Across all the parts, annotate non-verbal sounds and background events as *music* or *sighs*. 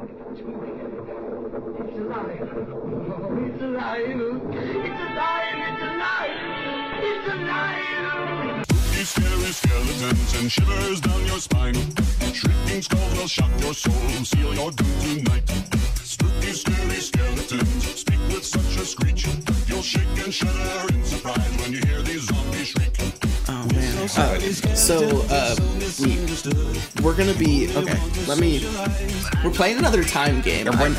It's alive. Oh, it's alive. It's alive. It's alive. It's alive. Scary skeletons and shivers down your spine. Shrieking skulls will shock your soul, seal your doom tonight. Spooky, scary skeletons speak with such a screech. You'll shake and shudder in surprise when you hear these zombies shriek. Oh man. Uh, so uh, we, we're gonna be okay. Let me. We're playing another time game. I,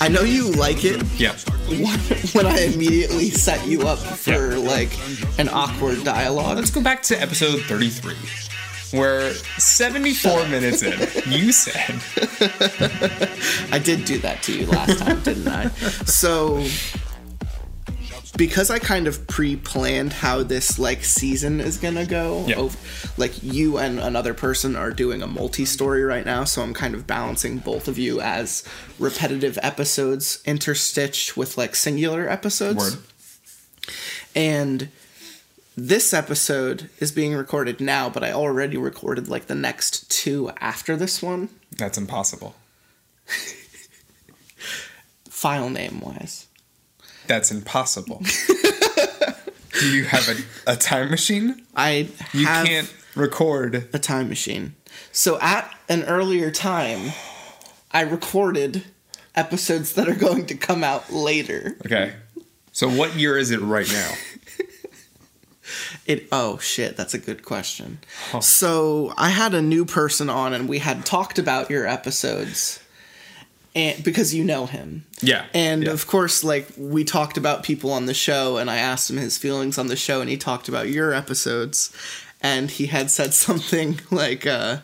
I know you like it. Yeah. When I immediately set you up for like an awkward dialogue. Let's go back to episode 33, where 74 minutes in, you *laughs* said, I did do that to you last time, didn't I? *laughs* So because I kind of pre-planned how this like season is gonna go, Yeah. ov- like you and another person are doing a multi-story right now, so I'm kind of balancing both of you as repetitive episodes interstitched with like singular episodes. word. And this episode is being recorded now, but I already recorded like the next two after this one, That's impossible. *laughs* file name wise. That's impossible. *laughs* Do you have a, a time machine? I You can't record. a time machine. So at an earlier time, I recorded episodes that are going to come out later. Okay. So what year is it right now? *laughs* It oh shit, that's a good question. So I had a new person on and we had talked about your episodes. And because you know him. Yeah. And yeah. of course, like we talked about people on the show, and I asked him his feelings on the show, and he talked about your episodes, and he had said *laughs* something like, uh,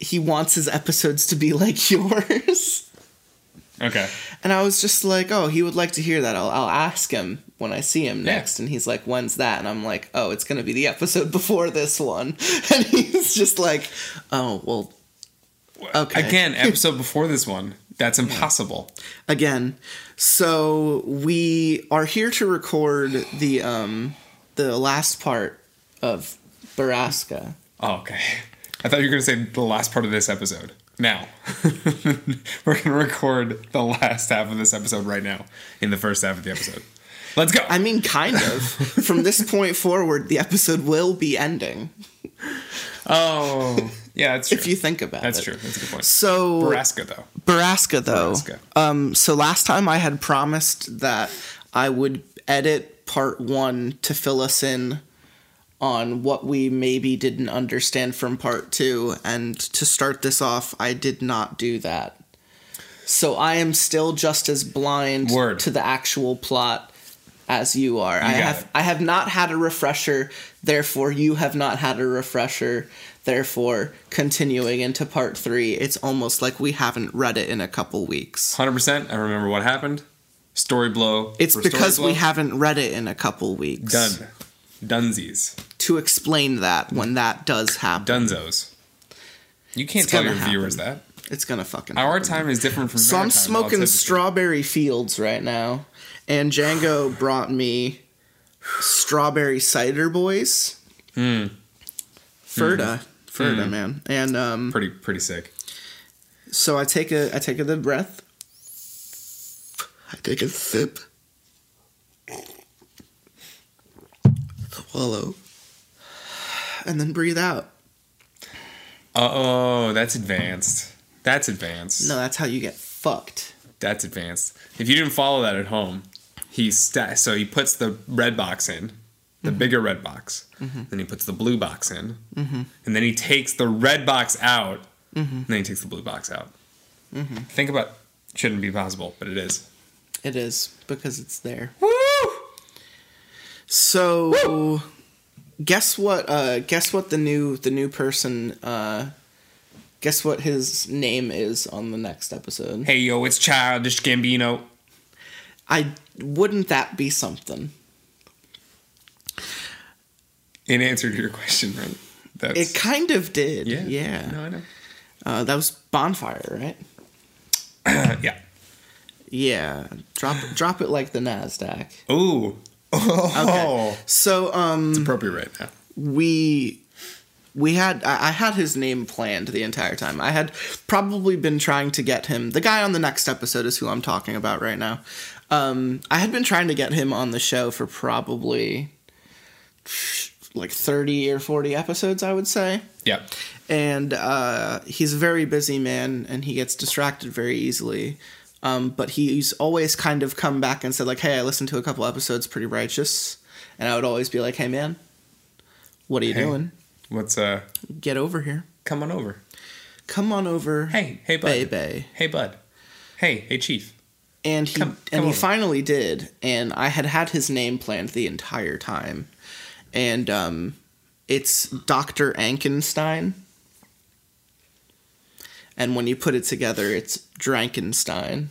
he wants his episodes to be like *laughs* yours. Okay. And I was just like, oh, he would like to hear that. I'll, I'll ask him when I see him Yeah. next. And he's like, when's that? And I'm like, oh, it's going to be the episode *laughs* before this one. And he's just like, oh, well, Okay. Again, episode before this one. That's impossible. again. So we are here to record the um the last part of Borrasca. Oh, okay. I thought you were going to say the last part of this episode. Now. *laughs* we're going to record the last half of this episode right now in the first half of the episode. Let's go. I mean, kind of. From this point forward, the episode will be ending oh, yeah, that's *laughs* true. if you think about that's it. That's true. That's a good point. So Borrasca, though. Borrasca though. Borrasca. Um so last time I had promised that I would edit part 1 to fill us in on what we maybe didn't understand from part 2 and to start this off I did not do that. So I am still just as blind Word. to the actual plot as you are. I have it. I have not had a refresher, therefore you have not had a refresher. Therefore, continuing into part three, it's almost like we haven't read it in a couple weeks. 100%. I remember what happened. Story blow. It's because we haven't read it in a couple weeks. Done. Dunsies. To explain that when that does happen, Dunzos. You can't It's tell your happen. viewers that. it's gonna fucking. Our happen. time is different from So I'm smoking strawberry fields right now, and Django brought me strawberry cider boys. Hmm. Ferda, Ferda, man, and um, Pretty, pretty sick. so I take a I take a deep breath. I take a sip. Swallow. And then breathe out. Oh, that's advanced. That's advanced. No, that's how you get fucked. That's advanced. If you didn't follow that at home, he sta- so he puts the red box in, the Mm-hmm. bigger red box. Then he puts the blue box in, and then he takes the red box out, Mm-hmm. and then he takes the blue box out. Think about shouldn't be possible, but it is. It is because it's there. Woo! So guess what uh guess what the new the new person uh guess what his name is on the next episode. Hey yo, it's Childish Gambino. I wouldn't that be something? In answer to your question, right? That's It kind of did. yeah, Yeah. No, I know. Uh, that was bonfire, right? *clears throat* yeah. Yeah. Drop drop it like the Nasdaq. Ooh. Oh, *laughs* Okay. So um it's appropriate right now. we we had I I had his name planned the entire time. I had probably been trying to get him. The guy on the next episode is who I'm talking about right now. Um, I had been trying to get him on the show for probably like 30 or 40 episodes, I would say. Yeah. And uh, he's a very busy man and he gets distracted very easily. Um, but he's always kind of come back and said, like, hey, I listened to a couple episodes, pretty righteous. And I would always be like, hey, man, what are you Hey. doing? What's uh? Get over here. Come on over. Come on over. Hey, hey, bud. baby. Hey, bud. Hey, hey, chief. And he Come- and come he over. finally did, and I had had his name planned the entire time, and um, it's Doctor Ankenstein. And when you put it together, it's Drankenstein,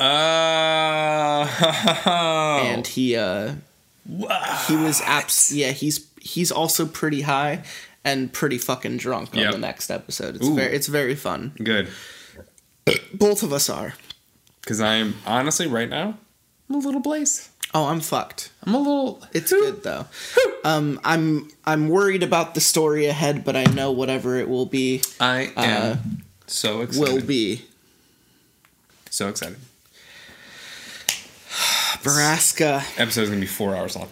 Uh. *laughs* and he uh, he was abs- yeah he's he's also pretty high and pretty fucking drunk on Yep. the next episode. It's Ooh. very it's very fun. Good. Both of us are. Because I'm honestly right now, I'm a little blaze. Oh, I'm fucked. I'm a little. It's good though. Um, I'm I'm worried about the story ahead, but I know whatever it will be I am so excited. will be. so excited. *sighs* Nebraska. Episode's gonna be four hours long.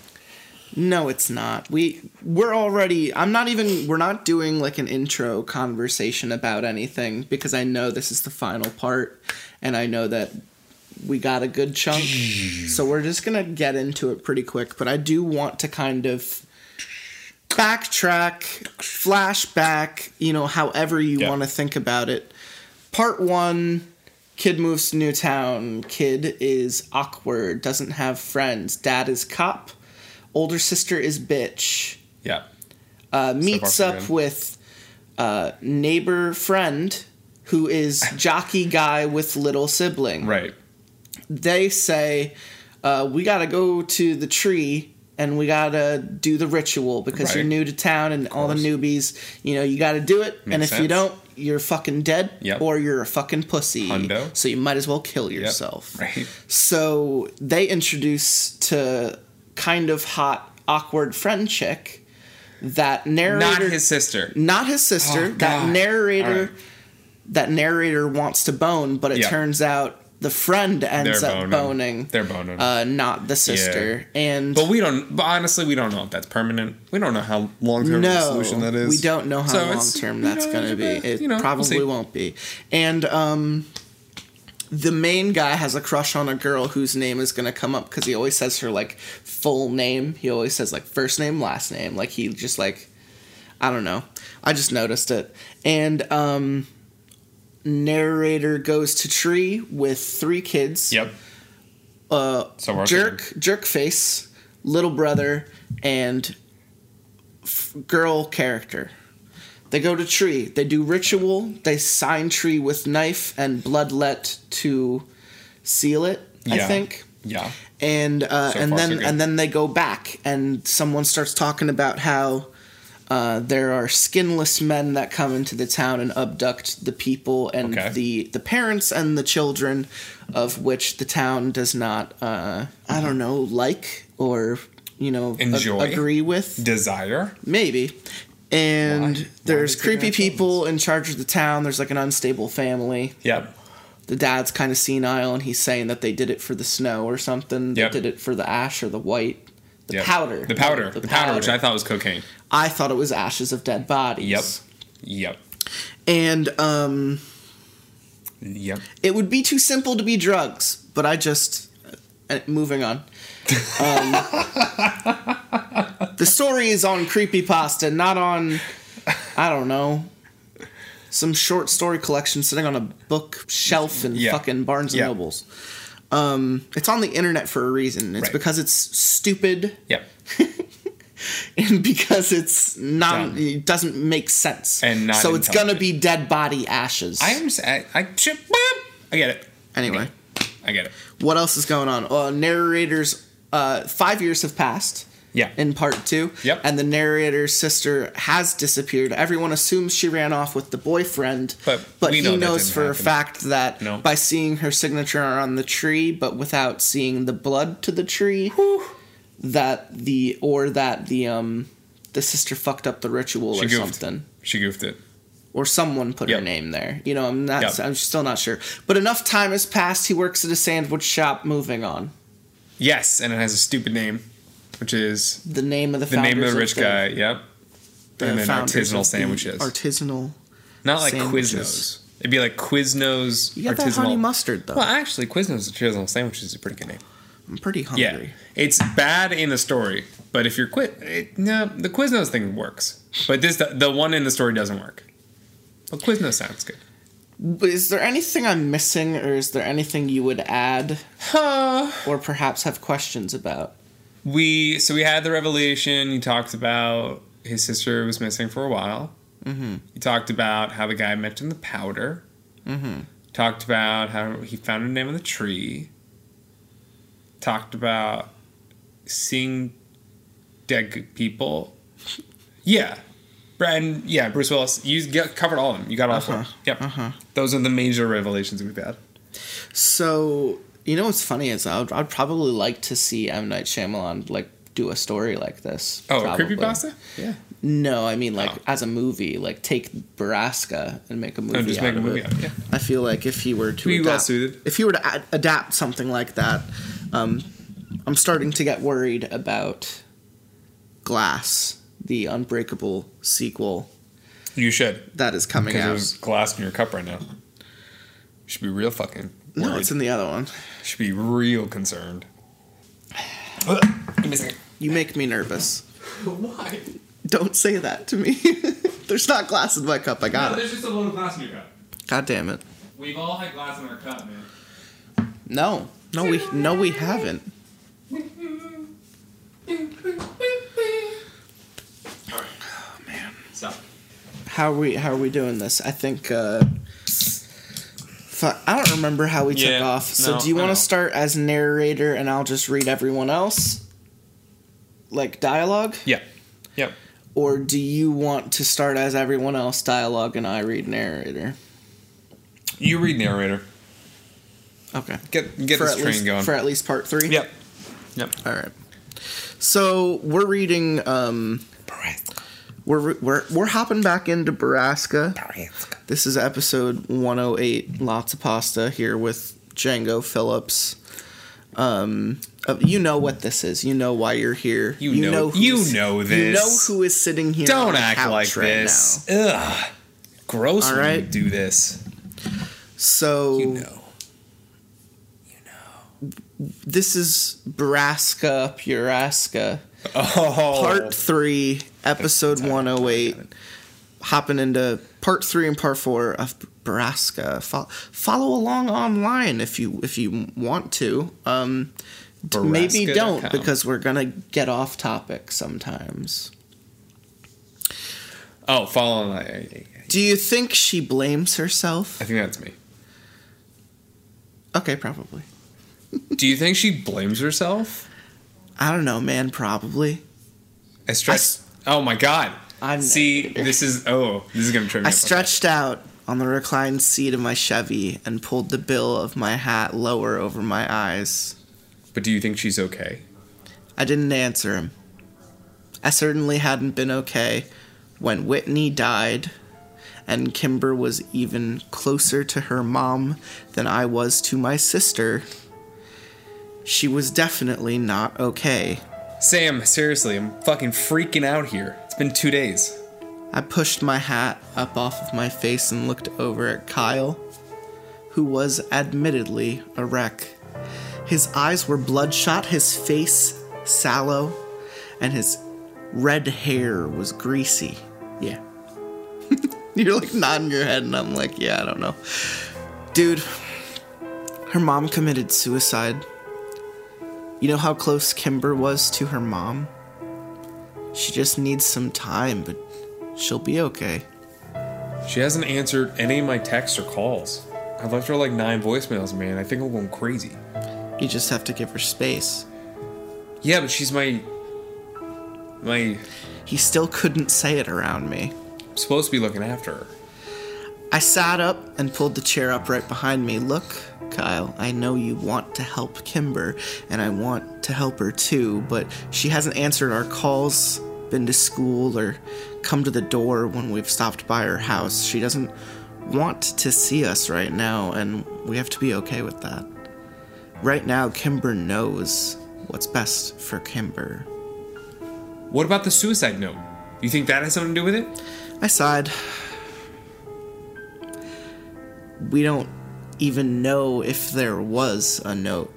No, it's not. We we're already. I'm not even. We're not doing like an intro conversation about anything because I know this is the final part, and I know that we got a good chunk. So we're just gonna get into it pretty quick. But I do want to kind of backtrack, flashback. You know, however you Yeah. want to think about it. Part one. Kid moves to new town. Kid is awkward. Doesn't have friends. Dad is cop. Older sister is bitch. Yeah. Uh, meets so up with uh, neighbor friend who is jockey guy with little sibling. Right. They say uh, we gotta go to the tree and we gotta do the ritual because you're new to town and all the newbies. You know you gotta do it, and if Makes you don't, you're fucking dead Yep. or you're a fucking pussy. Hundo. So you might as well kill Yep. yourself. *laughs* Right. So they introduce to kind of hot, awkward friend chick that narrator Not his sister. not his sister. Oh, that narrator right. That narrator wants to bone, but it Yeah. turns out the friend ends They're up boning. boning. They're boning. Uh, not the sister. And But we don't. But honestly, we don't know if that's permanent. We don't know how long term no, solution that is. we don't know how So long term you that's know, going to be. It you know, we'll probably won't be. And um, the main guy has a crush on a girl whose name is going to come up because he always says her like full name. He always says like first name, last name. Like he just like I don't know. I just noticed it. And um, narrator goes to tree with three kids. Yep. Uh, So jerk, jerk face, little brother, and f- girl character. They go to tree. They do ritual. They sign tree with knife and bloodlet to seal it. I think. Yeah. And uh, So and so then good. and then they go back and someone starts talking about how uh, there are skinless men that come into the town and abduct the people and Okay. the the parents and the children of which the town does not uh, I don't know like or you know Enjoy. agree with Desire. maybe and Why? Why there's would they do creepy people in charge of the town there's like an unstable family Yep. the dad's kind of senile and he's saying that they did it for the snow or something Yep. they did it for the ash or the white the Yep. powder The powder. The, powder, which I thought was cocaine. I thought it was ashes of dead bodies Yep. Yep. and um Yep. it would be too simple to be drugs but i just uh, moving on um, the story is on creepypasta not on i don't know some short story collection sitting on a bookshelf in Yeah. fucking barnes and Yeah. nobles um, it's on the internet for a reason it's Right. because it's stupid Yep. *laughs* and because it's not Dumb. it doesn't make sense And not so it's gonna be dead body ashes I am. I, I, I get it. anyway I get it. what else is going on uh, narrators uh, five years have passed Yeah. in part two Yep. and the narrator's sister has disappeared everyone assumes she ran off with the boyfriend But but he know knows for a fact that No. by seeing her signature on the tree but without seeing the blood to the tree that the or that the um the sister fucked up the ritual She or goofed. something. She goofed it. Or someone put her name there. You know, I'm not. Yep. I'm still not sure. But enough time has passed. He works at a sandwich shop. Moving on. Yes, and it has a stupid name, which is The name of the the name of the rich guy. Yep. the and then artisanal of the sandwiches. Artisanal. Not like sandwiches. Quiznos. It'd be like Quiznos You got artisanal. that honey mustard though. Well, actually, Quiznos artisanal sandwiches is a pretty good name. I'm pretty hungry. Yeah, it's bad in the story, but if you're Quiz, it, no, the Quiznos thing works, but this the, the one in the story doesn't work. But Quiznos sounds good. Is there anything I'm missing, or is there anything you would add, Huh. or perhaps have questions about? We so we had the revelation. He talked about his sister was missing for a while. Mm-hmm. You talked about how the guy mentioned the powder. Mm-hmm. Talked about how he found a name on the tree. Talked about seeing dead people. *laughs* Yeah, and yeah, Bruce Willis. You get, covered all of them. You got all four. Yep. Those are the major revelations we've had. So you know what's funny is I'd, I'd probably like to see M Night Shyamalan like do a story like this. Oh, probably. creepypasta. Yeah. No, I mean like Oh. as a movie, like take Borrasca and make a movie. And just make a movie out. of it, Yeah. I feel like if he were to Be adapt, well-suited. if he were to ad- adapt something like that, um, I'm starting to get worried about Glass, the Unbreakable sequel You should. that is coming Because out. there's glass in your cup right now. You should be real fucking. No, worried. it's in the other one. should be real concerned. Give me a second. You make me nervous. *laughs* Why? Don't say that to me. *laughs* There's not glass in my cup. I got it. there's just a little glass in your cup. God damn it. We've all had glass in our cup, man. No, no, we no we haven't. Oh man. Stop. How are we how are we doing this? I think. uh Fuck, I don't remember how we took Yeah, off. So no, do you want to start as narrator and I'll just read everyone else? Like dialogue? Yeah. Yep. Or do you want to start as everyone else dialogue and I read narrator? You read narrator. Okay. Get get for this train least, going. For at least part three? Yep. Yep. All right. So we're reading. Um, we're we're we're hopping back into Borrasca. This is episode 108. Lots of pasta here with Django Phillips. Um, uh, you know what this is. You know why you're here. You know- you know, know You know this. who is sitting here. Don't act like right this. now. Ugh. Gross All you do this. So You know. You know, this is Borrasca Puraska. Oh. part three, episode 108. Hopping into part three and part four of Borrasca. Fo- follow along online if you if you want to. Um, maybe don't because we're gonna get off topic sometimes. Oh, follow. I Do you think she blames herself? I think that's me. Okay, probably. Do you think she blames herself? I don't know, man. Probably. I stress. oh my god. I'm See, this is oh, this is gonna trip me I up. stretched out on the reclined seat of my Chevy and pulled the bill of my hat lower over my eyes. But do you think she's okay? I didn't answer him. I certainly hadn't been okay when Whitney died, and Kimber was even closer to her mom than I was to my sister. She was definitely not okay. Sam, seriously, I'm fucking freaking out here. Been two days. I pushed my hat up off of my face and looked over at Kyle, who was admittedly a wreck. His eyes were bloodshot, his face sallow, and his red hair was greasy. Yeah. *laughs* You're like nodding your head, and I'm like, yeah, I don't know. Dude, her mom committed suicide. You know how close Kimber was to her mom? She just needs some time, but she'll be okay. She hasn't answered any of my texts or calls. I've left her like nine voicemails, man. I think I'm going crazy. You just have to give her space. Yeah, but she's my my He still couldn't say it around me. I'm supposed to be looking after her. I sat up and pulled the chair up right behind me. Look, Kyle, I know you want to help Kimber, and I want to help her too, but she hasn't answered our calls been to school or come to the door when we've stopped by her house. She doesn't want to see us right now, and we have to be okay with that. Right now, Kimber knows what's best for Kimber. What about the suicide note? You think that has something to do with it? I sighed. We don't even know if there was a note.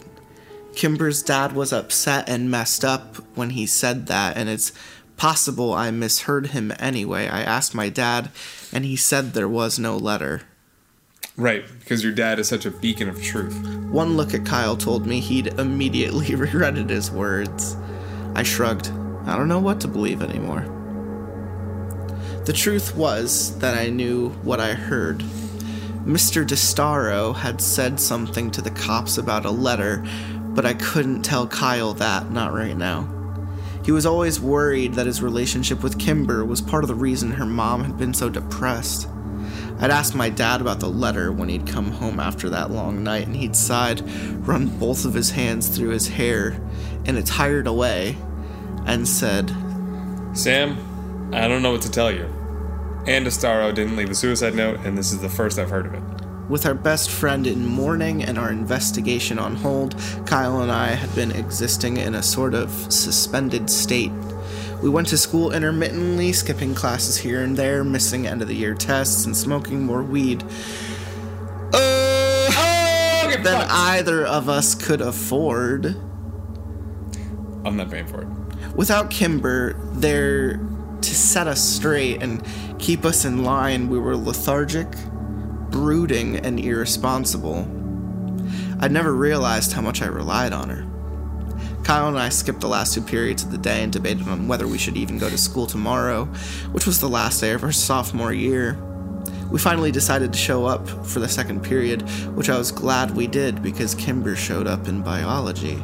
Kimber's dad was upset and messed up when he said that, and it's possible I misheard him anyway. I asked my dad, and he said there was no letter. Right, because your dad is such a beacon of truth. One look at Kyle told me he'd immediately *laughs* regretted his words. I shrugged. I don't know what to believe anymore. The truth was that I knew what I heard. Mr. DeStaro had said something to the cops about a letter, but I couldn't tell Kyle that, not right now. He was always worried that his relationship with Kimber was part of the reason her mom had been so depressed. I'd asked my dad about the letter when he'd come home after that long night, and he'd sighed, run both of his hands through his hair in a tired away, and said, Sam, I don't know what to tell you. Anne DeStaro didn't leave a suicide note, and this is the first I've heard of it. With our best friend in mourning and our investigation on hold, Kyle and I had been existing in a sort of suspended state. We went to school intermittently, skipping classes here and there, missing end of the year tests, and smoking more weed. Uh, Okay, than fuck. either of us could afford. I'm not paying for it. Without Kimber there to set us straight and keep us in line, we were lethargic, brooding, and irresponsible. I'd never realized how much I relied on her. Kyle and I skipped the last two periods of the day and debated on whether we should even go to school tomorrow, which was the last day of our sophomore year. We finally decided to show up for the second period, which I was glad we did because Kimber showed up in biology.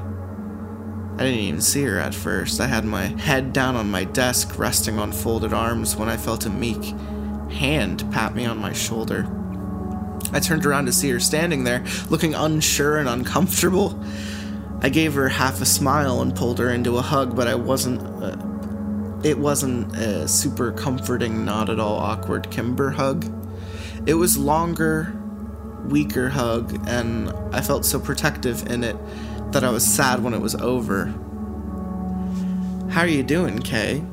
I didn't even see her at first. I had my head down on my desk, resting on folded arms, when I felt a meek hand pat me on my shoulder. I turned around to see her standing there, looking unsure and uncomfortable. I gave her half a smile and pulled her into a hug, but I wasn't. Uh, it wasn't a super comforting, not at all awkward Kimber hug. It was longer, weaker hug, and I felt so protective in it that I was sad when it was over. How are you doing, Kay?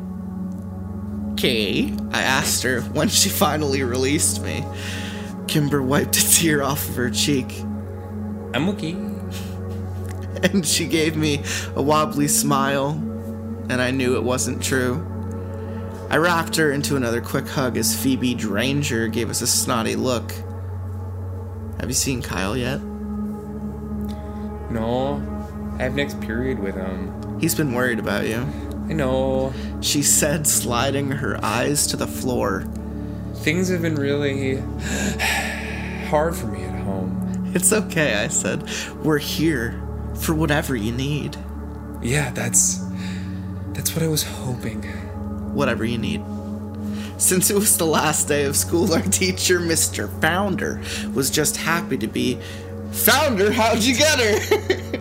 Kay? I asked her when she finally released me. Kimber wiped a tear off of her cheek, I'm okay. *laughs* and she gave me a wobbly smile, and I knew it wasn't true. I wrapped her into another quick hug as Phoebe Dranger gave us a snotty look. Have you seen Kyle yet? No, I have next period with him. He's been worried about you. I know. She said, sliding her eyes to the floor. Things have been really *sighs* hard for me at home. It's okay, I said. We're here for whatever you need. Yeah, that's that's what I was hoping. Whatever you need. Since it was the last day of school, *laughs* our teacher, Mr. Founder, was just happy to be. Founder, how'd you get her?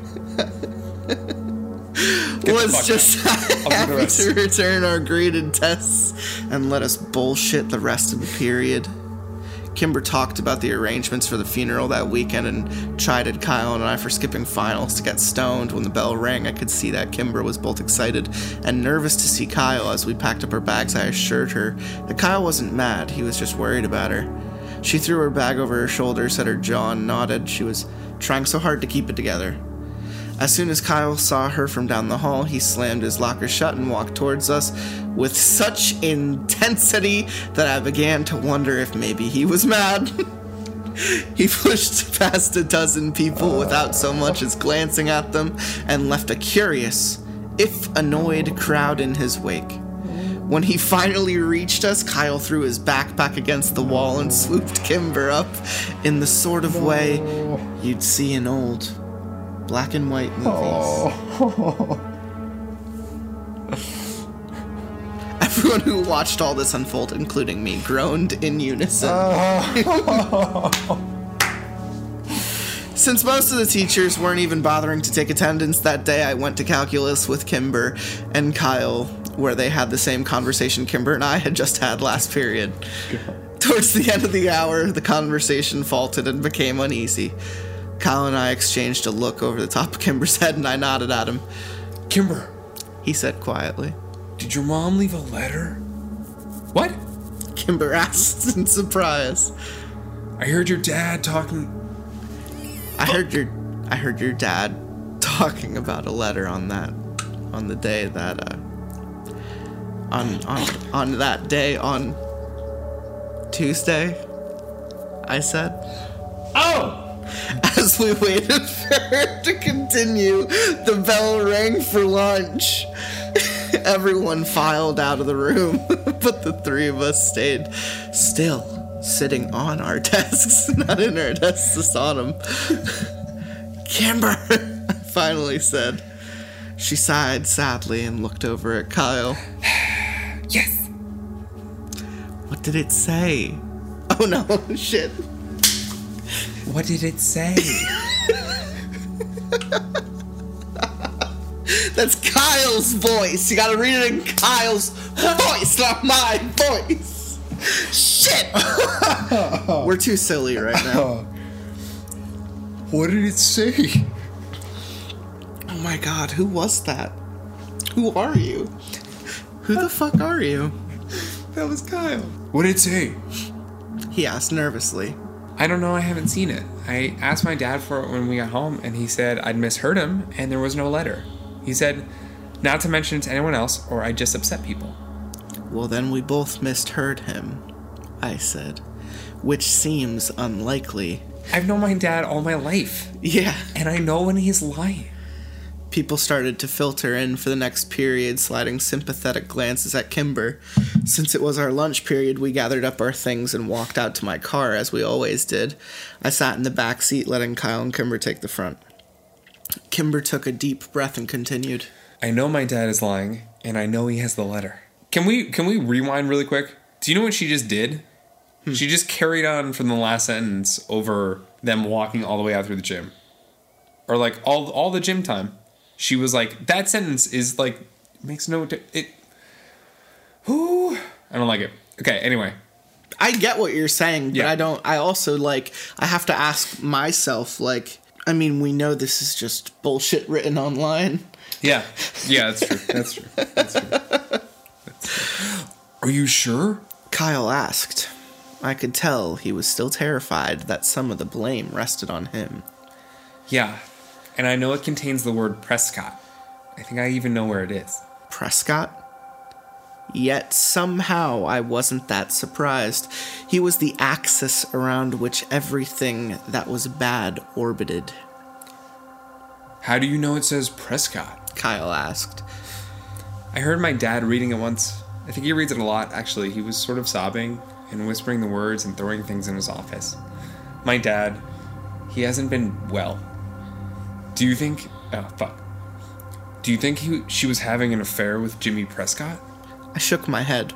was just I'll do the happy to return our graded tests and let us bullshit the rest of the period. Kimber talked about the arrangements for the funeral that weekend and chided Kyle and I for skipping finals to get stoned. When the bell rang, I could see that Kimber was both excited and nervous to see Kyle as we packed up our bags. I assured her that Kyle wasn't mad, he was just worried about her. She threw her bag over her shoulder, said her jaw and nodded. She was trying so hard to keep it together. As soon as Kyle saw her from down the hall, he slammed his locker shut and walked towards us with such intensity that I began to wonder if maybe he was mad. *laughs* he pushed past a dozen people without so much as glancing at them and left a curious, if annoyed, crowd in his wake. When he finally reached us, Kyle threw his backpack against the wall and swooped Kimber up in the sort of way you'd see in old black and white movies. *laughs* Oh. Everyone who watched all this unfold, including me, groaned in unison. *laughs* Since most of the teachers weren't even bothering to take attendance that day, I went to calculus with Kimber and Kyle where they had the same conversation Kimber and I had just had last period. *laughs* Towards the end of the hour, the conversation faltered and became uneasy. Kyle and I exchanged a look over the top of Kimber's head, and I nodded at him. Kimber, He said quietly. did your mom leave a letter? What? Kimber asked in surprise. I heard your dad talking. I heard your I heard your dad talking about a letter on that on the day that uh on on on that day on Tuesday I said Oh! as we waited *laughs* for her to continue the bell rang for lunch *laughs* everyone filed out of the room *laughs* but the three of us stayed still sitting on our desks not in our desks just on them Kimber, I finally said. She sighed sadly and looked over at Kyle. Yes! What did it say? Oh no, *laughs* shit. What did it say? *laughs* That's Kyle's voice. You gotta read it in Kyle's voice, not my voice. Shit! *laughs* We're too silly right now. what did it say? Oh my god, who was that? Who are you? Who the fuck are you? That was Kyle. What did it say? He asked nervously. I don't know, I haven't seen it. I asked my dad for it when we got home, and he said I'd misheard him and there was no letter. He said not to mention it to anyone else or I'd just upset people. Well, then we both misheard him, I said, which seems unlikely. I've known my dad all my life, Yeah. and I know when he's lying. People started to filter in for the next period, sliding sympathetic glances at Kimber. Since it was our lunch period, we gathered up our things and walked out to my car, as we always did. I sat in the back seat, letting Kyle and Kimber take the front. Kimber took a deep breath and continued. I know my dad is lying, and I know he has the letter. Can we can we rewind really quick? Do you know what she just did? Hmm. She just carried on from the last sentence over them walking all the way out through the gym, or like all all the gym time. She was like, that sentence is like makes no di- it. Whoo, I don't like it. Okay, anyway, I get what you're saying, but Yeah. I don't. I also like. I have to ask myself, like. I mean, we know this is just bullshit written online. yeah, yeah, that's true. That's true. That's true. That's true. Are you sure? Kyle asked. I could tell he was still terrified that some of the blame rested on him. Yeah, and I know it contains the word Prescott. I think I even know where it is. Prescott? Yet somehow I wasn't that surprised. He was the axis around which everything that was bad orbited, How do you know it says Prescott? Kyle asked. I heard my dad reading it once. I think he reads it a lot, actually. He was sort of sobbing and whispering the words and throwing things in his office. My dad, he hasn't been well. Do you think. Oh, fuck. Do you think he, she was having an affair with Jimmy Prescott? I shook my head.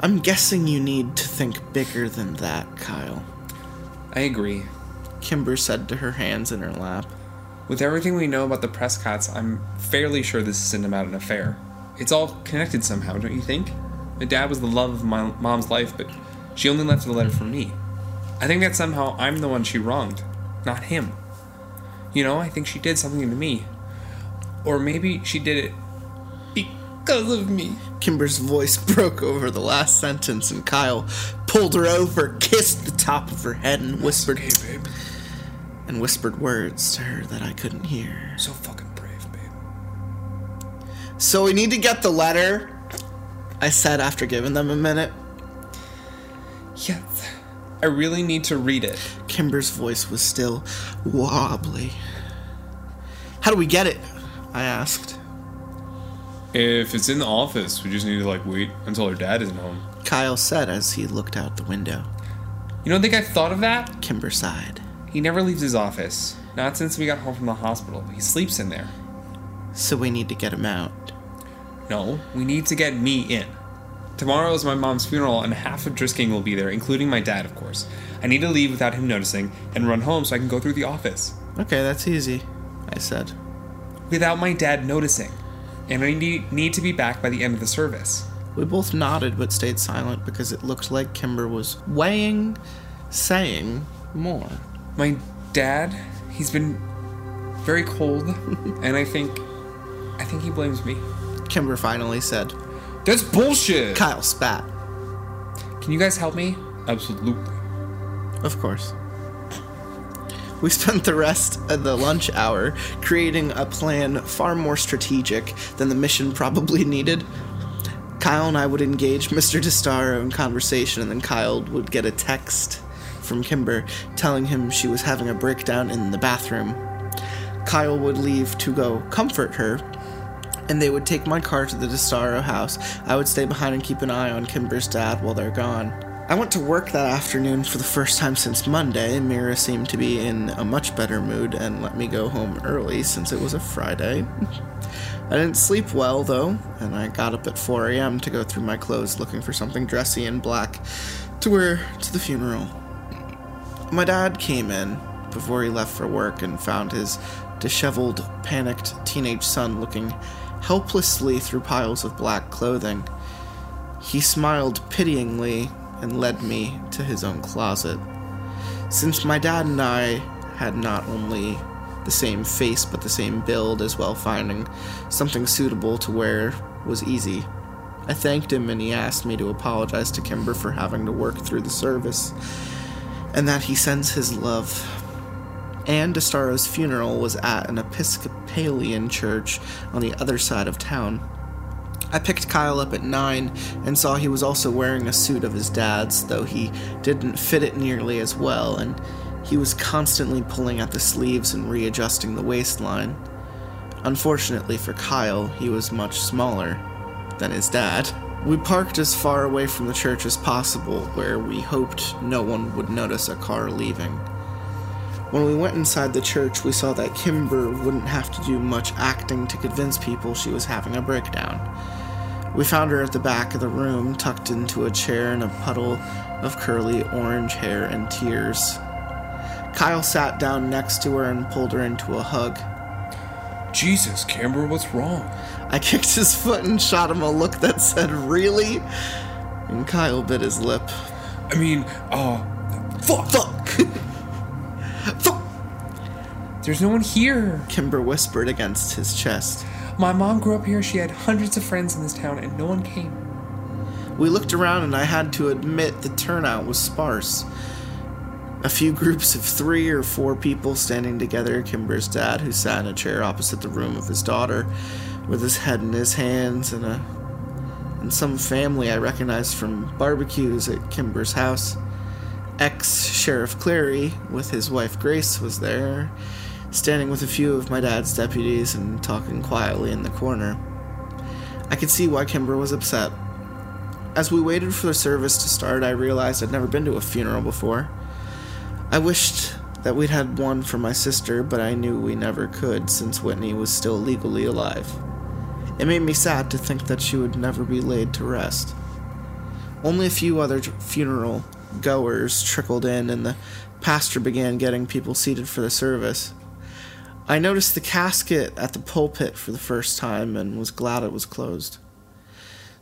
I'm guessing you need to think bigger than that, Kyle, I agree. Kimber said to her hands in her lap. With everything we know about the Prescotts, I'm fairly sure this isn't about an affair. It's all connected somehow, don't you think? My dad was the love of my mom's life, but she only left the letter for me. I think that somehow I'm the one she wronged, not him. You know, I think she did something to me. Or maybe she did it because of me. Kimber's voice broke over the last sentence, and Kyle pulled her over, kissed the top of her head, and whispered Hey, babe. and whispered words to her that I couldn't hear. So fucking brave, babe. So we need to get the letter, I said after giving them a minute. Yes. I really need to read it. Kimber's voice was still wobbly. How do we get it? I asked. If it's in the office, we just need to, like, wait until her dad isn't home. Kyle said as he looked out the window. You don't think I thought of that? Kimber sighed. He never leaves his office. Not since we got home from the hospital. He sleeps in there. So we need to get him out. No, we need to get me in. Tomorrow is my mom's funeral, and half of Drisking will be there, including my dad, of course. I need to leave without him noticing and run home so I can go through the office. Okay, that's easy, I said. Without my dad noticing. and I need, need to be back by the end of the service. We both nodded but stayed silent because it looked like Kimber was weighing, saying more. My dad, he's been very cold, *laughs* and I think, I think he blames me. Kimber finally said. That's bullshit. Kyle spat. Can you guys help me? Absolutely. Of course. We spent the rest of the lunch hour creating a plan far more strategic than the mission probably *laughs* needed. Kyle and I would engage Mr. DeStaro in conversation, and then Kyle would get a text from Kimber telling him she was having a breakdown in the bathroom. Kyle would leave to go comfort her, and they would take my car to the DeStaro house. I would stay behind and keep an eye on Kimber's dad while they're gone. I went to work that afternoon for the first time since Monday. Mira seemed to be in a much better mood and let me go home early since it was a Friday. *laughs* I didn't sleep well though, and I got up at 4 a.m. to go through my clothes looking for something dressy and black to wear to the funeral. My dad came in before he left for work and found his disheveled, panicked teenage son looking helplessly through piles of black clothing. He smiled pityingly and led me to his own closet. Since my dad and I had not only the same face but the same build as well, finding something suitable to wear was easy. I thanked him and he asked me to apologize to Kimber for having to work through the service and that he sends his love. Anne DeStaro's funeral was at an Episcopalian church on the other side of town. I picked Kyle up at 9 and saw he was also wearing a suit of his dad's, though he didn't fit it nearly as well, and he was constantly pulling at the sleeves and readjusting the waistline. Unfortunately for Kyle, he was much smaller than his dad. We parked as far away from the church as possible, where we hoped no one would notice a car leaving. When we went inside the church, we saw that Kimber wouldn't have to do much acting to convince people she was having a breakdown. We found her at the back of the room, tucked into a chair in a puddle of curly orange hair and tears. Kyle sat down next to her and pulled her into a hug. Jesus, Kimber, what's wrong? I kicked his foot and shot him a look that said, Really? And Kyle bit his lip. I mean, uh, fuck. Fuck! Fuck! There's no one here. Kimber whispered against his chest. My mom grew up here. She had hundreds of friends in this town, and no one came. We looked around and I had to admit the turnout was sparse. A few groups of three or four people standing together, Kimber's dad, who sat in a chair opposite the room of his daughter, with his head in his hands, and a and some family I recognized from barbecues at Kimber's house. Ex Sheriff Clary, with his wife Grace, was there, standing with a few of my dad's deputies and talking quietly in the corner. I could see why Kimber was upset. As we waited for the service to start, I realized I'd never been to a funeral before. I wished that we'd had one for my sister, but I knew we never could since Whitney was still legally alive. It made me sad to think that she would never be laid to rest. Only a few other funeral goers trickled in, and the pastor began getting people seated for the service. I noticed the casket at the pulpit for the first time and was glad it was closed.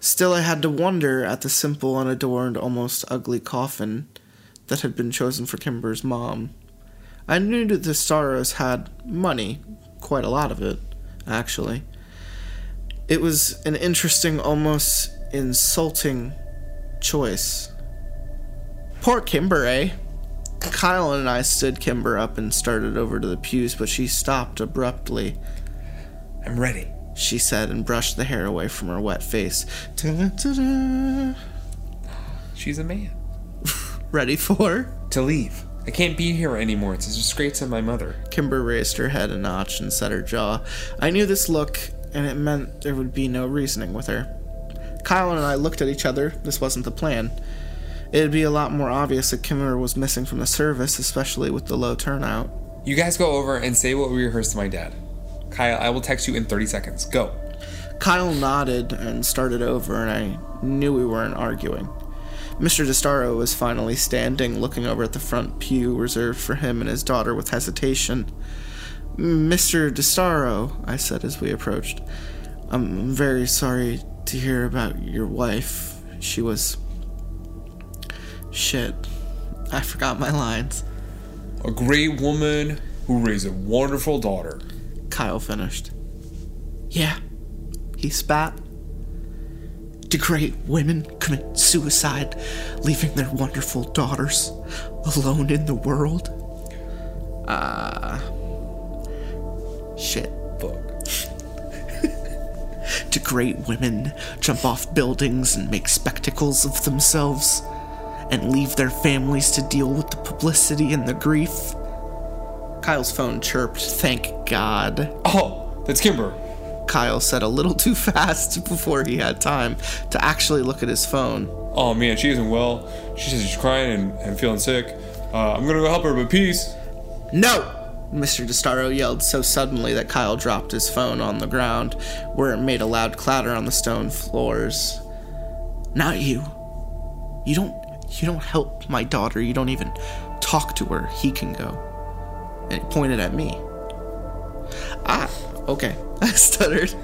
Still, I had to wonder at the simple, unadorned, almost ugly coffin that had been chosen for Kimber's mom. I knew that the Staros had money, quite a lot of it, actually. It was an interesting, almost insulting choice. Poor Kimber, eh? Kyle and I stood Kimber up and started over to the pews, but she stopped abruptly. I'm ready. She said and brushed the hair away from her wet face. Ta-da-da-da. She's a man. *laughs* Ready for? To leave. I can't be here anymore. It's a disgrace to my mother. Kimber raised her head a notch and set her jaw. I knew this look, and it meant there would be no reasoning with her. Kyle and I looked at each other. This wasn't the plan. It'd be a lot more obvious that Kimber was missing from the service, especially with the low turnout. You guys go over and say what we rehearsed to my dad. Kyle, I will text you in 30 seconds. Go. Kyle nodded and started over, and I knew we weren't arguing. Mr. DeStaro was finally standing, looking over at the front pew reserved for him and his daughter with hesitation. Mr. DeStaro, I said as we approached, I'm very sorry to hear about your wife. She was. Shit. I forgot my lines. A great woman who raised a wonderful daughter. Kyle finished. Yeah. He spat. Do great women commit suicide, leaving their wonderful daughters alone in the world? Uh. Shit. Fuck. *laughs* Do great women jump off buildings and make spectacles of themselves? And leave their families to deal with the publicity and the grief? Kyle's phone chirped, thank God. Oh, that's Kimber. Kyle said a little *laughs* too fast before he had time to actually look at his phone. Oh man, she isn't well. She says she's crying and, and feeling sick. Uh, I'm gonna go help her, but peace. No! Mr. DeStaro yelled so suddenly that Kyle dropped his phone on the ground, where it made a loud clatter on the stone floors. Not you. You don't you don't help my daughter. You don't even talk to her. He can go. And he pointed at me. Ah, okay. *laughs* I stuttered.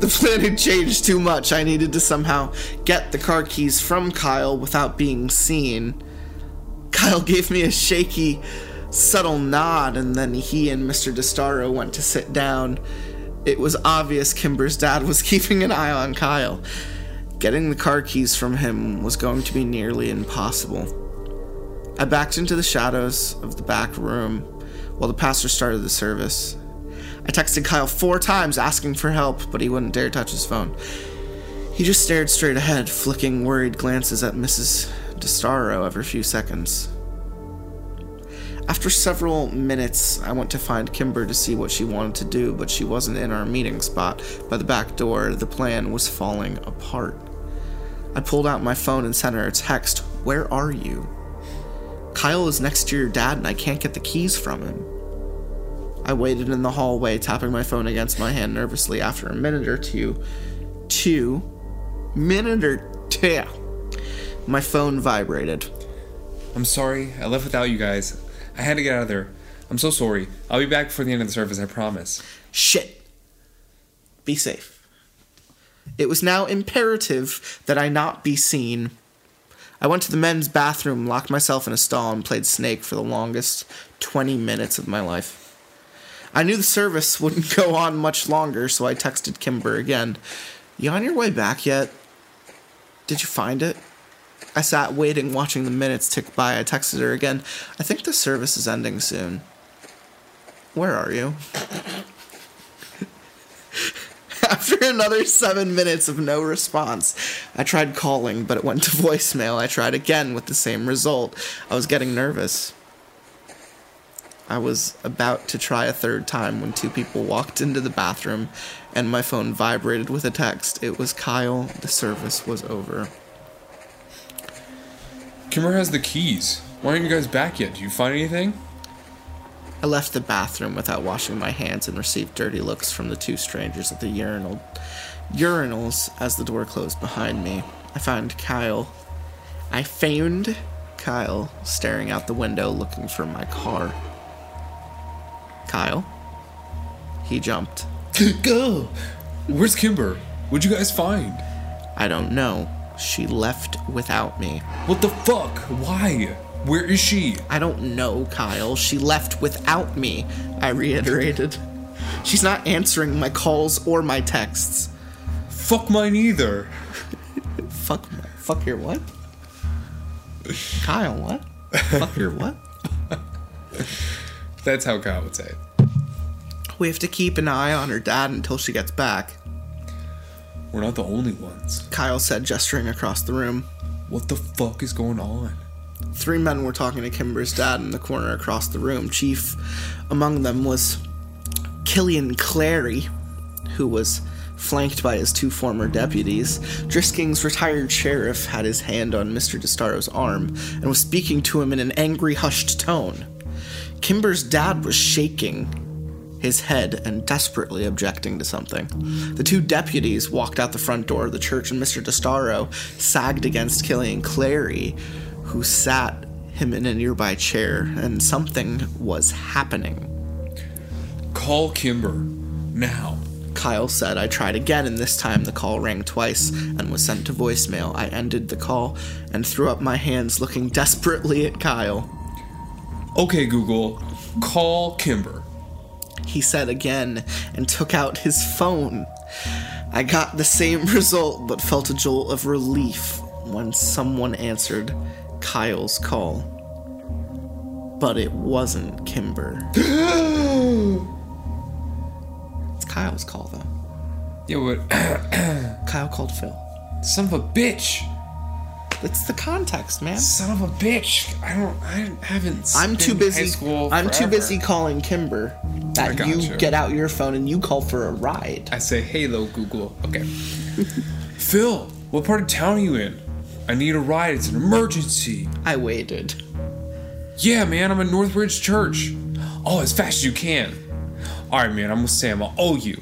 The plan had changed too much. I needed to somehow get the car keys from Kyle without being seen. Kyle gave me a shaky, subtle nod, and then he and Mr. DeStaro went to sit down. It was obvious Kimber's dad was *laughs* keeping an eye on Kyle. Getting the car keys from him was going to be nearly impossible. I backed into the shadows of the back room while the pastor started the service. I texted Kyle four times asking for help, but he wouldn't dare touch his phone. He just stared straight ahead, flicking worried glances at Mrs. DeStaro every few seconds. After several minutes, I went to find Kimber to see what she wanted to do, but she wasn't in our meeting spot by the back door. The plan was falling apart. I pulled out my phone and sent her a text Where are you? Kyle is next to your dad and I can't get the keys from him. I waited in the hallway, tapping my phone against my hand nervously. After a minute or two, two, minute or two, my phone vibrated. I'm sorry, I left without you guys. I had to get out of there. I'm so sorry. I'll be back before the end of the service, I promise. Shit. Be safe. It was now imperative that I not be seen. I went to the men's bathroom, locked myself in a stall, and played Snake for the longest 20 minutes of my life. I knew the service wouldn't go on much longer, so I texted Kimber again. You on your way back yet? Did you find it? I sat waiting, watching the minutes tick by. I texted her again. I think the service is ending soon. Where are you? *laughs* After another seven minutes of no response, I tried calling, but it went to *laughs* voicemail. I tried again with the same result. I was getting nervous. I was about to try a third time when two people walked into the bathroom and my phone vibrated with a text. It was Kyle. The service was over. Kimber has the keys. Why aren't you guys back yet? Do you find anything? I left the bathroom without washing my hands and received dirty looks from the two strangers at the urinal urinals as the door closed behind me. I found Kyle. I found Kyle staring out the window looking for my car. Kyle? He jumped. *laughs* Go! Where's Kimber? What'd you guys find? I don't know. She left without me. What the fuck? Why? Where is she? I don't know, Kyle. She left without me, I reiterated. She's not answering my calls or my texts. Fuck mine either. Fuck my, fuck your what? Kyle, what? fuck your what? *laughs* That's how Kyle would say it. We have to keep an eye on her dad until she gets back, We're not the only ones. Kyle said, gesturing across the room. What the fuck is going on? Three men were talking to Kimber's dad in the corner across the room. Chief among them was Killian Clary, who was flanked by his two former deputies. Drisking's retired sheriff had his hand on Mr. DeStaro's arm and was speaking to him in an angry, hushed tone. Kimber's dad was shaking his head and desperately objecting to something. The two deputies walked out the front door of the church, and Mr. DeStaro sagged against Killian Clary, who sat him in a nearby chair, and something was happening. Call Kimber. Now. Kyle said. I tried again, and this time the call rang twice and was sent to voicemail. I ended the call and threw up my hands, looking desperately at Kyle. Okay, Google, call Kimber. He said again and took out his phone. I got the same *laughs* result, but felt a jolt of relief when someone answered Kyle's call. But it wasn't Kimber. *gasps* it's Kyle's call, though. Yeah, what? *coughs* *coughs* Kyle called Phil. son of a bitch. That's the context, man. Son of a bitch. I don't. I haven't. I'm too busy. school I'm too busy calling Kimber that I you get out your phone and you call for a ride. I say, "Hello, Google." Okay. *laughs* Phil, what part of town are you in? I need a ride. It's an emergency. I waited. Yeah, man, I'm at Northbridge Church. Oh, as fast as you can. All right, man. I'm with Sam. I'll owe you.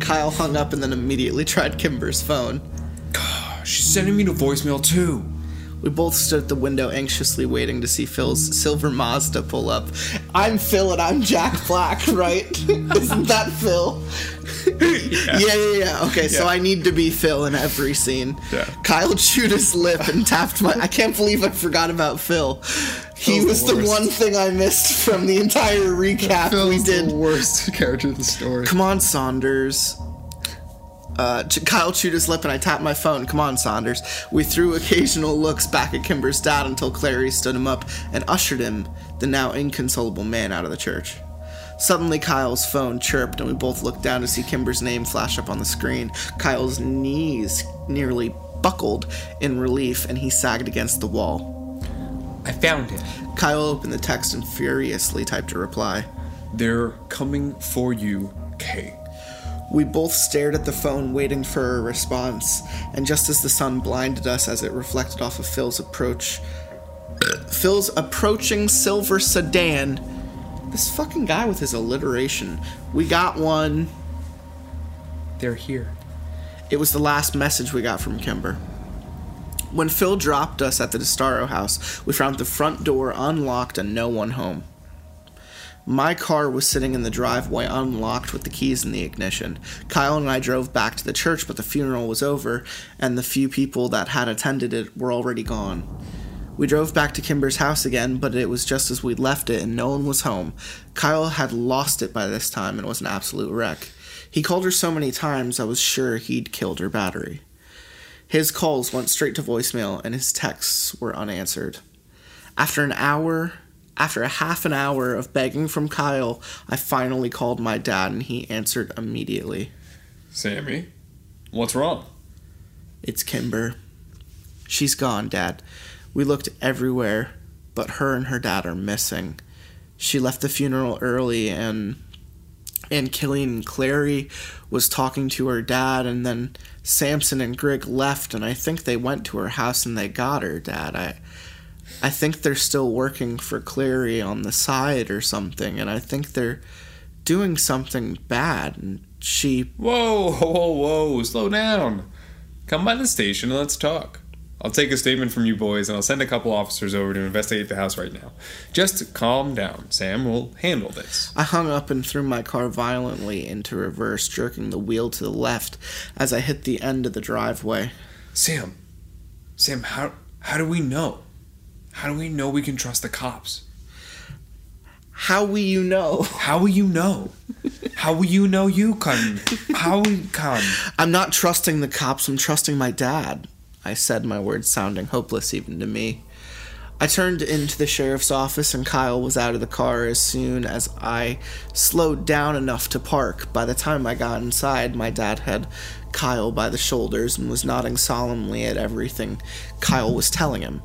Kyle hung up and then immediately tried Kimber's phone. She's sending me to voicemail too. We both stood at the window anxiously waiting to see Phil's silver Mazda pull up. I'm Phil and I'm Jack Black, *laughs* right? *laughs* Isn't that Phil? yeah. yeah, yeah, Okay, so I need to be Phil in every scene. Yeah. Kyle chewed his lip and tapped my. I can't believe I forgot about Phil. He Phil's was the the one thing I missed from the entire recap we did. worst *laughs* character in the story. Come on, Saunders. Uh, Kyle chewed his lip and I tapped my phone. Come on, Saunders. We threw occasional looks back at Kimber's dad until Clary stood him up and ushered him, the now inconsolable man, out of the church. Suddenly, Kyle's phone chirped and we both looked down to see Kimber's name flash up on the screen. Kyle's knees nearly buckled in relief and he sagged against the wall. I found it. Kyle opened the text and furiously typed a reply. They're coming for you, Kay. We both stared at the phone, waiting for a response, and just as the sun blinded us as it reflected off of Phil's approach, Phil's approaching silver sedan, this fucking guy with his alliteration, we got one. They're here. It was the last message we got from Kimber. When Phil dropped us at the DeStaro house, we found the front door unlocked and no one home. My car was sitting in the driveway unlocked with the keys in the ignition. Kyle and I drove back to the church, but the funeral was over, and the few people that had attended it were already gone. We drove back to Kimber's house again, but it was just as we'd left it, and no one was home. Kyle had lost it by this time and was an absolute wreck. He called her so many times I was sure he'd killed her battery. His calls went straight to voicemail, and his texts were unanswered. After an hour, after a half an hour of begging from Kyle, I finally called my dad, and he answered immediately. Sammy, what's wrong? It's Kimber. She's gone, Dad. We looked everywhere, but her and her dad are missing. She left the funeral early and and Killian Clary was talking to her dad and then Samson and Grigg left and I think they went to her house and they got her, Dad. I I think they're still working for Clary on the side or something and I think they're doing something bad and she *laughs* Whoa, whoa, whoa, slow down. Come by the station and let's talk. I'll take a statement from you boys and I'll send a couple officers over to investigate the house right now. Just calm down. Sam We'll handle this. I hung up and threw my car violently into reverse, jerking the wheel to the left as I hit the end of the driveway. Sam, Sam, how how do we know? How do we know we can trust the cops? How will you know? How will you know? How will you know you can? How can? I'm not trusting the cops, I'm trusting my dad. I said, my words sounding hopeless even to me. I turned into the sheriff's office and Kyle was out of the car as soon as I slowed down enough to park. By the time I got inside, my dad had Kyle by the shoulders and was nodding solemnly at everything Kyle was telling him.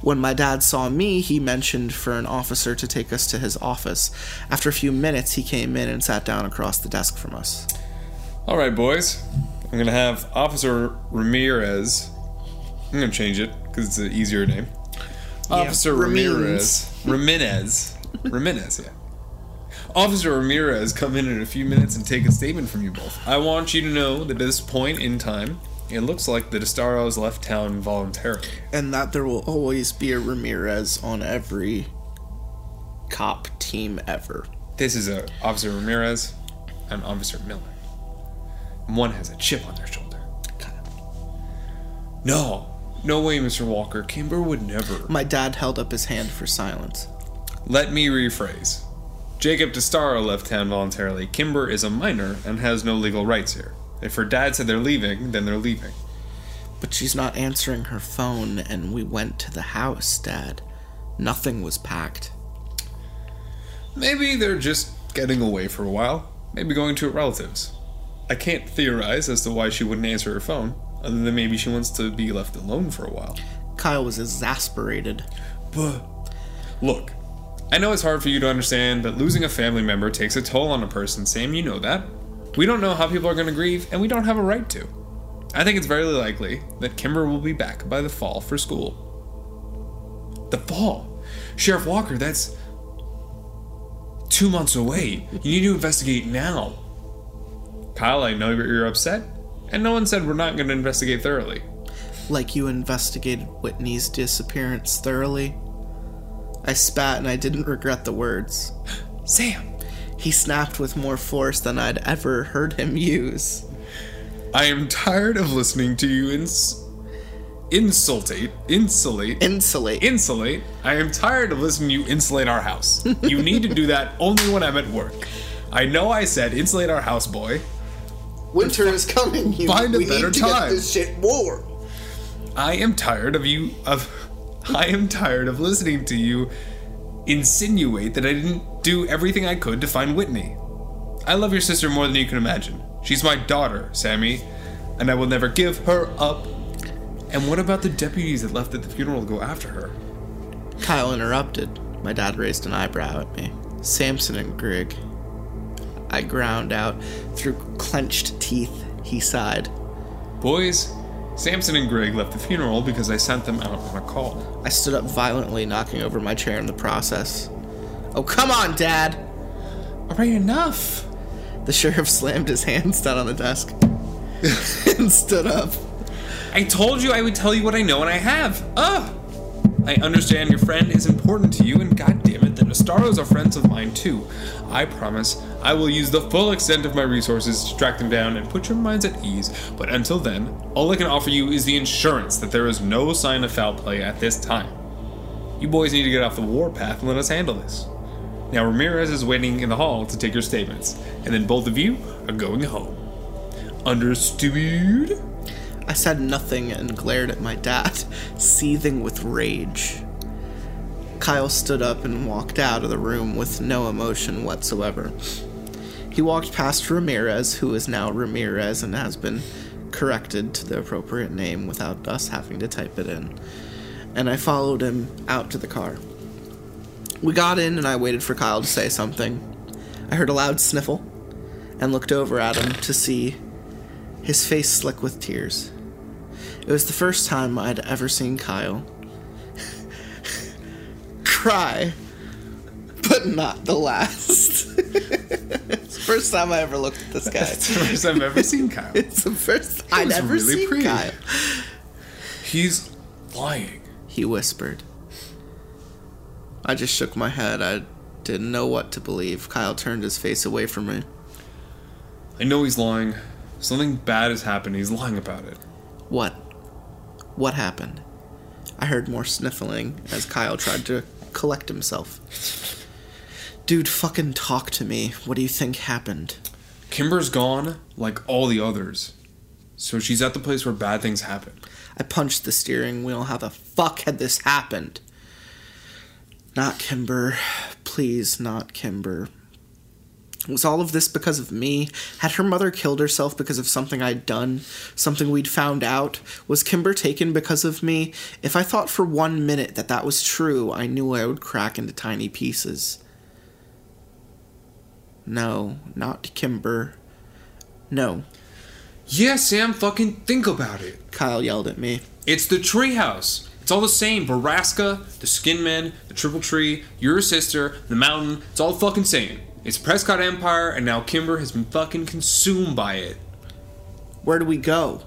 When my dad saw me, he mentioned for an officer to take us to his office. After a few minutes, he came in and sat down across the desk from us. All right, boys. I'm gonna have Officer Ramirez. I'm gonna change it because it's an easier name. Officer Ramirez. Ramirez. *laughs* Ramirez, yeah. Officer Ramirez come in in a few minutes and take a statement from you both. I want you to know that at this point in time, it looks like the DeStaros left town voluntarily. and that there will always be a Ramirez on every cop team ever. This is a Officer Ramirez and Officer Miller. one has a chip on their shoulder. No, no way, Mr. Walker. Kimber would never. My dad held up his hand for silence. Let me rephrase. Jacob DeStaro left town voluntarily. Kimber is a minor and has no legal rights here. If her dad said they're leaving, then they're leaving. But she's not answering her phone, and we went to the house, Dad. Nothing was packed. Maybe they're just getting away for a while. Maybe going to her relatives. I can't theorize as to why she wouldn't answer her phone, other than maybe she wants to be left alone for a while. Kyle was exasperated. But look, I know it's hard for you to understand, but losing a family member takes a toll on a person. Sam, you know that. We don't know how people are going to grieve, and we don't have a right to. I think it's very likely that Kimber will be back by the fall for school. The fall? Sheriff Walker, that's two months away. You need to investigate now. Kyle, I know you're upset, and no one said we're not going to investigate thoroughly. Like you investigated Whitney's disappearance thoroughly. I spat and I didn't regret the words. Sam, He snapped with more force than I'd ever heard him use. I am tired of listening to you ins- insultate, insulate, Insulate. insulate. I am tired of listening to you insulate our house. You need to do that only when I'm at work. I know I said insulate our house, boy. Winter is coming. You, Find a we better need to time. get this shit warm. I am tired of you of *laughs* I am tired of listening to you insinuate that I didn't do everything I could to find Whitney. I love your sister more than you can imagine. She's my daughter, Sammy, and I will never give her up. And what about the deputies that left at the funeral to go after her? Kyle interrupted. My dad raised an eyebrow at me. Samson and Grigg. I ground out through clenched teeth. He sighed. Boys, Samson and Grigg left the funeral because I sent them out on a call. I stood up violently, knocking over my chair in the process. Oh, come on, Dad! Alright, enough. The sheriff slammed his hands down on the desk *laughs* and stood up. I told you I would tell you what I know and I have. Ugh! I understand your friend is important to you, and goddammit, the DeStaros are friends of mine too. I promise I will use the full extent of my resources to track them down and put your minds at ease, but until then, all I can offer you is the insurance that there is no sign of foul play at this time. You boys need to get off the warpath and let us handle this. Now, Ramirez is waiting in the hall to take your statements, and then both of you are going home. Understood? I said nothing and glared at my dad, *laughs* seething with rage. Kyle stood up and walked out of the room with no emotion whatsoever. He walked past Ramirez, who is now Ramirez and has been corrected to the appropriate name without us having to type it in, and I followed him out to the car. We got in and I waited for Kyle to say something. I heard a loud sniffle and looked over at him to see his face slick with tears. It was the first time I'd ever seen Kyle *laughs* cry, but not the last. *laughs* it's the first time I ever looked at this guy. It's the first I've ever seen Kyle. *laughs* It's the first I'd was ever really seen pretty. Kyle. He's lying. He whispered. I just shook my head. I didn't know what to believe. Kyle turned his face away from me. I know he's lying. Something bad has happened. He's lying about it. What? What happened? I heard more sniffling as Kyle tried to collect himself. Dude, fucking talk to me. What do you think happened? Kimber's gone like all the others. So she's at the place where bad things happen. I punched the steering wheel. How the fuck had this happened? Not Kimber. Please, not Kimber. Was all of this because of me? Had her mother killed herself because of something I'd done? Something we'd found out? Was Kimber taken because of me? If I thought for one minute that that was true, I knew I would crack into tiny pieces. No, not Kimber. No, Yeah, Sam, fucking think about it. Kyle yelled at me. It's the treehouse. It's all the same. Borrasca, the Skinners, the Triple Tree, your sister, the mountain. It's all fucking same. It's Prescott Empire, and now Kimber has been fucking consumed by it. Where do we go?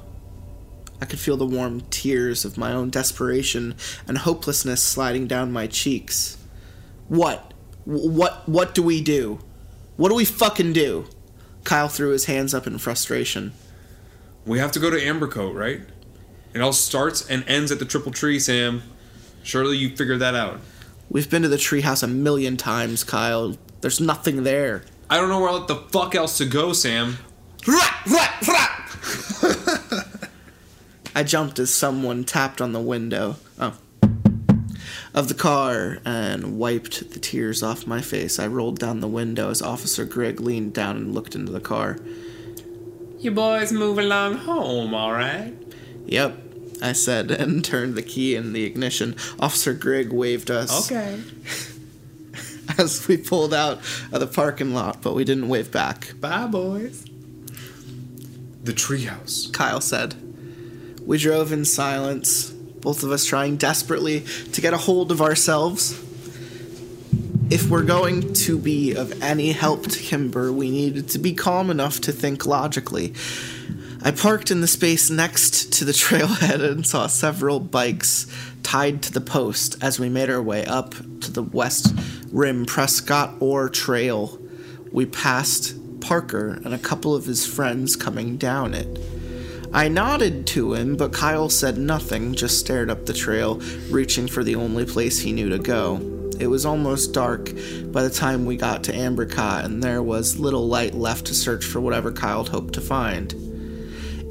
I could feel the warm tears of my own desperation and hopelessness sliding down my cheeks. What? What what do we do? What do we fucking do? Kyle threw his hands up in frustration. We have to go to Ambercot, right? It all starts and ends at the Triple Tree, Sam. Surely you figured that out. We've been to the treehouse a million times, Kyle. There's nothing there. I don't know where the fuck else to go, Sam. *laughs* I jumped as someone tapped on the window. Oh. Of the car and wiped the tears off my face. I rolled down the window as Officer Grigg leaned down and looked into the car. You boys move along home, alright? Yep, I said *laughs* and turned the key in the ignition. Officer Grigg waved us Okay. *laughs* as we pulled out of the parking lot, but we didn't wave back. Bye, boys. The treehouse. Kyle said. We drove in silence, both of us trying desperately to get a hold of ourselves. If we're going to be of any help to Kimber, we needed to be calm enough to think logically. I parked in the space next to the *laughs* trailhead and saw several bikes tied to the post as we made our way up to the West Rim Prescott Ore Trail. We passed Parker and a couple of his friends coming down it. I nodded to him, but Kyle said nothing, just stared up the trail, reaching for the only place he knew to go. It was almost dark by the time we got to Ambercot, and there was little light left to search for whatever Kyle hoped to find.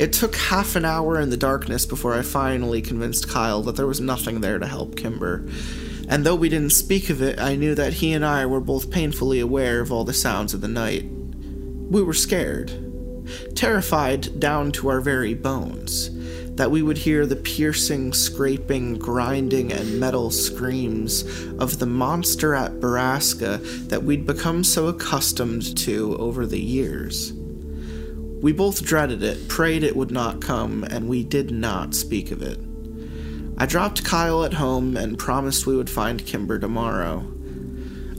It took half an hour in the darkness before I finally convinced Kyle that there was nothing there to help Kimber. And though we didn't speak of it, I knew that he and I were both painfully aware of all the sounds of the night. We were scared, terrified down to our very bones, that we would hear the piercing, scraping, grinding, and metal screams of the monster at Borrasca that we'd become so accustomed to over the years. We both dreaded it, prayed it would not come, and we did not speak of it. I dropped Kyle at home and promised we would find Kimber tomorrow.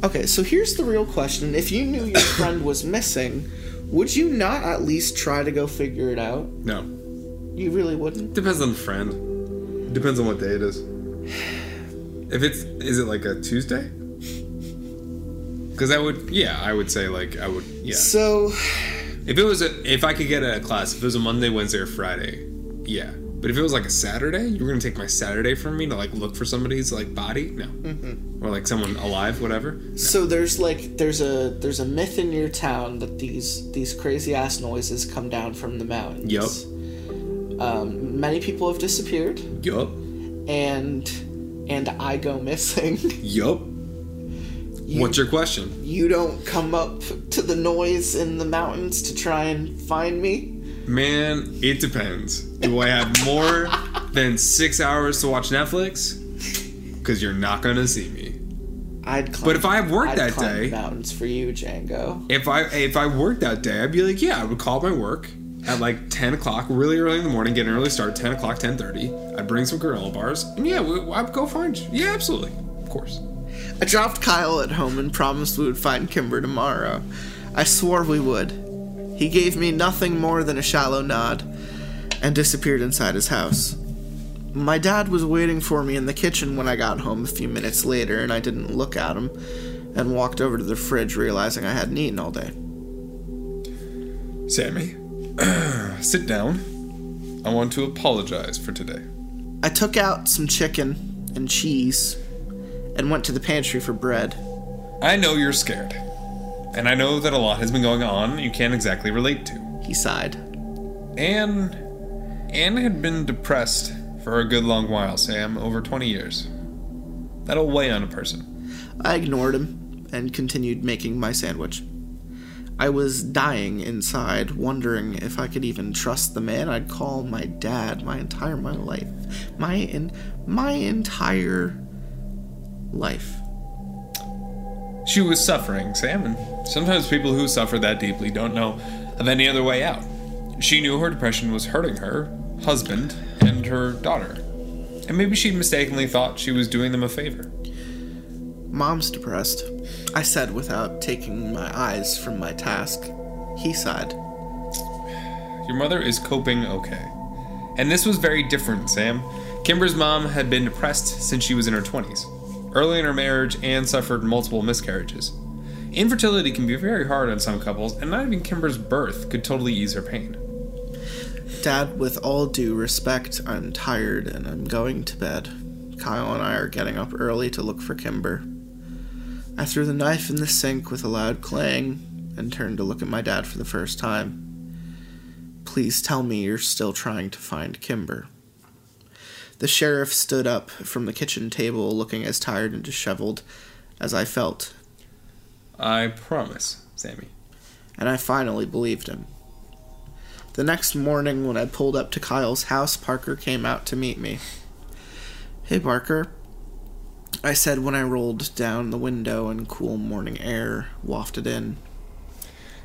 Okay, so here's the real question. If you knew your *coughs* friend was missing, would you not at least try to go figure it out? No. You really wouldn't? Depends on the friend. Depends on what day it is. *sighs* If it's is it like a Tuesday? *laughs* Because I would, yeah, I would say like I would, yeah. So, If it was a, if I could get a class, if it was a Monday, Wednesday, or Friday, yeah. But if it was like a Saturday, you were gonna take my Saturday from me to like look for somebody's like body, no, or like someone alive, whatever. so there's like there's a there's a myth in your town that these these crazy ass noises come down from the mountains. Yup. Um, many people have disappeared, Yup. and and I go missing. *laughs* Yup. What's your question? you don't come up to the noise in the mountains to try and find me. Man, it depends. Do I have more *laughs* than six hours to watch Netflix? Because you're not gonna see me. I'd climb, But if I have work I'd that day- mountains for you, Django. If I if I worked that day, I'd be like, yeah, I would call my work at like ten o'clock, really early in the morning, get an early start, ten o'clock, ten thirty. I'd bring some granola bars, and yeah, I'd go find you. Yeah, absolutely, of course. I dropped Kyle at home and promised we would find Kimber tomorrow. I swore we would. He gave me nothing more than a shallow nod and disappeared inside his house. My dad was waiting for me in the kitchen when I got home a few minutes later, and I didn't look at him and walked over to the fridge, realizing I hadn't eaten all day. Sammy, *clears throat* sit down. I want to apologize for today. I took out some chicken and cheese and went to the pantry for bread. I know you're scared, and I know that a lot has been going on you can't exactly relate to. He sighed. Anne, Anne had been depressed for a good long while, Sam, over 20 years. That'll weigh on a person. I ignored him and continued making my sandwich. I was dying inside, wondering if I could even trust the man I'd call my dad my entire my life. My in my entire life. She was suffering, Sam, and sometimes people who suffer that deeply don't know of any other way out. She knew her depression was hurting her husband and her daughter, and maybe she mistakenly thought she was doing them a favor. Mom's depressed, I said without taking my eyes from my task. He sighed. Your mother is coping okay. And this was very different, Sam. Kimber's mom had been depressed since she was in her 20s. Early in her marriage, Anne suffered multiple miscarriages. Infertility can be very hard on some couples, and not even Kimber's birth could totally ease her pain. Dad, with all due respect, I'm tired and I'm going to bed. Kyle and I are getting up early to look for Kimber. I threw the knife in the sink with a loud clang and turned to look at my dad for the first time. Please tell me you're still trying to find Kimber. The sheriff stood up from the kitchen table looking as tired and disheveled as I felt, I promise, Sammy. and I finally believed him. The next morning, when I pulled up to Kyle's house, Parker came out to meet me. Hey, Parker. I said when I rolled down the window and cool morning air wafted in.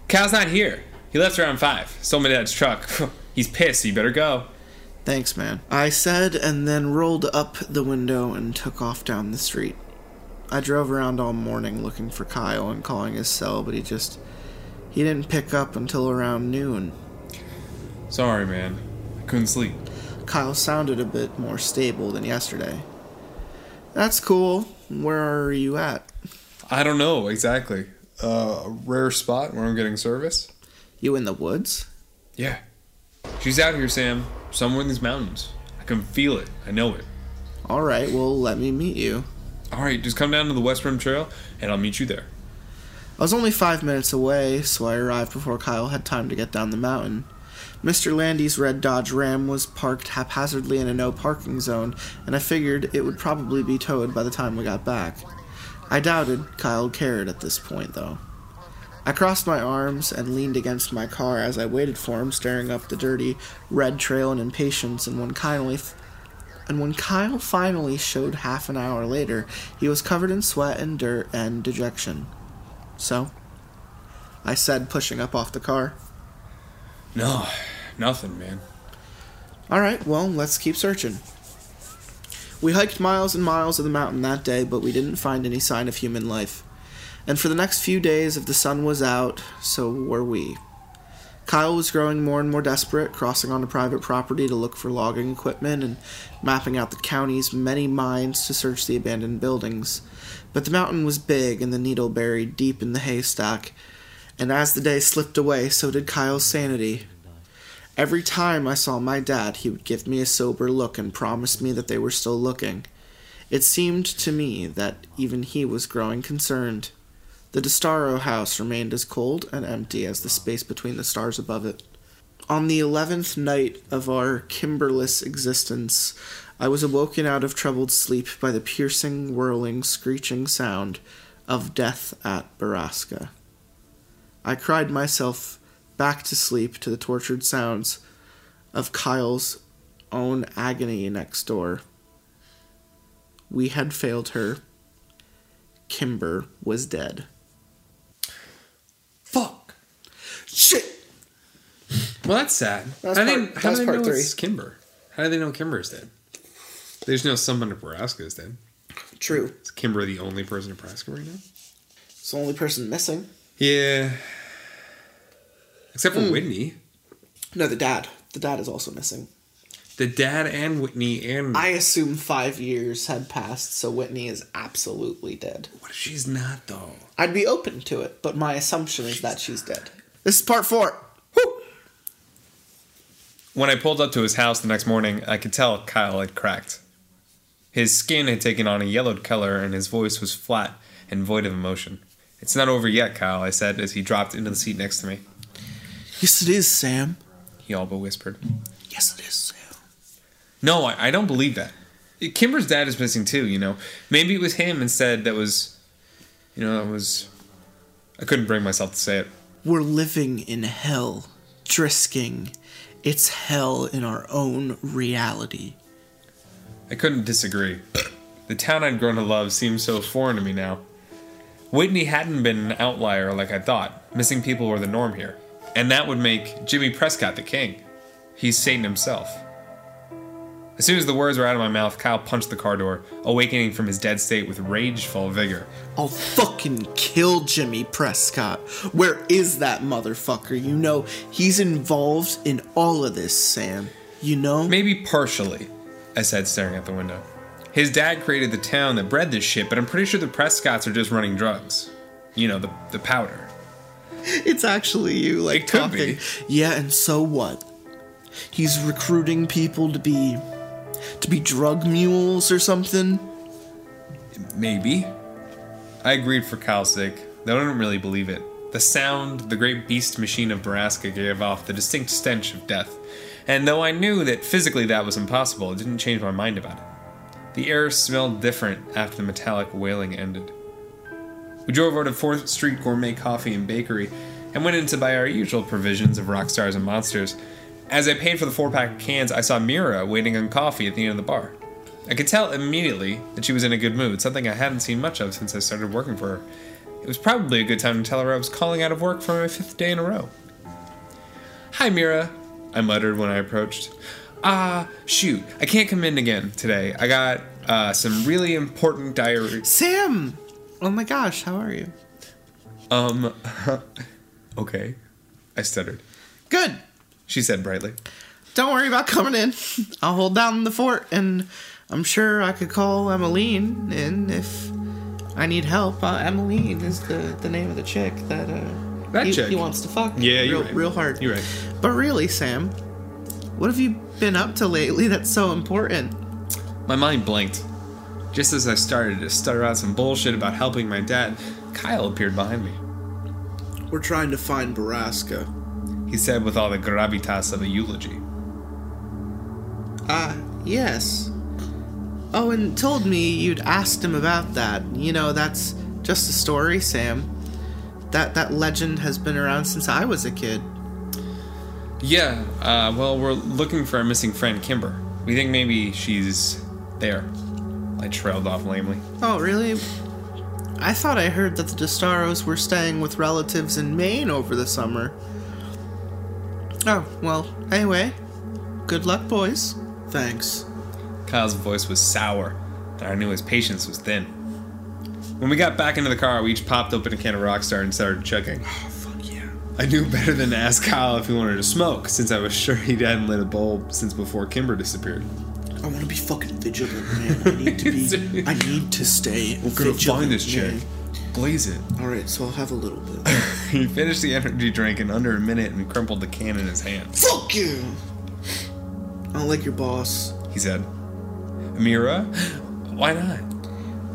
Kyle's not here. He left around five. Stole my dad's truck. *laughs* He's pissed. You better go. Thanks, man. I said and then rolled up the window and took off down the street. I drove around all morning looking for Kyle and calling his cell, but he just. he didn't pick up until around noon. Sorry, man. I couldn't sleep. Kyle sounded a bit more stable than yesterday. That's cool. Where are you at? I don't know exactly. Uh, a rare spot where I'm getting service. You in the woods? Yeah. She's out here, Sam. Somewhere in these mountains. I can feel it. I know it. Alright, well, let me meet you. All right, just come down to the West Rim Trail, and I'll meet you there. I was only five minutes away, so I arrived before Kyle had time to get down the mountain. Mr. Landy's red Dodge Ram was parked haphazardly in a no parking zone, and I figured it would probably be towed by the time we got back. I doubted Kyle cared at this point, though. I crossed my arms and leaned against my car as I waited for him, staring up the dirty red trail in impatience, and when kindly and when Kyle finally showed half an hour later, he was covered in sweat and dirt and dejection. So, I said, pushing up off the car. No, nothing, man. All right, well, let's keep searching. We hiked miles and miles of the mountain that day, but we didn't find any sign of human life. And for the next few days, if the sun was out, so were we. Kyle was growing more and more desperate, crossing onto private property to look for logging equipment and mapping out the county's many mines to search the abandoned buildings. But the mountain was big and the needle buried deep in the haystack, and as the day slipped away, so did Kyle's sanity. Every time I saw my dad, he would give me a sober look and promise me that they were still looking. It seemed to me that even he was growing concerned. The DeStaro house remained as cold and empty as the space between the stars above it. On the eleventh night of our kimberless existence, I was awoken out of troubled sleep by the piercing, whirling, screeching sound of death at Borrasca. I cried myself back to sleep to the tortured sounds of Kyle's own agony next door. We had failed her. Kimber was dead. Fuck. Shit! Well, that's sad. That's how part- they, how do they part know three. it's Kimber? How do they know Kimber's dead? They just know someone in Borrasca is dead. True. Is Kimber the only person in Borrasca right now? It's the only person missing. Yeah. Except for hmm. Whitney. No, the dad. The dad is also missing. The dad and Whitney and. I assume five years had passed, so Whitney is absolutely dead. what if she's not, though? I'd be open to it, but my assumption is that she's dead. This is part four. When I pulled up to his house the next morning, I could tell Kyle had cracked. His skin had taken on a yellowed color, and his voice was flat and void of emotion. It's not over yet, Kyle, I said as he dropped into the seat next to me. Yes, it is, Sam. He all but whispered. Yes, it is, Sam. No, I, I don't believe that. Kimber's dad is missing too, you know. Maybe it was him instead that was, you know, that was. I couldn't bring myself to say it. We're living in hell. Drisking. It's hell in our own reality. I couldn't disagree. The town I'd grown to love seemed so foreign to me now. Whitney hadn't been an outlier like I thought. Missing people were the norm here. And that would make Jimmy Prescott the king. He's Satan himself. As soon as the words were out of my mouth, Kyle punched the car door, awakening from his dead state with rageful vigor. I'll fucking kill Jimmy Prescott. Where is that motherfucker? You know, he's involved in all of this, Sam. You know? Maybe partially, I said, staring out the window. His dad created the town that bred this shit, but I'm pretty sure the Prescotts are just running drugs. You know, the, the powder. It's actually you, like It talking. be. Yeah, and so what? he's recruiting people to be to be drug mules or something? Maybe. I agreed for sake, though I don't really believe it. The sound the great beast machine of Borrasca gave off the distinct stench of death, and though I knew that physically that was impossible, it didn't change my mind about it. The air smelled different after the metallic wailing ended. We drove over to 4th Street Gourmet Coffee and Bakery and went in to buy our usual provisions of rock stars and monsters. As I paid for the four pack of cans, I saw Mira waiting on coffee at the end of the bar. I could tell immediately that she was in a good mood, something I hadn't seen much of since I started working for her. It was probably a good time to tell her I was calling out of work for my fifth day in a row. Hi, Mira, I muttered when I approached. Ah, shoot, I can't come in again today. I got uh, some really important diary. Sam! Oh my gosh, how are you? Um, *laughs* okay, I stuttered. Good. She said brightly. Don't worry about coming in. I'll hold down the fort, and I'm sure I could call Emmeline in if I need help. Uh, Emmeline is the, the name of the chick that uh, That he, chick? he wants to fuck. Yeah, real, you're right. real hard. You're right. But really, Sam, what have you been up to lately that's so important? My mind blinked. Just as I started to stutter out some bullshit about helping my dad, Kyle appeared behind me. We're trying to find Borrasca. He said with all the gravitas of a eulogy. Ah, yes. Oh, and told me you'd asked him about that. You know, that's just a story, Sam. That that legend has been around since I was a kid. Yeah, uh, well, we're looking for our missing friend, Kimber. We think maybe she's there. I trailed off lamely. Oh, really? I thought I heard that the DeStaros were staying with relatives in Maine over the summer. Oh, well, anyway. Good luck, boys. Thanks. Kyle's voice was sour, and I knew his patience was thin. When we got back into the car, we each popped open a can of Rockstar and started chugging. Oh, fuck yeah. I knew better than to ask Kyle if he wanted to smoke, since I was sure he hadn't lit a bulb since before Kimber disappeared. I want to be fucking vigilant, man. I need to be. *laughs* I need to stay. We're gonna vigilant, find this chick. Blaze it. All right, so I'll have a little bit. *laughs* He finished the energy drink in under a minute and crumpled the can in his hand. Fuck you. I don't like your boss. He said, Amira? Why not?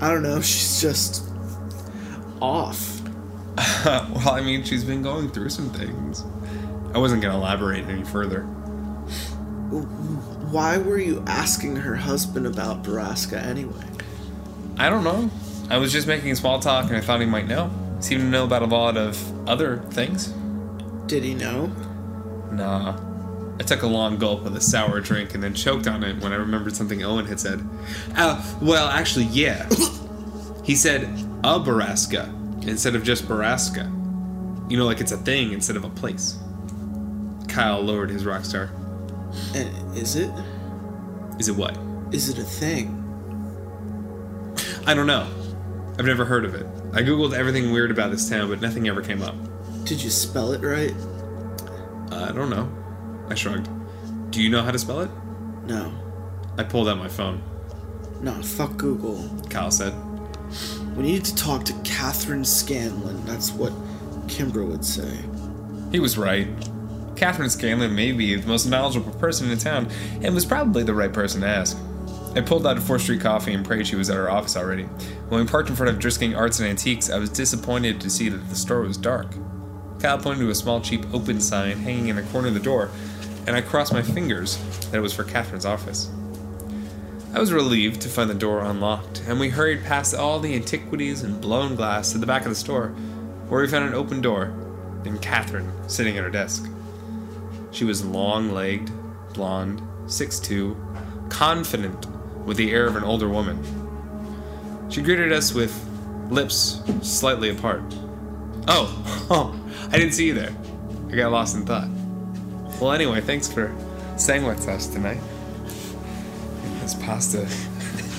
I don't know. *laughs* She's just off. *laughs* well, I mean, she's been going through some things. I wasn't gonna elaborate any further. Why were you asking her husband about Borrasca anyway? I don't know. I was just making small talk and I thought he might know. Seemed to know about a lot of other things. Did he know? Nah. I took a long gulp of the sour drink and then choked on it when I remembered something Owen had said. Uh, well, actually, yeah. *laughs* he said a Borrasca instead of just Borrasca. You know, like it's a thing instead of a place. Kyle lowered his Rockstar. And is it? Is it what? Is it a thing? I don't know. I've never heard of it. I googled everything weird about this town, but nothing ever came up. Did you spell it right? Uh, I don't know. I shrugged. Do you know how to spell it? No. I pulled out my phone. No, fuck Google. Kyle said. We need to talk to Catherine Scanlon. That's what Kimber would say. He was right. Catherine Scanlon may be the most knowledgeable person in the town, and was probably the right person to ask. I pulled out a 4th Street coffee and prayed she was at her office already. When we parked in front of Drisking Arts and Antiques, I was disappointed to see that the store was dark. Kyle pointed to a small, cheap open sign hanging in the corner of the door, and I crossed my fingers that it was for Catherine's office. I was relieved to find the door unlocked, and we hurried past all the antiquities and blown glass to the back of the store, where we found an open door and Catherine sitting at her desk. She was long legged, blonde, 6'2, confident, with the air of an older woman. She greeted us with lips slightly apart. Oh, *laughs* oh, I didn't see you there. I got lost in thought. Well, anyway, thanks for staying with us tonight. In this pasta,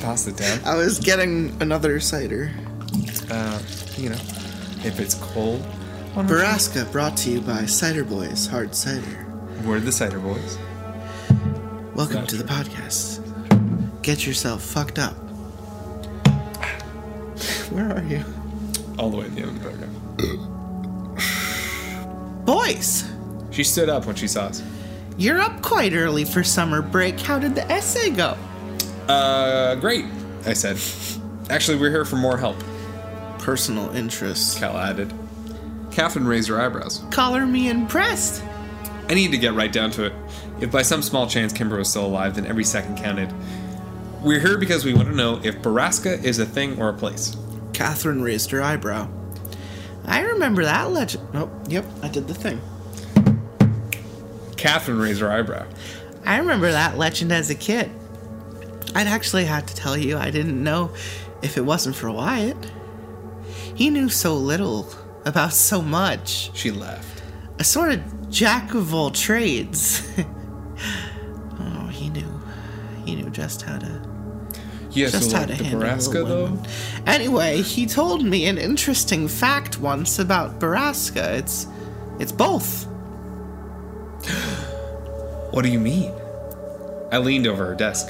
*laughs* pasta town. I was getting another cider. Uh, you know, if it's cold. why Borrasca brought to you by Cider Boys Hard Cider. We're the cider boys. Welcome to the podcast. Get yourself fucked up. *sighs* Where are you? All the way at the end of the paragraph. *sighs* Boys! She stood up when she saw us. You're up quite early for summer break. How did the essay go? Uh, great, I said. Actually, we're here for more help, Personal interests, Kyle added. Catherine raised her eyebrows. Collar me impressed. I need to get right down to it. If by some small chance Kimber was still alive, then every second counted. We're here because we want to know if Borrasca is a thing or a place. Catherine raised her eyebrow. I remember that legend. Oh, yep, I did the thing. Catherine raised her eyebrow. I remember that legend as a kid. I'd actually have to tell you I didn't know if it wasn't for Wyatt. He knew so little about so much. She laughed. A sort of jack of all trades. *laughs* oh, he knew. He knew just how to Yeah, just so how like to the handle Borrasca a though. Anyway, he told me an interesting fact once about Borrasca. It's it's both. What do you mean? I leaned over her desk.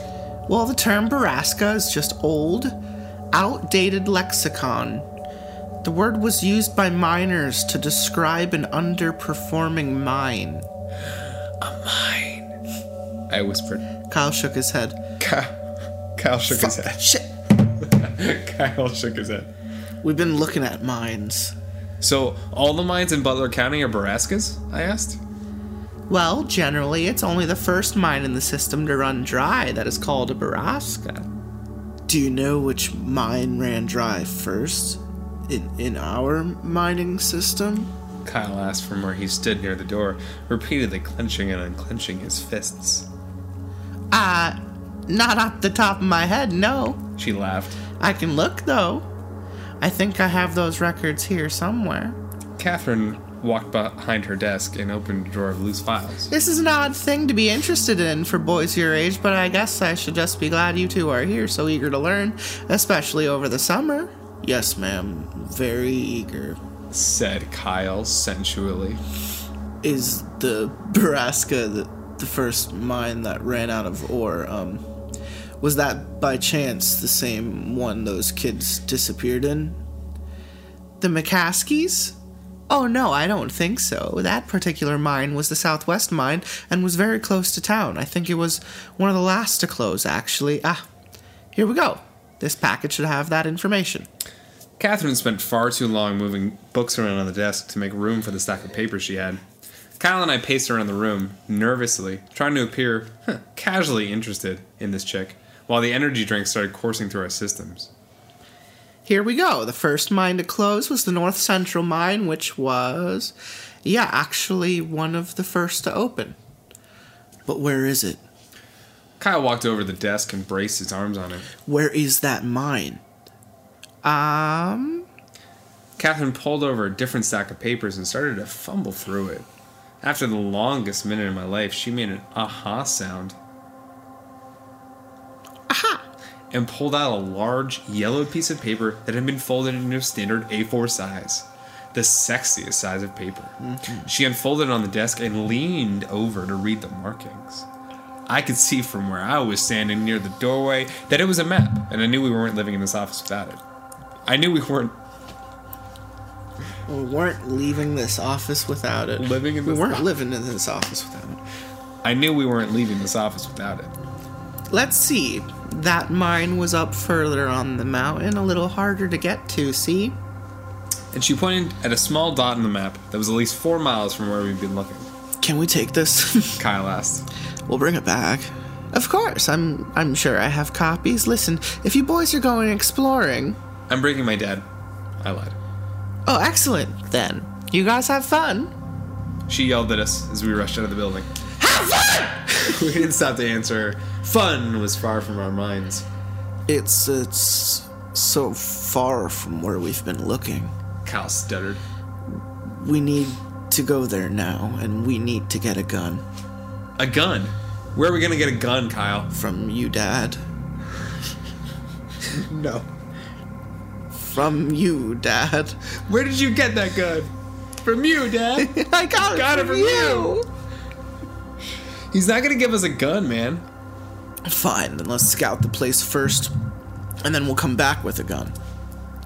Well, the term Borrasca is just old, outdated lexicon. The word was used by miners to describe an underperforming mine. A mine. I whispered. Kyle shook his head. Kyle, Kyle shook his head. Shit. *laughs* Kyle shook his head. We've been looking at mines. So, all the mines in Butler County are Borrascas? I asked. Well, generally, it's only the first mine in the system to run dry that is called a Borrasca. Do you know which mine ran dry first? In, in our mining system? Kyle asked from where he stood near the door, repeatedly clenching and unclenching his fists. Uh, not off the top of my head, no. She laughed. I can look, though. I think I have those records here somewhere. Catherine walked behind her desk and opened a drawer of loose files. This is an odd thing to be interested in for boys your age, but I guess I should just be glad you two are here, so eager to learn, especially over the summer. Yes, ma'am. Very eager. Said Kyle sensually. Is the Borrasca the, the first mine that ran out of ore? Um, was that by chance the same one those kids disappeared in? The McCaskies? Oh no, I don't think so. That particular mine was the Southwest mine and was very close to town. I think it was one of the last to close, actually. Ah, here we go. This packet should have that information. Catherine spent far too long moving books around on the desk to make room for the stack of papers she had. Kyle and I paced around the room, nervously, trying to appear huh, casually interested in this chick, while the energy drinks started coursing through our systems. Here we go. The first mine to close was the North Central mine, which was, yeah, actually one of the first to open. But where is it? Kyle walked over to the desk and braced his arms on it. Where is that mine? Um, Catherine pulled over a different stack of papers and started to fumble through it. After the longest minute of my life, she made an aha sound. aha! And pulled out a large yellowed piece of paper that had been folded into a standard A4 size. The sexiest size of paper. Mm-hmm. She unfolded it on the desk and leaned over to read the markings. I could see from where I was standing near the doorway that it was a map, and I knew we weren't living in this office without it. I knew we weren't We weren't leaving this office without it. Living in We weren't office. living in this office without it. I knew we weren't leaving this office without it. Let's see. That mine was up further on the mountain, a little harder to get to, see? And she pointed at a small dot on the map that was at least four miles from where we'd been looking. Can we take this? *laughs* Kyle asked. we'll bring it back. Of course, I'm I'm sure I have copies. Listen, if you boys are going exploring, I'm bringing my dad. I lied. oh excellent then. You guys have fun. She yelled at us as we rushed out of the building. Have fun! *laughs* we didn't stop to answer her. Fun was far from our minds. It's it's so far from where we've been looking. Kyle stuttered. We need to go there now, and we need to get a gun A gun? Where are we gonna get a gun, Kyle? from you, Dad. *laughs* No. From you, Dad. Where did you get that gun? From you, Dad. *laughs* I got it, Got it from, from you. you. He's not gonna give us a gun, man. Fine, then let's scout the place first, and then we'll come back with a gun.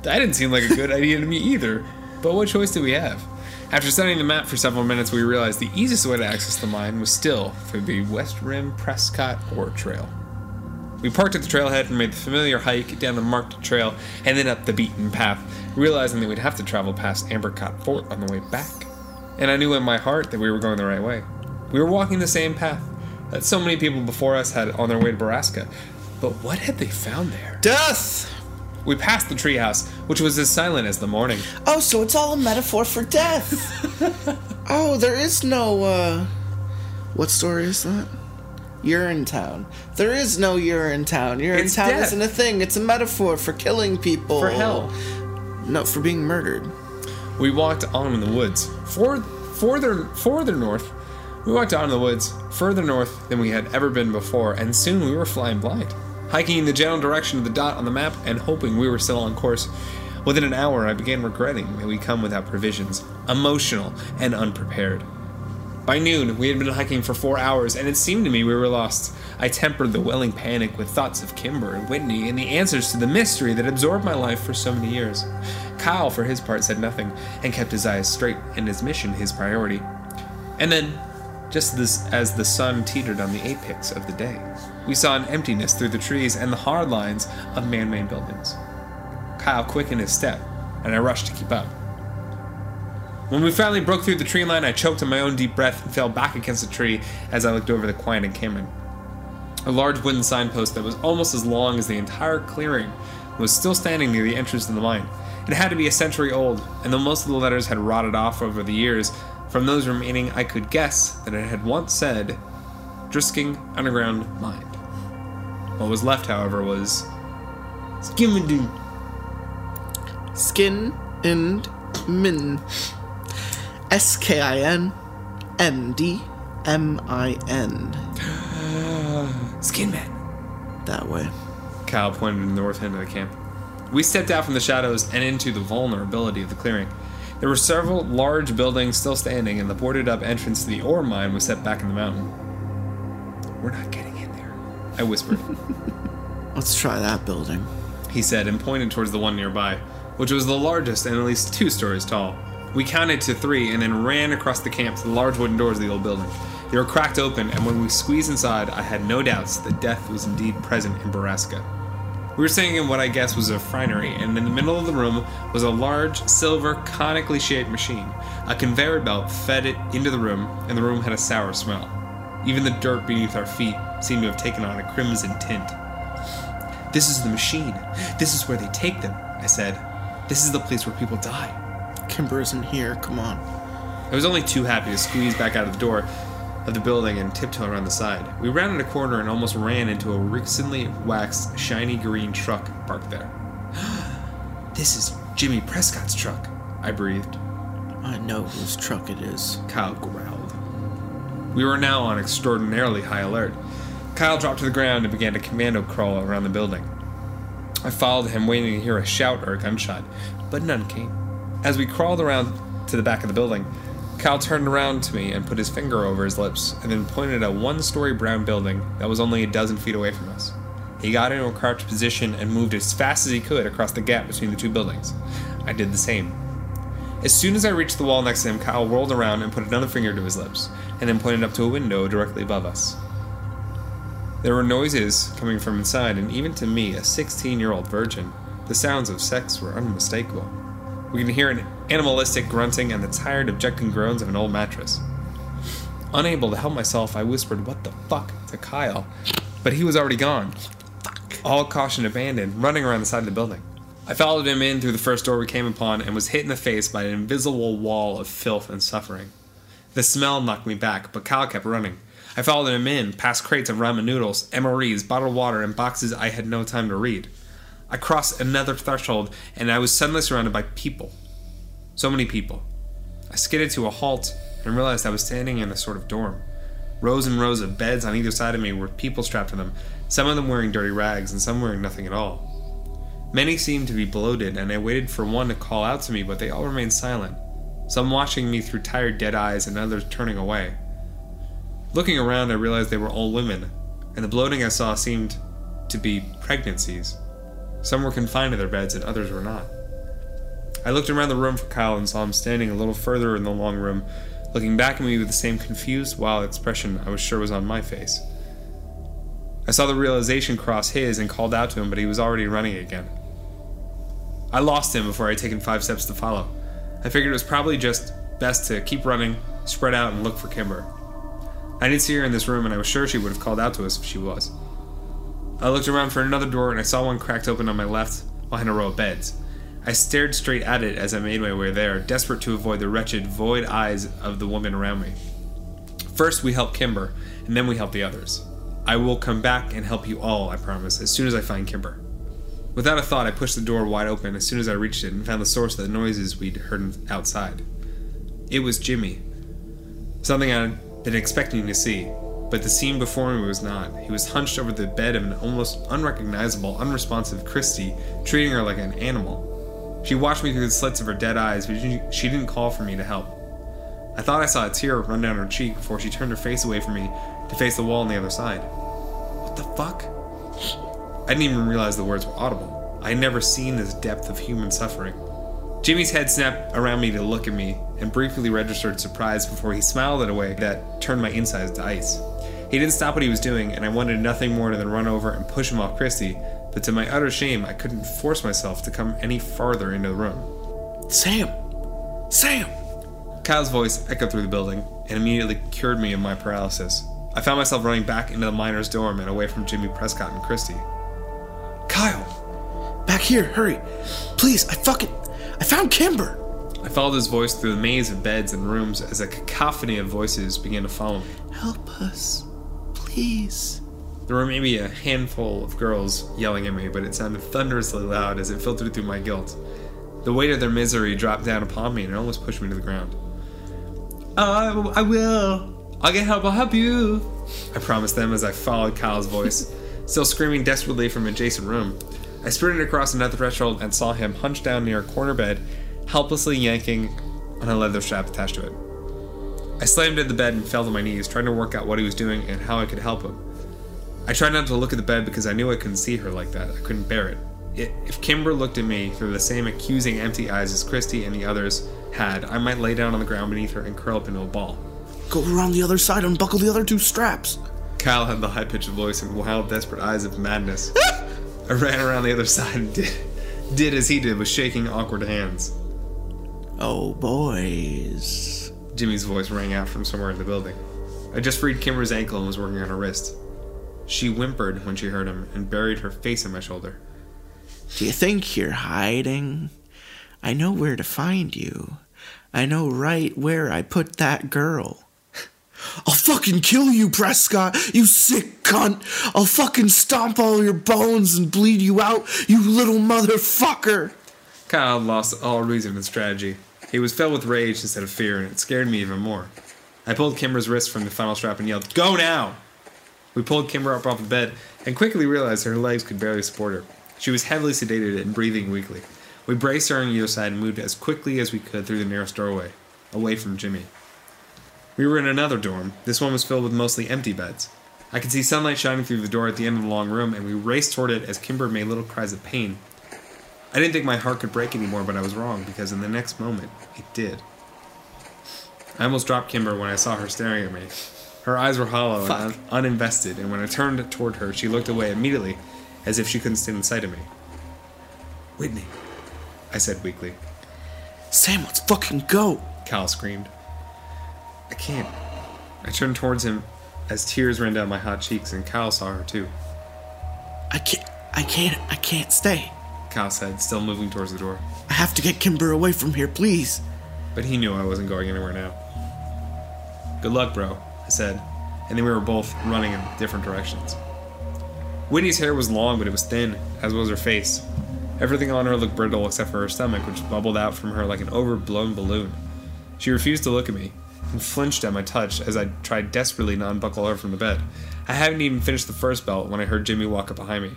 That didn't seem like a good idea to me either. But what choice do we have? After studying the map for several minutes, we realized the easiest way to access the mine was still through the West Rim Prescott Ore Trail. We parked at the trailhead and made the familiar hike down the marked trail and then up the beaten path, realizing that we'd have to travel past Ambercot Fort on the way back. And I knew in my heart that we were going the right way. We were walking the same path that so many people before us had on their way to Borrasca. But what had they found there? Death! We passed the treehouse, which was as silent as the morning. Oh, so it's all a metaphor for death. *laughs* oh, there is no, uh. What story is that? Urinetown. There is no Urinetown. It's Urinetown death. isn't a thing. It's a metaphor for killing people. For hell. No, for being murdered. We walked on in the woods. For, further, further north, we walked out in the woods further north than we had ever been before, and soon we were flying blind, hiking in the general direction of the dot on the map and hoping we were still on course. Within an hour, I began regretting that we come without provisions, emotional and unprepared. By noon, we had been hiking for four hours, and it seemed to me we were lost. I tempered the welling panic with thoughts of Kimber and Whitney and the answers to the mystery that absorbed my life for so many years. Kyle, for his part, said nothing and kept his eyes straight and his mission his priority. And then, just as, as the sun teetered on the apex of the day, we saw an emptiness through the trees and the hard lines of man made buildings. Kyle quickened his step, and I rushed to keep up. When we finally broke through the tree line, I choked on my own deep breath and fell back against a tree as I looked over the quiet encampment. A large wooden signpost that was almost as long as the entire clearing was still standing near the entrance to the mine. It had to be a century old, and though most of the letters had rotted off over the years, from those remaining I could guess that it had once said Drisking Underground Mine. What was left, however, was "skin Skimmadu. Skin and Min. S K I N M D M I N. *gasps* Skin Man. That way. Kyle pointed to the north end of the camp. We stepped out from the shadows and into the vulnerability of the clearing. There were several large buildings still standing, and the boarded up entrance to the ore mine was set back in the mountain. We're not getting in there, I whispered. *laughs* Let's try that building. he said, and pointed towards the one nearby, which was the largest and at least two stories tall. We counted to three and then ran across the camp to the large wooden doors of the old building. They were cracked open, and when we squeezed inside, I had no doubts that death was indeed present in Borrasca. We were sitting in what I guess was a finery, and in the middle of the room was a large, silver, conically shaped machine. A conveyor belt fed it into the room, and the room had a sour smell. Even the dirt beneath our feet seemed to have taken on a crimson tint. This is the machine. This is where they take them, I said. This is the place where people die. Kimber isn't here. Come on. I was only too happy to squeeze back out of the door of the building and tiptoe around the side. We rounded a corner and almost ran into a recently waxed, shiny green truck parked there. *gasps* this is Jimmy Prescott's truck, I breathed. I know whose truck it is. Kyle growled. We were now on extraordinarily high alert. Kyle dropped to the ground and began to commando crawl around the building. I followed him, waiting to hear a shout or a gunshot, but none came. As we crawled around to the back of the building, Kyle turned around to me and put his finger over his lips and then pointed at a one story brown building that was only a dozen feet away from us. He got into a crouched position and moved as fast as he could across the gap between the two buildings. I did the same. As soon as I reached the wall next to him, Kyle whirled around and put another finger to his lips, and then pointed up to a window directly above us. There were noises coming from inside, and even to me, a 16 year old virgin, the sounds of sex were unmistakable. We can hear an animalistic grunting and the tired, objecting groans of an old mattress. Unable to help myself, I whispered, What the fuck? to Kyle, but he was already gone. Fuck. All caution abandoned, running around the side of the building. I followed him in through the first door we came upon and was hit in the face by an invisible wall of filth and suffering. The smell knocked me back, but Kyle kept running. I followed him in, past crates of ramen noodles, MREs, bottled water, and boxes I had no time to read. I crossed another threshold, and I was suddenly surrounded by people. So many people. I skidded to a halt and realized I was standing in a sort of dorm. Rows and rows of beds on either side of me were people strapped to them, some of them wearing dirty rags and some wearing nothing at all. Many seemed to be bloated, and I waited for one to call out to me, but they all remained silent, some watching me through tired, dead eyes, and others turning away. Looking around, I realized they were all women, and the bloating I saw seemed to be pregnancies. Some were confined to their beds, and others were not. I looked around the room for Kyle and saw him standing a little further in the long room, looking back at me with the same confused, wild expression I was sure was on my face. I saw the realization cross his and called out to him, but he was already running again. I lost him before I had taken five steps to follow. I figured it was probably just best to keep running, spread out, and look for Kimber. I didn't see her in this room, and I was sure she would have called out to us if she was. I looked around for another door, and I saw one cracked open on my left behind a row of beds. I stared straight at it as I made my way there, desperate to avoid the wretched, void eyes of the woman around me. First, we help Kimber, and then we help the others. I will come back and help you all, I promise, as soon as I find Kimber. Without a thought, I pushed the door wide open as soon as I reached it and found the source of the noises we'd heard outside. It was Jimmy. Something I'd been expecting to see, but the scene before me was not. He was hunched over the bed of an almost unrecognizable, unresponsive Christie, treating her like an animal. She watched me through the slits of her dead eyes, but she- didn't call for me to help. I thought I saw a tear run down her cheek before she turned her face away from me to face the wall on the other side. What the fuck? I didn't even realize the words were audible. I had never seen this depth of human suffering. Jimmy's head snapped around me to look at me and briefly registered surprise before he smiled in a way that turned my insides to ice. He didn't stop what he was doing, and I wanted nothing more than run over and push him off Christy, but to my utter shame, I couldn't force myself to come any farther into the room. Sam! Sam! Kyle's voice echoed through the building and immediately cured me of my paralysis. I found myself running back into the miner's dorm and away from Jimmy Prescott and Christy. Kyle! Back here, hurry! Please, I fucking. I found Kimber! I followed his voice through the maze of beds and rooms as a cacophony of voices began to follow me. Help us. Please. There were maybe a handful of girls yelling at me, but it sounded thunderously loud as it filtered through my guilt. The weight of their misery dropped down upon me and it almost pushed me to the ground. Oh, I, I will. I'll get help. I'll help you. I promised them as I followed Kyle's voice, *laughs* still screaming desperately from an adjacent room. I sprinted across another threshold and saw him hunched down near a corner bed, helplessly yanking on a leather strap attached to it. I slammed into the bed and fell to my knees, trying to work out what he was doing and how I could help him. I tried not to look at the bed because I knew I couldn't see her like that. I couldn't bear it. I- If Kimber looked at me through the same accusing, empty eyes as Christy and the others had, I might lay down on the ground beneath her and curl up into a ball. Go around the other side and buckle the other two straps. Kyle had the high pitched voice and wild, desperate eyes of madness. *laughs* I ran around the other side and did, did as he did with shaking, awkward hands. Oh, boys. Jimmy's voice rang out from somewhere in the building. I just freed Kimber's ankle and was working on her wrist. She whimpered when she heard him and buried her face in my shoulder. Do you think you're hiding? I know where to find you. I know right where I put that girl. I'll fucking kill you, Prescott, you sick cunt. I'll fucking stomp all your bones and bleed you out, you little motherfucker. Kyle had lost all reason and strategy. He was filled with rage instead of fear, and it scared me even more. I pulled Kimber's wrist from the final strap and yelled, Go now! We pulled Kimber up off the bed and quickly realized her legs could barely support her. She was heavily sedated and breathing weakly. We braced her on either side and moved as quickly as we could through the nearest doorway, away from Jimmy. We were in another dorm. This one was filled with mostly empty beds. I could see sunlight shining through the door at the end of the long room, and we raced toward it as Kimber made little cries of pain. I didn't think my heart could break anymore, but I was wrong because in the next moment, it did. I almost dropped Kimber when I saw her staring at me. Her eyes were hollow and un- uninvested, and when I turned toward her, she looked away immediately, as if she couldn't stand in sight of me. Whitney, I said weakly. Sam, let's fucking go. Cal screamed. I can't. I turned towards him as tears ran down my hot cheeks, and Cal saw her too. I can't, I can't, I can't stay. Cal said, still moving towards the door. I have to get Kimber away from here, please. But he knew I wasn't going anywhere now. Good luck, bro, I said, and then we were both running in different directions. Whitney's hair was long, but it was thin, as was her face. Everything on her looked brittle except for her stomach, which bubbled out from her like an overblown balloon. She refused to look at me, and flinched at my touch as I tried desperately to unbuckle her from the bed. I hadn't even finished the first belt when I heard Jimmy walk up behind me.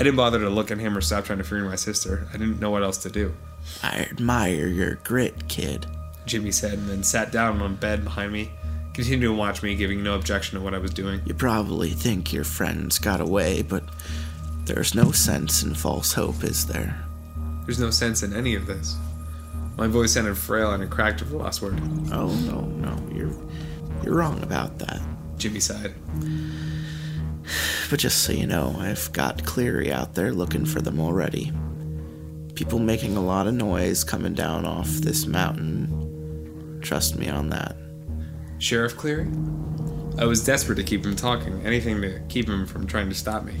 I didn't bother to look at him or stop trying to free my sister. I didn't know what else to do. I admire your grit, kid. Jimmy said, and then sat down on bed behind me, continuing to watch me, giving no objection to what I was doing. You probably think your friends got away, but there's no sense in false hope, is there? There's no sense in any of this. My voice sounded frail and it cracked over the last word. Oh no, no, you're you're wrong about that. Jimmy sighed. But just so you know, I've got Cleary out there looking for them already. People making a lot of noise coming down off this mountain. Trust me on that. Sheriff Cleary? I was desperate to keep him talking, anything to keep him from trying to stop me.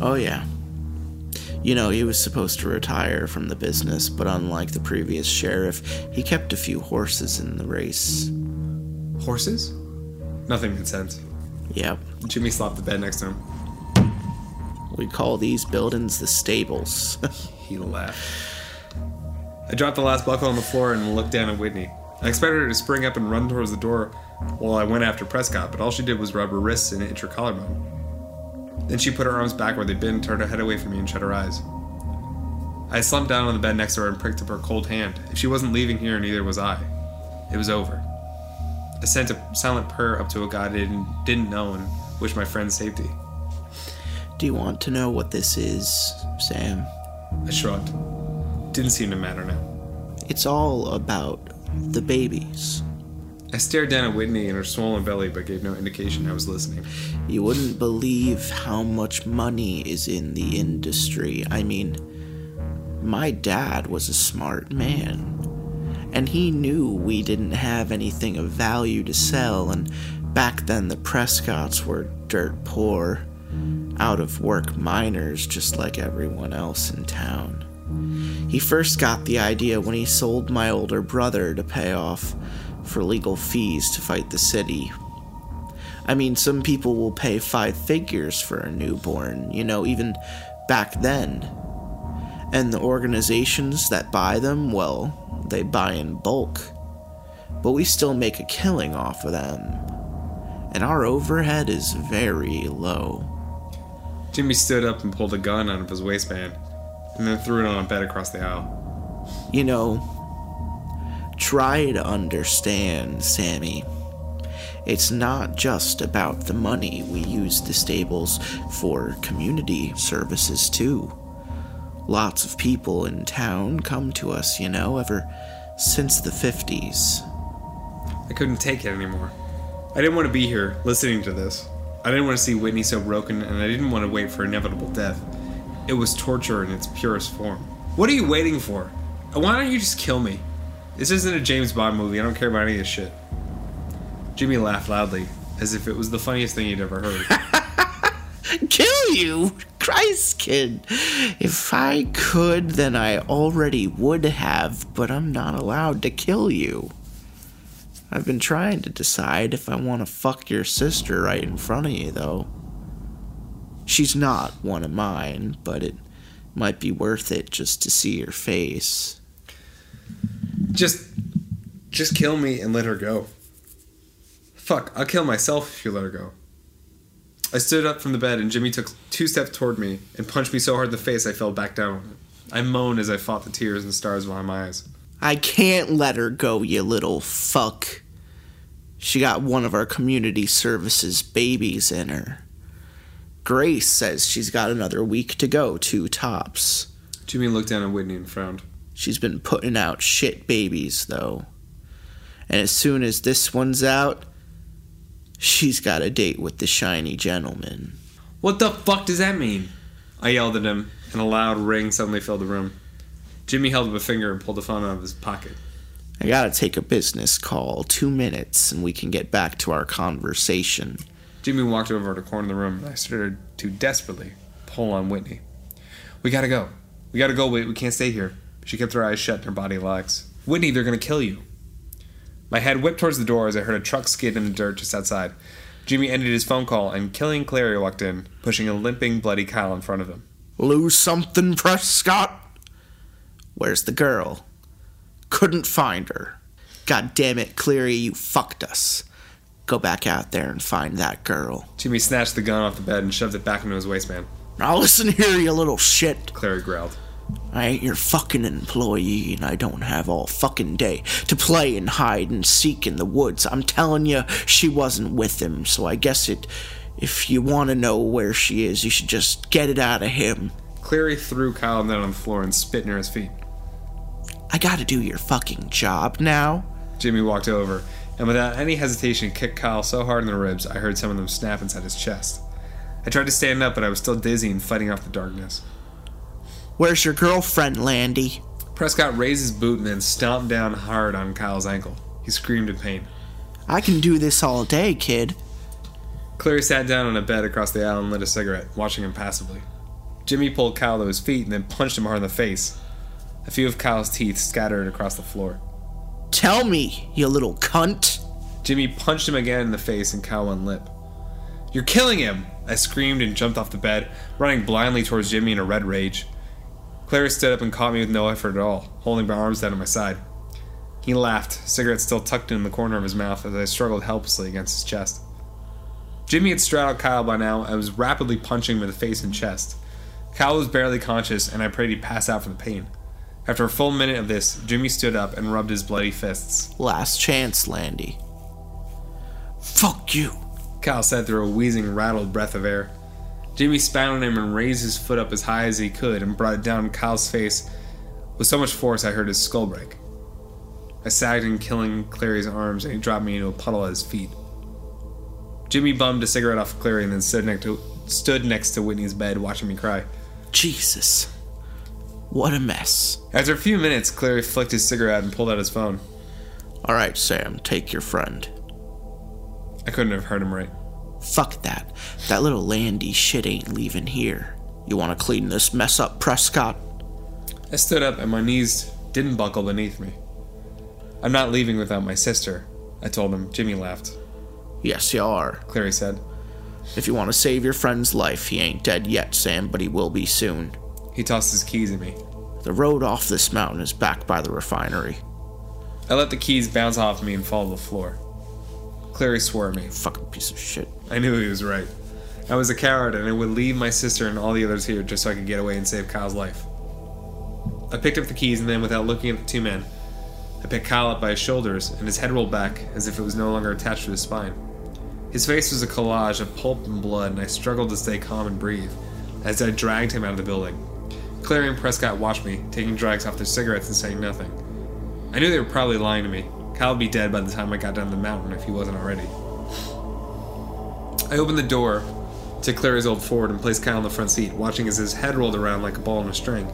Oh, yeah. You know, he was supposed to retire from the business, but unlike the previous sheriff, he kept a few horses in the race. Horses? Nothing made sense. Yep. Jimmy slapped the bed next to him. We call these buildings the stables. *laughs* He laughed. I dropped the last buckle on the floor and looked down at Whitney. I expected her to spring up and run towards the door while I went after Prescott, but all she did was rub her wrists and itch her collarbone. Then she put her arms back where they'd been, turned her head away from me, and shut her eyes. I slumped down on the bed next to her and pricked up her cold hand. If she wasn't leaving here, neither was I. It was over. I sent a silent prayer up to a God I didn't, didn't know and wished my friend's safety. Do you want to know what this is, Sam? I shrugged. Didn't seem to matter now. It's all about the babies. I stared down at Whitney and her swollen belly, but gave no indication I was listening. You wouldn't believe how much money is in the industry. I mean, my dad was a smart man. And he knew we didn't have anything of value to sell, and back then the Prescotts were dirt poor, out of work miners just like everyone else in town. He first got the idea when he sold my older brother to pay off for legal fees to fight the city. I mean, some people will pay five figures for a newborn, you know, even back then. And the organizations that buy them, well, they buy in bulk. But we still make a killing off of them. And our overhead is very low. Jimmy stood up and pulled a gun out of his waistband, and then threw it on a bed across the aisle. You know, try to understand, Sammy. It's not just about the money. We use the stables for community services too. Lots of people in town come to us, you know, ever since the 50s. I couldn't take it anymore. I didn't want to be here listening to this. I didn't want to see Whitney so broken, and I didn't want to wait for inevitable death. It was torture in its purest form. What are you waiting for? Why don't you just kill me? This isn't a James Bond movie. I don't care about any of this shit. Jimmy laughed loudly, as if it was the funniest thing he'd ever heard. *laughs* Kill you? Christ, kid. If I could, then I already would have, but I'm not allowed to kill you. I've been trying to decide if I want to fuck your sister right in front of you, though. She's not one of mine, but it might be worth it just to see your face. just, just kill me and let her go. Fuck, I'll kill myself if you let her go. I stood up from the bed and Jimmy took two steps toward me and punched me so hard in the face I fell back down. I moaned as I fought the tears and stars behind my eyes. I can't let her go, you little fuck. She got one of our community services babies in her. Grace says she's got another week to go, two tops. Jimmy looked down at Whitney and frowned. She's been putting out shit babies, though. And as soon as this one's out, she's got a date with the shiny gentleman. What the fuck does that mean? I yelled at him, and a loud ring suddenly filled the room. Jimmy held up a finger and pulled the phone out of his pocket. I gotta take a business call. Two minutes, and we can get back to our conversation. Jimmy walked over to the corner of the room, and I started to desperately pull on Whitney. We gotta go. We gotta go, Wait, We can't stay here. She kept her eyes shut and her body lax. Whitney, they're gonna kill you. My head whipped towards the door as I heard a truck skid in the dirt just outside. Jimmy ended his phone call, and Killian Clary walked in, pushing a limping, bloody Kyle in front of him. Lose something, Prescott? Where's the girl? Couldn't find her. God damn it, Cleary, you fucked us. Go back out there and find that girl. Jimmy snatched the gun off the bed and shoved it back into his waistband. Now listen here, you little shit. Clary growled. I ain't your fucking employee, and I don't have all fucking day to play and hide and seek in the woods. I'm telling you, she wasn't with him, so I guess it. If you want to know where she is, you should just get it out of him. Cleary threw Kyle down on the floor and spit near his feet. I gotta do your fucking job now. Jimmy walked over and without any hesitation kicked Kyle so hard in the ribs I heard some of them snap inside his chest. I tried to stand up, but I was still dizzy and fighting off the darkness. Where's your girlfriend, Landy? Prescott raised his boot and then stomped down hard on Kyle's ankle. He screamed in pain. I can do this all day, kid. Cleary sat down on a bed across the aisle and lit a cigarette, watching him passively. Jimmy pulled Kyle to his feet and then punched him hard in the face. A few of Kyle's teeth scattered across the floor. Tell me, you little cunt. Jimmy punched him again in the face and Kyle went limp. You're killing him! I screamed and jumped off the bed, running blindly towards Jimmy in a red rage. Claire stood up and caught me with no effort at all, holding my arms down at my side. He laughed, cigarette still tucked in the corner of his mouth as I struggled helplessly against his chest. Jimmy had straddled Kyle by now and was rapidly punching him in the face and chest. Kyle was barely conscious, and I prayed he'd pass out from the pain. After a full minute of this, Jimmy stood up and rubbed his bloody fists. Last chance, Landy. Fuck you. Kyle said through a wheezing, rattled breath of air. Jimmy spat on him and raised his foot up as high as he could and brought it down Kyle's face with so much force I heard his skull break. I sagged in Killian Clary's arms and he dropped me into a puddle at his feet. Jimmy bummed a cigarette off Clary and then stood next to, stood next to Whitney's bed watching me cry. Jesus. What a mess. After a few minutes, Clary flicked his cigarette and pulled out his phone. All right, Sam, take your friend. I couldn't have heard him right. Fuck that. That little Landy shit ain't leaving here. You want to clean this mess up, Prescott? I stood up and my knees didn't buckle beneath me. I'm not leaving without my sister, I told him. Jimmy laughed. Yes, you are. Clary said. If you want to save your friend's life, he ain't dead yet, Sam, but he will be soon. He tossed his keys at me. The road off this mountain is back by the refinery. I let the keys bounce off me and fall to the floor. Clary swore at me. Fucking piece of shit. I knew he was right. I was a coward and I would leave my sister and all the others here just so I could get away and save Kyle's life. I picked up the keys and then, without looking at the two men, I picked Kyle up by his shoulders and his head rolled back as if it was no longer attached to his spine. His face was a collage of pulp and blood, and I struggled to stay calm and breathe as I dragged him out of the building. Clary and Prescott watched me, taking drags off their cigarettes and saying nothing. I knew they were probably lying to me. Kyle would be dead by the time I got down the mountain if he wasn't already. I opened the door to Clary's old Ford and placed Kyle in the front seat, watching as his head rolled around like a ball on a string.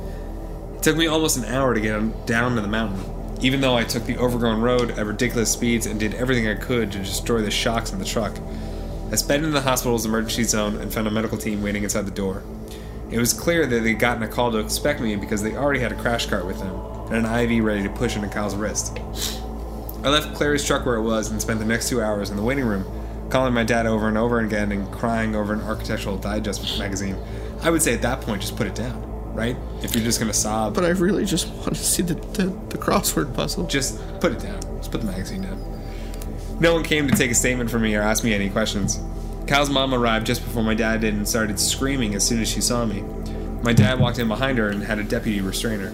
It took me almost an hour to get him down to the mountain, even though I took the overgrown road at ridiculous speeds and did everything I could to destroy the shocks in the truck. I sped into the hospital's emergency zone and found a medical team waiting inside the door. It was clear that they'd gotten a call to expect me because they already had a crash cart with them and an IV ready to push into Kyle's wrist. I left Clary's truck where it was and spent the next two hours in the waiting room, calling my dad over and over again and crying over an Architectural Digest magazine. I would say at that point, just put it down, right? If you're just gonna sob, But I really just want to see the, the, the crossword puzzle. just put it down. Just put the magazine down. No one came to take a statement from me or ask me any questions. Kyle's mom arrived just before my dad did and started screaming as soon as she saw me. My dad walked in behind her and had a deputy restrain her.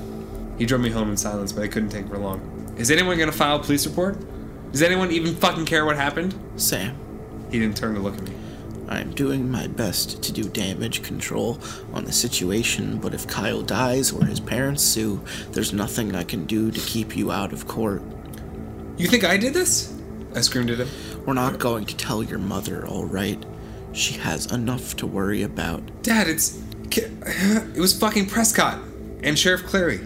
He drove me home in silence, but I couldn't take for long. Is anyone gonna file a police report? Does anyone even fucking care what happened? Sam, He didn't turn to look at me. I am doing my best to do damage control on the situation, but if Kyle dies or his parents sue, there's nothing I can do to keep you out of court. You think I did this? I screamed at him. We're not going to tell your mother, alright? She has enough to worry about. Dad, it's. *sighs* It was fucking Prescott and Sheriff Clary.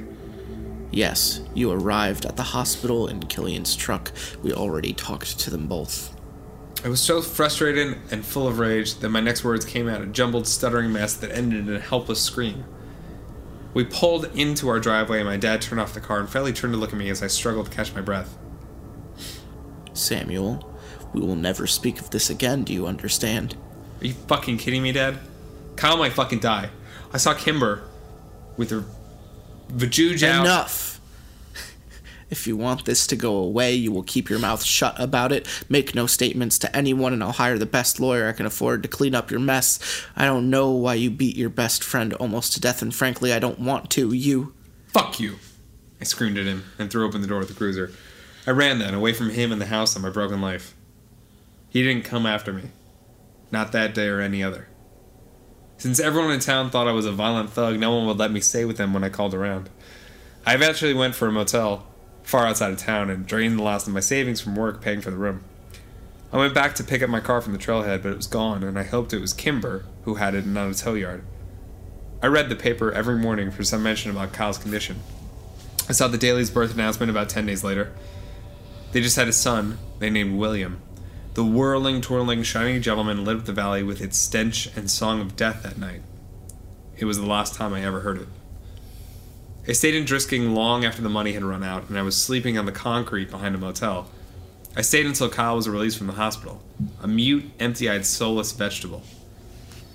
Yes, you arrived at the hospital in Killian's truck. We already talked to them both. I was so frustrated and full of rage that my next words came out a jumbled, stuttering mess that ended in a helpless scream. We pulled into our driveway, and my dad turned off the car and fairly turned to look at me as I struggled to catch my breath. Samuel, we will never speak of this again, do you understand? Are you fucking kidding me, Dad? Kyle might fucking die. I saw Kimber with her vajuge out. Enough! *laughs* If you want this to go away, you will keep your mouth shut about it, make no statements to anyone, and I'll hire the best lawyer I can afford to clean up your mess. I don't know why you beat your best friend almost to death, and frankly, I don't want to. You. Fuck you! I screamed at him and threw open the door of the cruiser. I ran then, away from him and the house and my broken life. He didn't come after me. Not that day or any other. Since everyone in town thought I was a violent thug, no one would let me stay with them when I called around. I eventually went for a motel far outside of town and drained the last of my savings from work paying for the room. I went back to pick up my car from the trailhead, but it was gone, and I hoped it was Kimber who had it and not a tow yard. I read the paper every morning for some mention about Kyle's condition. I saw the Daily's birth announcement about 10 days later. They just had a son they named William. The whirling, twirling, shiny gentleman lit up the valley with its stench and song of death that night. It was the last time I ever heard it. I stayed in Drisking long after the money had run out, and I was sleeping on the concrete behind a motel. I stayed until Kyle was released from the hospital, a mute, empty eyed, soulless vegetable.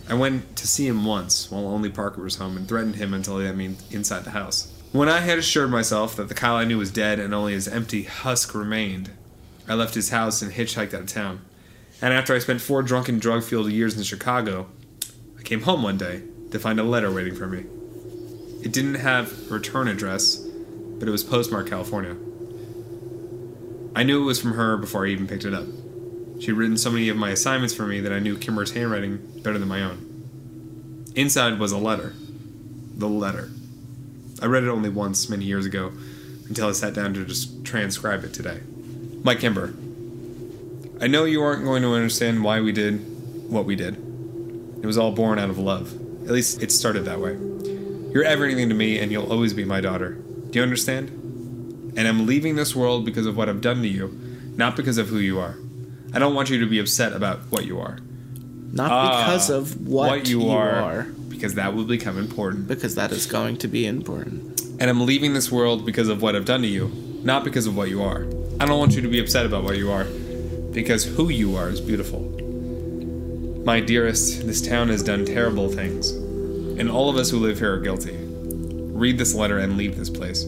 I went to see him once while only Parker was home and threatened him until he had me inside the house. When I had assured myself that the Kyle I knew was dead and only his empty husk remained, I left his house and hitchhiked out of town. And after I spent four drunken, drug fueled years in Chicago, I came home one day to find a letter waiting for me. It didn't have a return address, but it was postmarked California. I knew it was from her before I even picked it up. She'd written so many of my assignments for me that I knew Kimber's handwriting better than my own. Inside was a letter. The letter. I read it only once many years ago until I sat down to just transcribe it today. My Kimber, I know you aren't going to understand why we did what we did. It was all born out of love. At least it started that way. You're everything to me, and you'll always be my daughter. Do you understand? And I'm leaving this world because of what I've done to you, not because of who you are. I don't want you to be upset about what you are. Not Ah, because of what, you, are, because that will become important. because that is going to be important. And I'm leaving this world because of what I've done to you, not because of what you are. I don't want you to be upset about what you are, because who you are is beautiful. My dearest, this town has done terrible things, and all of us who live here are guilty. Read this letter and leave this place.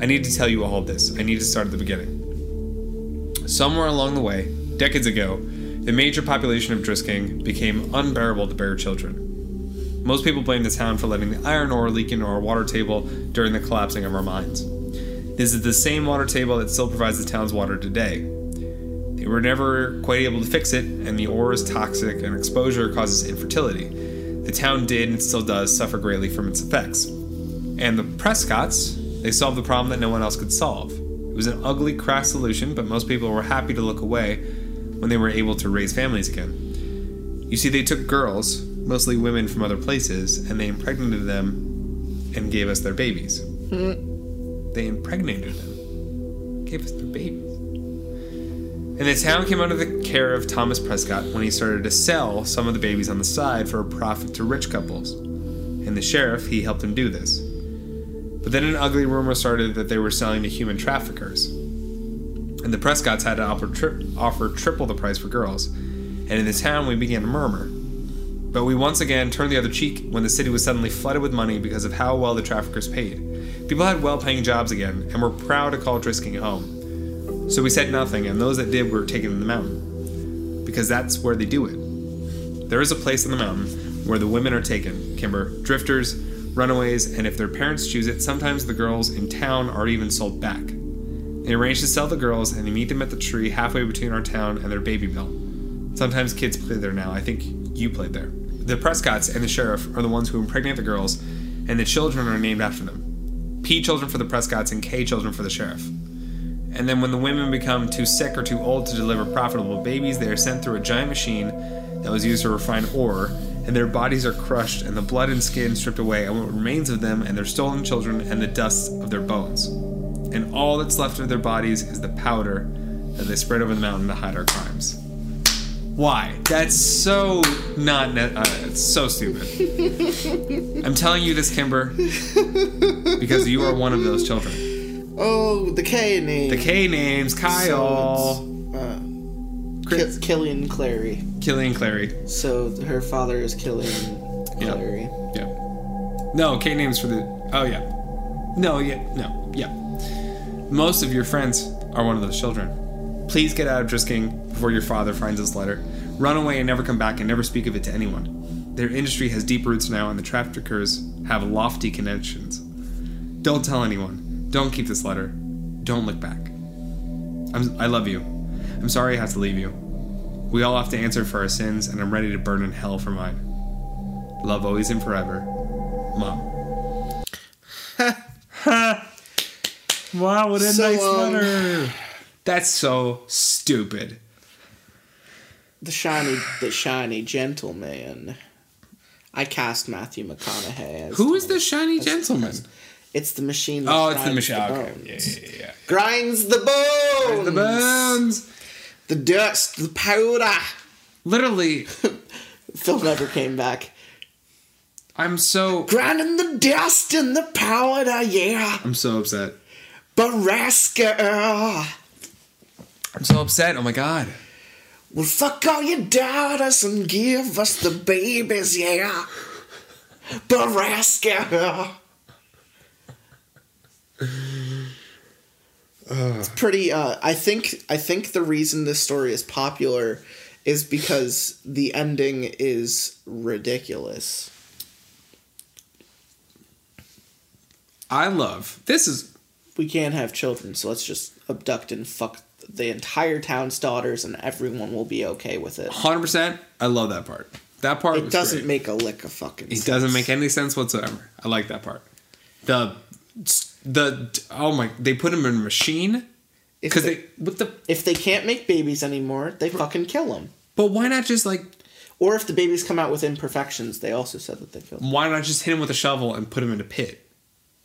I need to tell you all this. I need to start at the beginning. Somewhere along the way, decades ago, the major population of Drisking became unbearable to bear children. Most people blame the town for letting the iron ore leak into our water table during the collapsing of our mines. This is the same water table that still provides the town's water today. They were never quite able to fix it, and the ore is toxic and exposure causes infertility. The town did and still does suffer greatly from its effects. And the Prescotts, they solved the problem that no one else could solve. It was an ugly, crass solution, but most people were happy to look away when they were able to raise families again. You see, they took girls, mostly women from other places, and they impregnated them and gave us their babies. Hmm. They impregnated them, gave us their babies. And the town came under the care of Thomas Prescott when he started to sell some of the babies on the side for a profit to rich couples. And the sheriff, he helped him do this. But then an ugly rumor started that they were selling to human traffickers. And the Prescotts had to offer, tri- offer triple the price for girls. And in the town, we began to murmur. But we once again turned the other cheek when the city was suddenly flooded with money because of how well the traffickers paid. People had well paying jobs again and were proud to call Drisking home. So we said nothing, and those that did were taken to the mountain. Because that's where they do it. There is a place in the mountain where the women are taken, Kimber, drifters, runaways, and if their parents choose it, sometimes the girls in town are even sold back. They arrange to sell the girls, and they meet them at the tree halfway between our town and their baby mill. Sometimes kids play there now. I think you played there. The Prescotts and the sheriff are the ones who impregnate the girls, and the children are named after them. P children for the Prescotts and K children for the sheriff. And then when the women become too sick or too old to deliver profitable babies, they are sent through a giant machine that was used to refine ore, and their bodies are crushed and the blood and skin stripped away, and what remains of them and their stolen children and the dust of their bones. And all that's left of their bodies is the powder that they spread over the mountain to hide our crimes. Why? That's so not. Ne- uh, it's so stupid. *laughs* I'm telling you this, Kimber, because you are one of those children. Oh, the K name. The K names Kyle, So uh, Ki- Killian Clary. Killian Clary. So her father is Killian. Clary. Yeah. No, K names for the. Oh yeah. No, yeah, no, yeah. Most of your friends are one of those children. Please get out of Drisking before your father finds this letter. Run away and never come back and never speak of it to anyone. Their industry has deep roots now, and the traffickers have lofty connections. Don't tell anyone. Don't keep this letter. Don't look back. I'm, I love you. I'm sorry I have to leave you. We all have to answer for our sins, and I'm ready to burn in hell for mine. Love always and forever. Mom. *laughs* wow, what a So, nice um, letter. *laughs* That's so stupid. The shiny, the shiny gentleman. I cast Matthew McConaughey as. Who is the shiny gentleman? It's the machine. That Oh, it's the grinds Michelle. Okay. Yeah, yeah, yeah. Grinds the bones. The bones. The dust, the powder. Literally, *laughs* Phil never came back. I'm so Grinding the dust and the powder, yeah. I'm so upset. Borrasca. I'm so upset. Oh my god. Well, fuck all your daughters and give us the babies, yeah. Borrasca. It's pretty. Uh, I think. I think the reason this story is popular is because the ending is ridiculous. I love this is We can't have children, so let's just abduct and fuck the entire town's daughters, and everyone will be okay with it. 100. percent I love that part. That part It doesn't great. make a lick of fucking. It doesn't make any sense whatsoever. I like that part. The the oh my they put him in a machine because they, they with the if they can't make babies anymore, they fucking kill them. but why not just like Or if the babies come out with imperfections, they also said that they kill them. why not just hit him with a shovel and put him in a pit?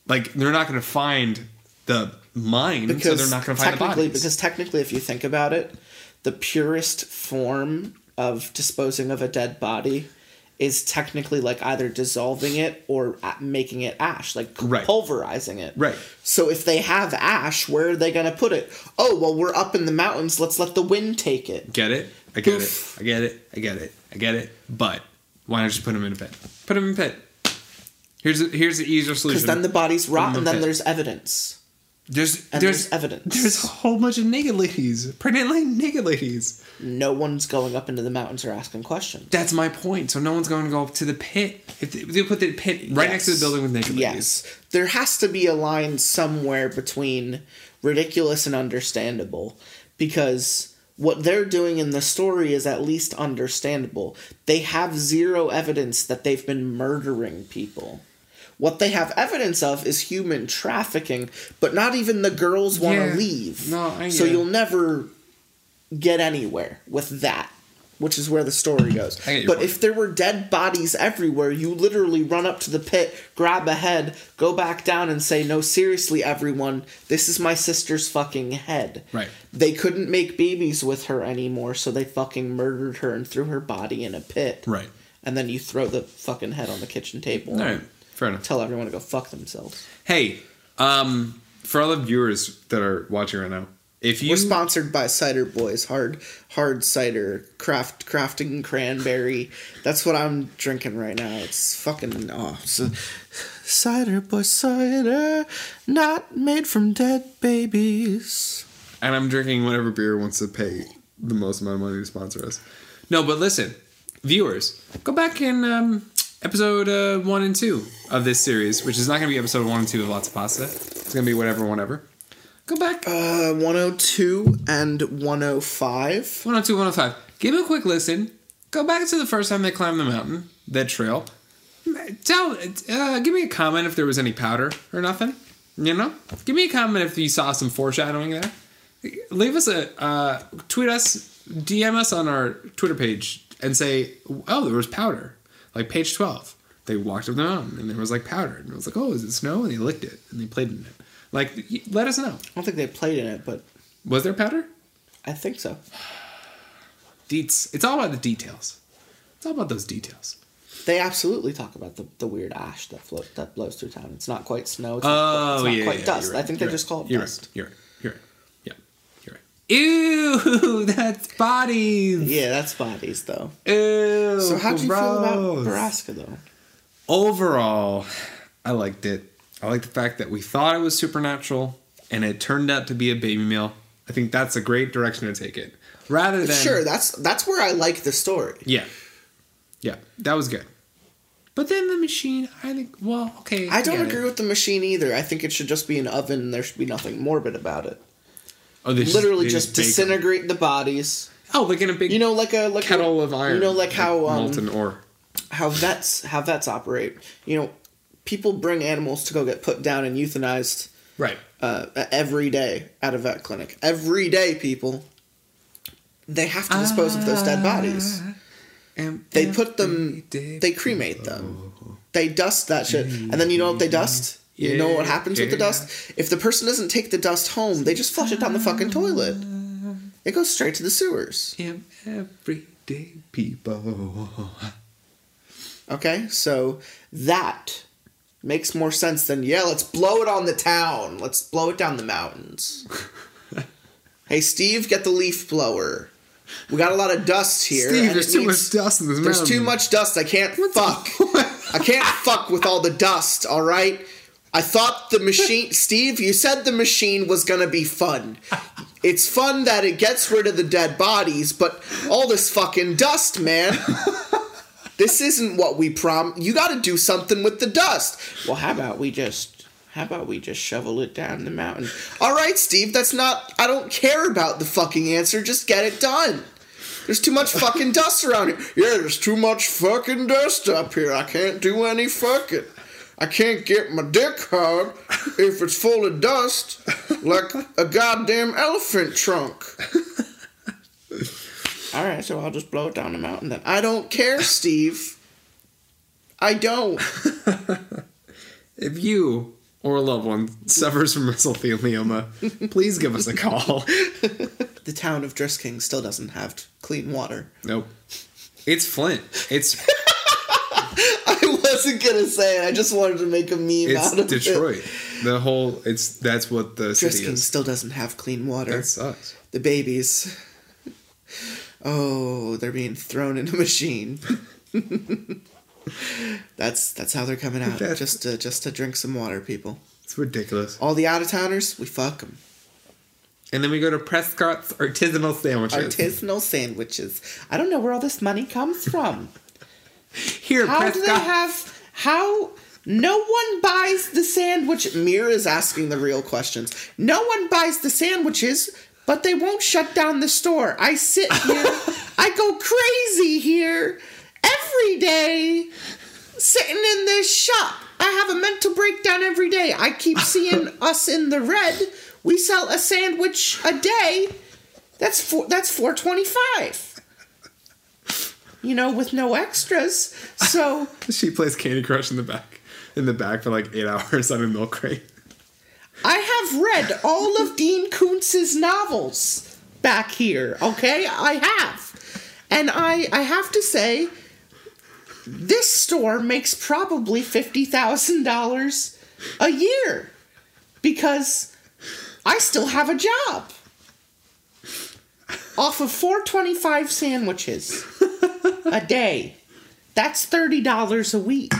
Like they're not going to find the mine, so Because they're not going to find the bodies. because technically, if you think about it, the purest form of disposing of a dead body is technically like either dissolving it or making it ash, like Right. pulverizing it. Right. So if they have ash, where are they going to put it? Oh, well, we're up in the mountains. Let's let the wind take it. Get it? I get Poof. it. I get it. I get it. I get it. But why not just put him in a pit? Put him in a pit. Here's a, here's the easier solution. Because then the bodies rot, and then pit. there's evidence. There's and there's, there's evidence. There's a whole bunch of naked ladies, pregnant naked ladies. No one's going up into the mountains or asking questions. That's my point. So no one's going to go up to the pit. If they, they put the pit right next to the building with naked ladies. Yes. There has to be a line somewhere between ridiculous and understandable because what they're doing in the story is at least understandable. They have zero evidence that they've been murdering people. What they have evidence of is human trafficking, but not even the girls want to Yeah. leave. No, I so you'll never get anywhere with that, which is where the story goes. I get your But point. if there were dead bodies everywhere, you literally run up to the pit, grab a head, go back down, and say, No, seriously, everyone, this is my sister's fucking head. Right. They couldn't make babies with her anymore, so they fucking murdered her and threw her body in a pit. Right. And then you throw the fucking head on the kitchen table All right. And Fair enough. tell everyone to go fuck themselves. Hey, um, for all the viewers that are watching right now, if you We're sponsored by Cider Boys, hard hard cider, craft crafting cranberry. That's what I'm drinking right now. It's fucking oh, so, cider boy cider, not made from dead babies. and I'm drinking whatever beer wants to pay the most amount of money to sponsor us. No, but listen, viewers, go back in um, episode uh, one and two of this series, which is not going to be episode one and two of Lots of Pasta. It's going to be whatever, whatever. Go back Uh, 102 and 105. 102, 105. Give it a quick listen. Go back to the first time they climbed the mountain, that trail. Tell, uh, give me a comment if there was any powder or nothing. You know, give me a comment if you saw some foreshadowing there. Leave us a uh, tweet us, DM us on our Twitter page, and say, "Oh, there was powder." Like page twelve, they walked up the mountain and there was like powder, and it was like, "Oh, is it snow?" And they licked it and they played in it. Like, let us know. I don't think they played in it, but Was there powder? I think so. *sighs* Deets. It's all about the details. It's all about those details. They absolutely talk about the, the weird ash that float that blows through town. It's not quite snow. It's Oh, not, quite, it's not yeah, quite yeah, dust. right, I think they you're just right, call it you're dust. Right, you're right. You're right. Yeah. You're right. Ew, *laughs* that's bodies. Yeah, that's bodies though. Ew. So how'd you feel about. Nebraska though? Overall, I liked it. I like the fact that we thought it was supernatural and it turned out to be a baby meal. I think that's a great direction to take it. Rather than Sure, that's that's where I like the story. Yeah. Yeah, that was good. But then the machine, I think, well, okay. I don't agree it. with the machine either. I think it should just be an oven and there should be nothing morbid about it. Oh, they Literally they just bake 'em. disintegrate the bodies. Oh, like in a big You know, like a like kettle a, of iron. You know, like how um, molten ore. how vets how vets operate. You know, people bring animals to go get put down and euthanized Right. uh, every day at a vet clinic. Every day, people. They have to dispose of those dead bodies. They put them. They cremate them. They dust that shit, and then you know what they dust. You know what happens with the Yeah. dust? If the person doesn't take the dust home, they just flush it down the fucking toilet. Mm. It goes straight to the sewers. Everyday people. Okay, so that makes more sense than yeah. Let's blow it on the town. Let's blow it down the mountains. *laughs* hey, Steve, get the leaf blower. We got a lot of dust here. Steve, there's too needs- much dust in this There's mountain. too much dust. I can't fuck. *laughs* I can't fuck with all the dust. All right. I thought the machine, *laughs* Steve. You said the machine was gonna be fun. It's fun that it gets rid of the dead bodies, but all this fucking dust, man. *laughs* This isn't what we prom. You got to do something with the dust. Well, how about we just? How about we just shovel it down the mountain? All right, Steve. That's not. I don't care about the fucking answer. Just get it done. There's too much fucking dust around here. Yeah, there's too much fucking dust up here. I can't do any fucking. I can't get my dick hard if it's full of dust, like a goddamn elephant trunk. *laughs* All right, so I'll just blow it down the mountain then. I don't care, *laughs* Steve. I don't. *laughs* If you or a loved one suffers from mesothelioma, please give us a call. The town of Drisking still doesn't have clean water. Nope. It's Flint. It's *laughs* I wasn't gonna say it. I just wanted to make a meme it's out of Detroit. it. The whole it's that's what the city is. still doesn't have clean water. That sucks. the babies. Oh, they're being thrown in a machine. *laughs* that's that's how they're coming out. That's- Just to just to drink some water, people. It's ridiculous. All the out of towners, we fuck them. And then we go to Prescott's artisanal sandwiches. Artisanal sandwiches. I don't know where all this money comes from. *laughs* *laughs* Here, How do they have? How? No one buys the sandwich. Mir is asking the real questions. No one buys the sandwiches, but they won't shut down the store. I sit here. *laughs* I go crazy here every day, sitting in this shop. I have a mental breakdown every day. I keep *laughs* seeing us in the red. We sell a sandwich a day. That's four. That's four twenty five. You know, with no extras. So. *laughs* she plays Candy Crush in the back, in the back for like eight *laughs* hours on a milk crate. I have read all of Dean Koontz's novels back here, okay? I have. And I I have to say this store makes probably $50,000 a year because I still have a job. Off of 425 sandwiches a *laughs* day. That's $30 a week.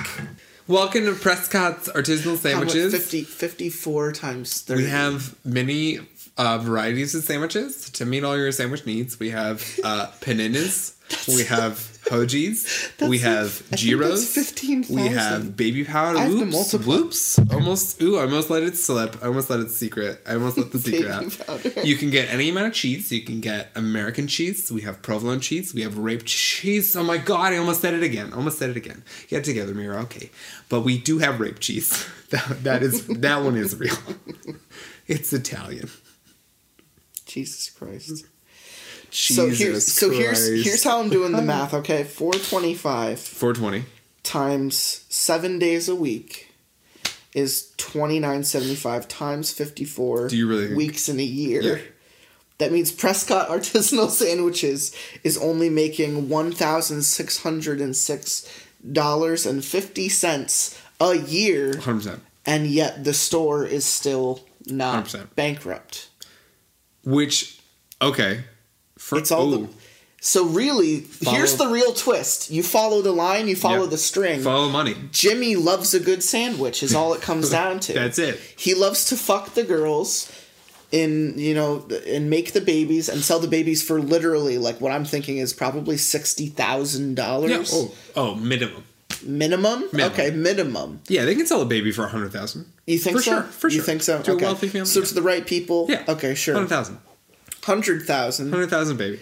Welcome to Prescott's artisanal How sandwiches. 50, 54 times 30. We have many uh, varieties of sandwiches to meet all your sandwich needs. We have uh, paninis. *laughs* we have hojis. *laughs* we have that's gyros. 15,000. We have baby powder. I Whoops. Whoops. Almost. Ooh, I almost let it slip. I almost let it secret. I almost let the *laughs* secret out. powder. You can get any amount of cheese. You can get American cheese. We have provolone cheese. We have rape cheese. Oh my god! I almost said it again. Almost said it again. Get it together, Mira. Okay, but we do have rape cheese. *laughs* That, that is that one is real. It's Italian. Jesus Christ. Jesus so here's so here's Christ. here's how I'm doing the *laughs* math. Okay, four twenty five 420. times seven days a week is twenty nine seventy five times fifty four. Do you really think- weeks in a year? Yeah. That means Prescott *laughs* Artisanal Sandwiches is only making one thousand six hundred and six dollars and fifty cents a year, 100%. and yet the store is still not 100%. bankrupt. Which, okay. For, It's all the. So really, here's the real twist. You follow the line, you follow Yeah. the string. follow money. Jimmy loves a good sandwich. Is all it comes *laughs* down to. That's it. He loves to fuck the girls, in you know, and make the babies and sell the babies for literally like what I'm thinking is probably sixty thousand Yeah. dollars Oh, oh, minimum. minimum. Minimum. Okay, minimum. Yeah, they can sell a baby for a hundred thousand. You think For so? sure, for You think so? To a wealthy family, So yeah. to the right people. Yeah. Okay, sure. Hundred thousand. Hundred thousand. Hundred thousand, baby.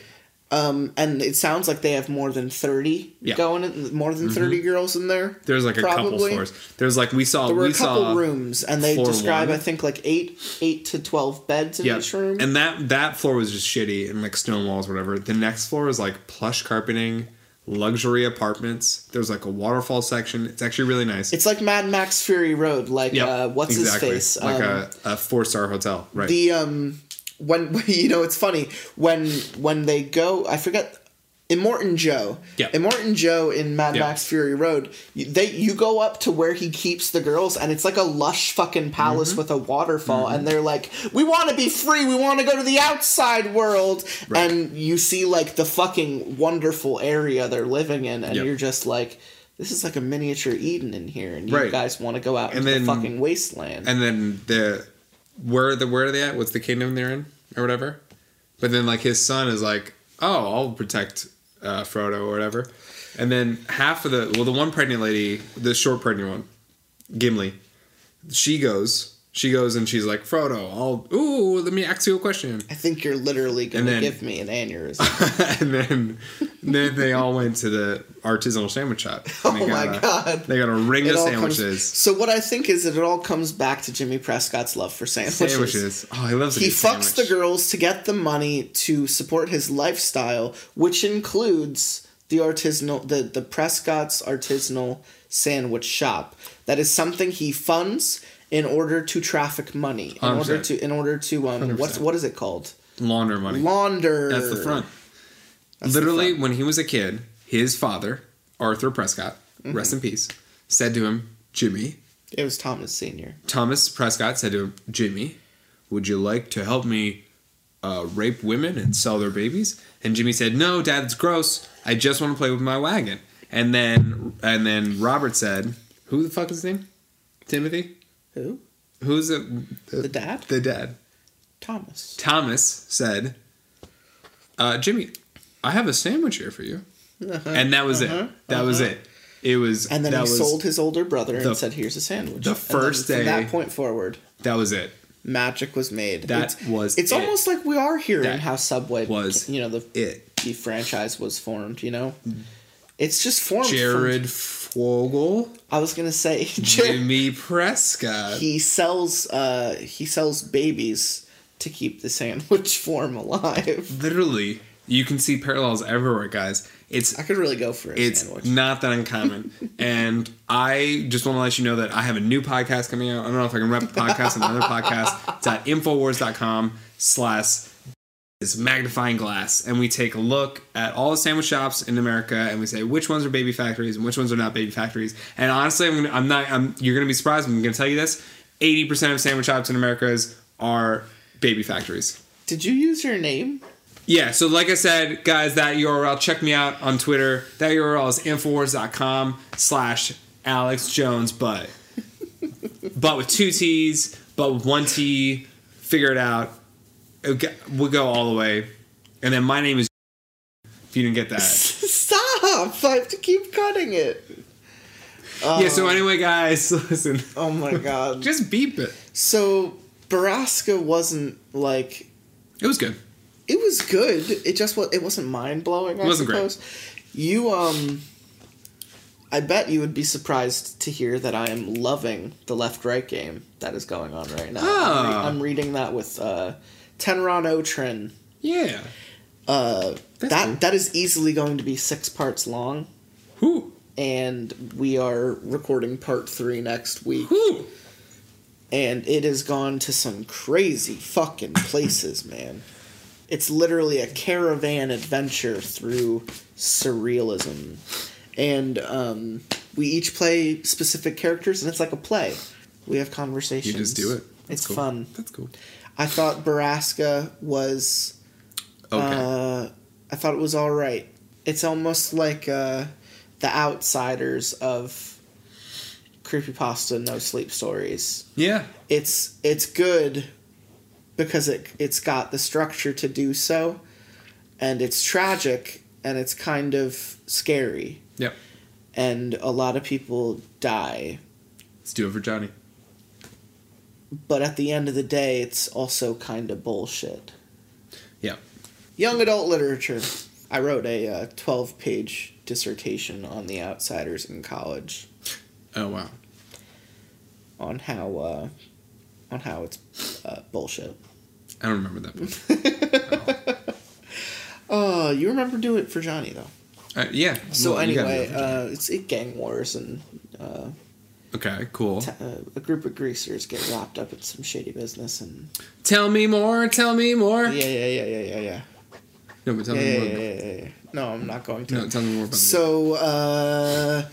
Um, and it sounds like they have more than thirty Yeah. going, in, more than 30 girls in there. There's like a couple Probably. floors. There's like we saw There were we a couple rooms, and they describe, one. I think, like eight, eight to twelve beds in each room. and that that floor was just shitty and like stone walls, whatever. The next floor is like plush carpeting, luxury apartments. There's like a waterfall section. It's actually really nice. it's like Mad Max Fury Road. Like, Yep, uh, what's exactly. his face? Like Um, a, a four star hotel, right? the um when *laughs* you know it's funny when when they go I forget Immortan Joe. Yeah. Immortan Joe in Mad Yeah. Max Fury Road. you- They you go up to where he keeps the girls and it's like a lush fucking palace Mm-hmm. with a waterfall and they're like, "We want to be free. We want to go to the outside world." Right. And you see like the fucking wonderful area they're living in and Yep. you're just like this is like a miniature Eden in here, and you Right. guys want to go out And into then- the fucking wasteland. and then the where the where are they at? What's the kingdom they're in or whatever? But then like his son is like, oh, I'll protect uh, Frodo or whatever. And then half of the well, the one pregnant lady, the short pregnant one, Gimli, she goes, she goes and she's like, Frodo, I'll ooh, let me ask you a question. I think you're literally gonna then- give me an aneurysm. *laughs* and then then they all went to the artisanal sandwich shop. *laughs* Oh my got a- God. They got a ring It of sandwiches. Comes, so what I think is that it all comes back to Jimmy Prescott's love for sandwiches. Sandwiches. Oh, he loves He fucks sandwich. the girls to get the money to support his lifestyle, which includes the artisanal the the Prescott's artisanal sandwich shop. That is something he funds in order to traffic money. In order 100%. to in order to um what's what is it called? Launder money. Launder. That's the front. That's the Literally, front. when he was a kid, his father, Arthur Prescott, Mm-hmm. rest in peace, said to him, Jimmy, It was Thomas Senior. Thomas Prescott said to him, Jimmy, would you like to help me uh, rape women and sell their babies? And Jimmy said, No, Dad, it's gross. I just want to play with my wagon. And then, and then Robert said, Who the fuck is his name? Timothy. Who? Who's the The dad? The dad. Thomas. Thomas said, uh, Jimmy, I have a sandwich here for you. And that was uh-huh, it. That was it. It was And then that he sold his older brother the- and said, "Here's a sandwich." the first from day- that point forward, that was it. magic was made. That it's, was It's it. almost like we are hearing That how Subway was You know, the It. the franchise was formed. You know, it's just formed. from- Fogle, I was gonna say, *laughs* Jimmy Prescott. he sells. Uh, he sells babies to keep the sandwich *laughs* form alive. Literally, you can see parallels everywhere, guys. It's I could really go for a it's sandwich. not that uncommon. *laughs* and I just want to let you know that I have a new podcast coming out. I don't know if I can rep the podcast and another podcast. It's at infowars.com slash is magnifying glass. And we take a look at all the sandwich shops in America and we say which ones are baby factories and which ones are not baby factories. And honestly, I'm, gonna, I'm not, I'm, you're going to be surprised. I'm going to tell you this 80% of sandwich shops in America's are baby factories. Did you use your name? Yeah, so like I said, guys, that URL, check me out on Twitter. That URL is infowars.com slash Alex Jones, but *laughs* but with two T's, but with one T, figure it out. It'll We'll go all the way. And then my name is *laughs* if you didn't get that. *laughs* Stop! I have to keep cutting it. yeah, so anyway, guys, *laughs* listen. Oh my god. Just beep it. So Borrasca wasn't like It was good. it was good. It just was it wasn't mind blowing. I It wasn't great. suppose. You um, I bet you would be surprised to hear that I am loving the left right game that is going on right now. I'm, re- Ah. I'm reading that with uh, Tenron Otrin. Yeah. Uh, That's that cool. that is easily going to be six parts long, Whoo. and we are recording part three next week. Whoo. and it has gone to some crazy fucking places, *laughs* man. It's literally a caravan adventure through surrealism. And um, we each play specific characters, and it's like a play. We have conversations. You just do it. That's it's cool. fun. That's cool. I thought Borrasca was. Okay. Uh, I thought it was all right. It's almost like uh, the outsiders of creepypasta no sleep stories yeah. it's it's good because it it's got the structure to do so and it's tragic and it's kind of scary Yep. and a lot of people die Let's do it for Johnny. But at the end of the day it's also kind of bullshit Yeah. young adult literature I wrote a uh, 12 page dissertation on the outsiders in college Oh wow. on how uh, on how it's uh, bullshit. I don't remember that book. *laughs* Oh, you remember do it for Johnny though. Uh, yeah. So well, anyway, do it for Johnny. uh, it's it gang wars and uh, okay, cool. t- uh, a group of greasers get wrapped up in some shady business and Tell me more. Tell me more. yeah yeah yeah yeah yeah yeah No, but tell yeah me yeah, more. yeah, yeah, yeah, yeah. No, I'm not going to. No, tell me more about. So uh,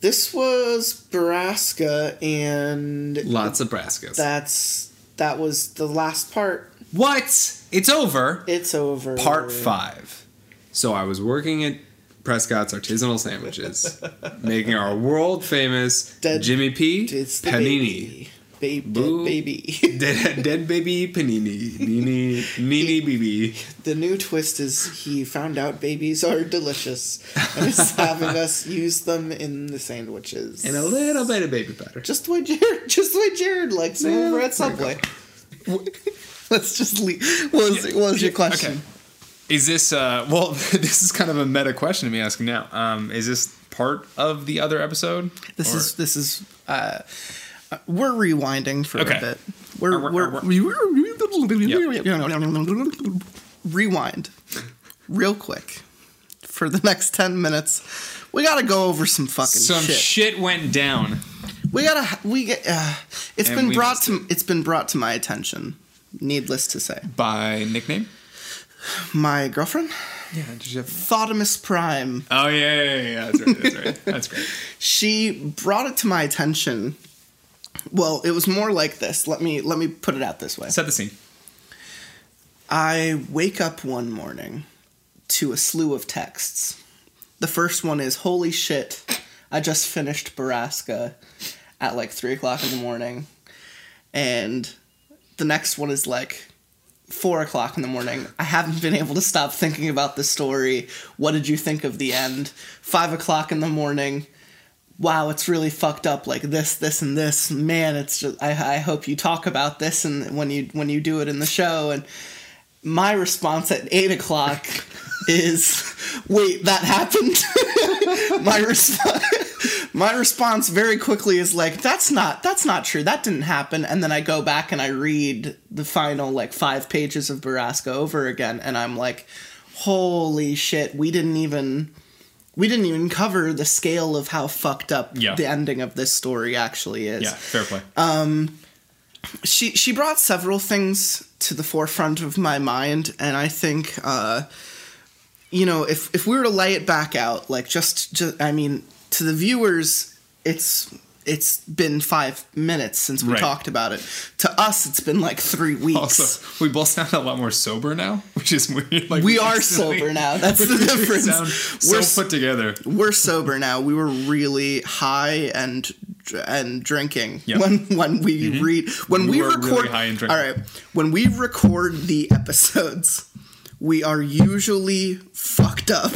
this was Borrasca and Lots of Braskas. that's that was the last part. what? It's over. It's over. Part five. So I was working at Prescott's Artisanal Sandwiches, making our world famous Dead- Jimmy P. Panini. baby, baby, Boo. baby. *laughs* Dead, dead baby panini. Nini, Nini *laughs* BB. the new twist is he found out babies are delicious and is having us use them in the sandwiches. And a little bit of baby butter. just the way Jared, *laughs* just the way Jared likes them Yeah, over at there you go. Subway. Let's just leave. What was, what was your question? Okay. Is this uh *laughs* well *laughs* this is kind of a meta question to be asking now. Um is this part of the other episode? This Or- is this is uh, uh, we're rewinding for Okay. a bit. We're Uh, we're, we're- rewind real quick for the next ten minutes. We gotta go over some fucking shit. some shit. shit. went down. we gotta we get. Uh, it's And been brought to it's been brought to my attention. Needless to say, By nickname? My girlfriend Yeah, did you have Thotimus Prime. Oh yeah, yeah, yeah, yeah. That's right, that's right. That's great. *laughs* she brought it to my attention. Well, it was more like this. Let me let me put it out this way. Set the scene. I wake up one morning to a slew of texts. The first one is Holy shit, I just finished Borrasca at like 3 o'clock in the morning. And the next one is like 4 o'clock in the morning. I haven't been able to stop thinking about the story. What did you think of the end? 5 o'clock in the morning. Wow, it's really fucked up like this, this, and this. Man, it's just I, I hope you talk about this and when you when you do it in the show and my response at eight o'clock *laughs* is, "Wait, that happened." *laughs* my response, my response very quickly is like, "That's not, that's not true. That didn't happen." And then I go back and I read the final like five pages of Borrasca over again, and I'm like, "Holy shit! We didn't even." We didn't even cover the scale of how fucked up Yeah. the ending of this story actually is Yeah, fair play. um she she brought several things to the forefront of my mind and i think uh you know if if we were to lay it back out like just just i mean to the viewers it's it's been five minutes since we Right. talked about it to us it's been like three weeks also, we both sound a lot more sober now, *laughs* which is weird. Like we are sober now *laughs* that's the we difference sound we're, so put together. we're sober now we were really high and and drinking Yep. when when we mm-hmm. read when We we, really record high and drinking. all right when we record the episodes we are usually fucked up